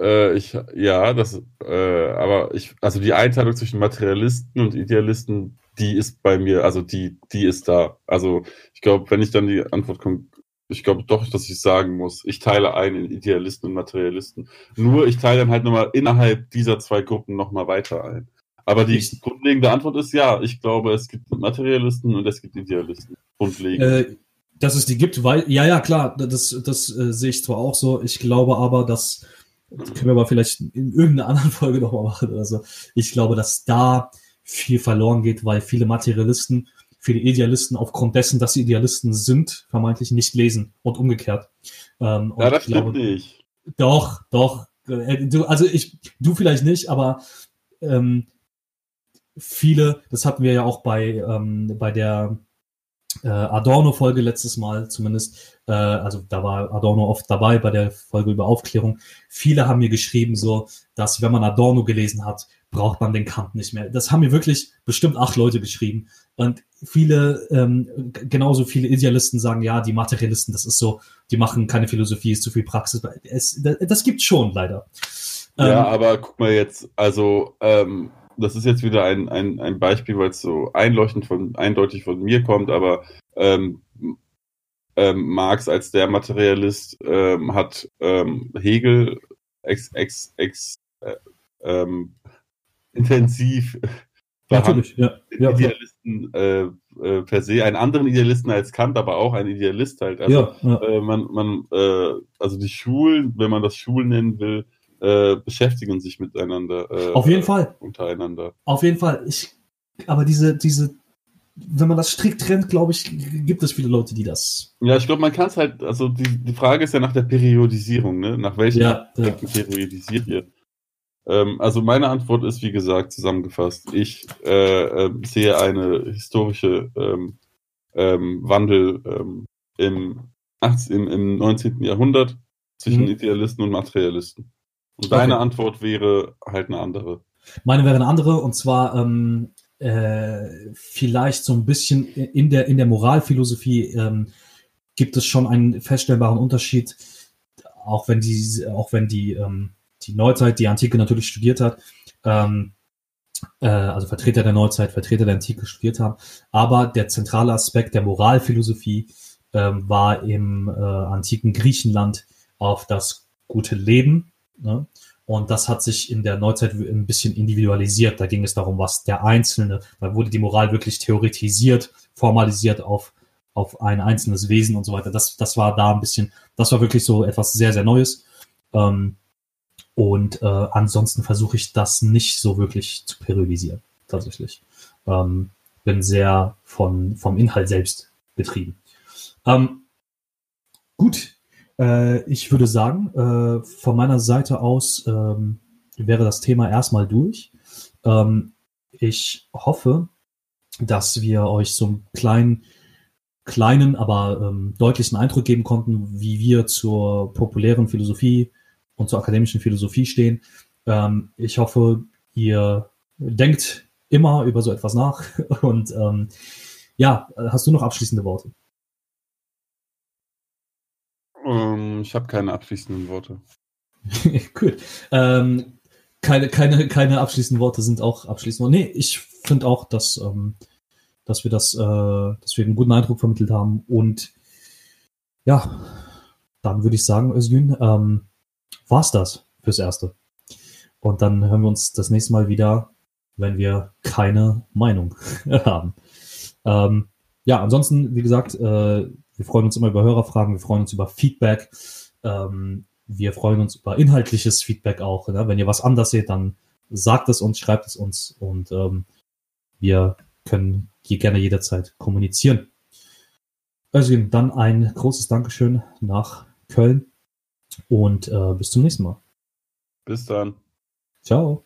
äh, ich, ja, das, äh, aber ich, also die Einteilung zwischen Materialisten und Idealisten, die ist bei mir, also die, die ist da. Also ich glaube, wenn ich dann die Antwort komme, ich glaube doch, dass ich sagen muss, ich teile ein in Idealisten und Materialisten. Nur ich teile dann halt nochmal innerhalb dieser zwei Gruppen nochmal weiter ein. Aber die ich, grundlegende Antwort ist ja, ich glaube, es gibt Materialisten und es gibt Idealisten. Grundlegend. Äh, dass es die gibt, weil, ja, ja, klar, das, das äh, sehe ich zwar auch so, ich glaube aber, dass, das können wir aber vielleicht in irgendeiner anderen Folge nochmal machen oder so, ich glaube, dass da viel verloren geht, weil viele Materialisten, viele Idealisten aufgrund dessen, dass sie Idealisten sind, vermeintlich nicht lesen und umgekehrt. Ähm, ja, das stimmt glaube, nicht. Doch, doch. Äh, du, also ich, du vielleicht nicht, aber ähm, viele, das hatten wir ja auch bei, ähm, bei der äh, Adorno-Folge letztes Mal zumindest, äh, also da war Adorno oft dabei bei der Folge über Aufklärung. Viele haben mir geschrieben, so, dass wenn man Adorno gelesen hat, braucht man den Kant nicht mehr. Das haben mir wirklich bestimmt acht Leute geschrieben. Und viele, ähm, genauso viele Idealisten sagen, ja, die Materialisten, das ist so, die machen keine Philosophie, ist zu viel Praxis. Es, das, das gibt schon leider. Ja, ähm, aber guck mal jetzt, also ähm, das ist jetzt wieder ein, ein, ein Beispiel, weil es so einleuchtend von, eindeutig von mir kommt, aber ähm, ähm, Marx als der Materialist ähm, hat ähm, Hegel ex, ex, ex, äh, ähm, intensiv Natürlich, ja. ja Idealisten äh, äh, per se, einen anderen Idealisten als Kant, aber auch ein Idealist halt. Also, ja, ja. Äh, man, man, äh, also die Schulen, wenn man das Schulen nennen will, äh, beschäftigen sich miteinander. Äh, Auf jeden Fall. Untereinander. Auf jeden Fall. Ich, aber diese, diese, wenn man das strikt trennt, glaube ich, gibt es viele Leute, die das. Ja, ich glaube, man kann es halt, also die, die Frage ist ja nach der Periodisierung, ne? Nach welchen ja, ja. periodisiert ihr? Ähm, also meine Antwort ist, wie gesagt, zusammengefasst. Ich äh, äh, sehe eine historische ähm, ähm, Wandel ähm, im, 18, im, im 19. Jahrhundert zwischen mhm. Idealisten und Materialisten. Und deine okay. Antwort wäre halt eine andere. Meine wäre eine andere, und zwar ähm, äh, vielleicht so ein bisschen in der, in der Moralphilosophie ähm, gibt es schon einen feststellbaren Unterschied, auch wenn die, auch wenn die, ähm, die Neuzeit, die Antike natürlich studiert hat, ähm, äh, also Vertreter der Neuzeit, Vertreter der Antike studiert haben, aber der zentrale Aspekt der Moralphilosophie ähm, war im äh, antiken Griechenland auf das gute Leben Ne? Und das hat sich in der Neuzeit ein bisschen individualisiert. Da ging es darum, was der Einzelne, da wurde die Moral wirklich theoretisiert, formalisiert auf, auf ein einzelnes Wesen und so weiter. Das, das war da ein bisschen, das war wirklich so etwas sehr, sehr Neues. Ähm, und äh, ansonsten versuche ich das nicht so wirklich zu periodisieren, tatsächlich. Ähm, bin sehr von, vom Inhalt selbst betrieben. Ähm, gut, äh, ich würde sagen, äh, von meiner Seite aus ähm, wäre das Thema erstmal durch. Ähm, ich hoffe, dass wir euch so einen kleinen kleinen, aber ähm, deutlichen Eindruck geben konnten, wie wir zur populären Philosophie und zur akademischen Philosophie stehen. Ähm, ich hoffe, ihr denkt immer über so etwas nach. Und ähm, ja, hast du noch abschließende Worte? Ähm, ich habe keine abschließenden Worte. cool. Ähm, keine, keine, keine abschließenden Worte sind auch abschließend. Nee, ich finde auch, dass, ähm, dass wir das, äh, dass wir einen guten Eindruck vermittelt haben. Und ja, dann würde ich sagen, Özgün, ähm, war's das fürs Erste. Und dann hören wir uns das nächste Mal wieder, wenn wir keine Meinung haben. Ähm, ja, ansonsten, wie gesagt, äh, wir freuen uns immer über Hörerfragen, wir freuen uns über Feedback. Ähm, wir freuen uns über inhaltliches Feedback auch. Ne? Wenn ihr was anders seht, dann sagt es uns, schreibt es uns und ähm, wir können hier gerne jederzeit kommunizieren. Also dann ein großes Dankeschön nach Köln und äh, bis zum nächsten Mal. Bis dann. Ciao.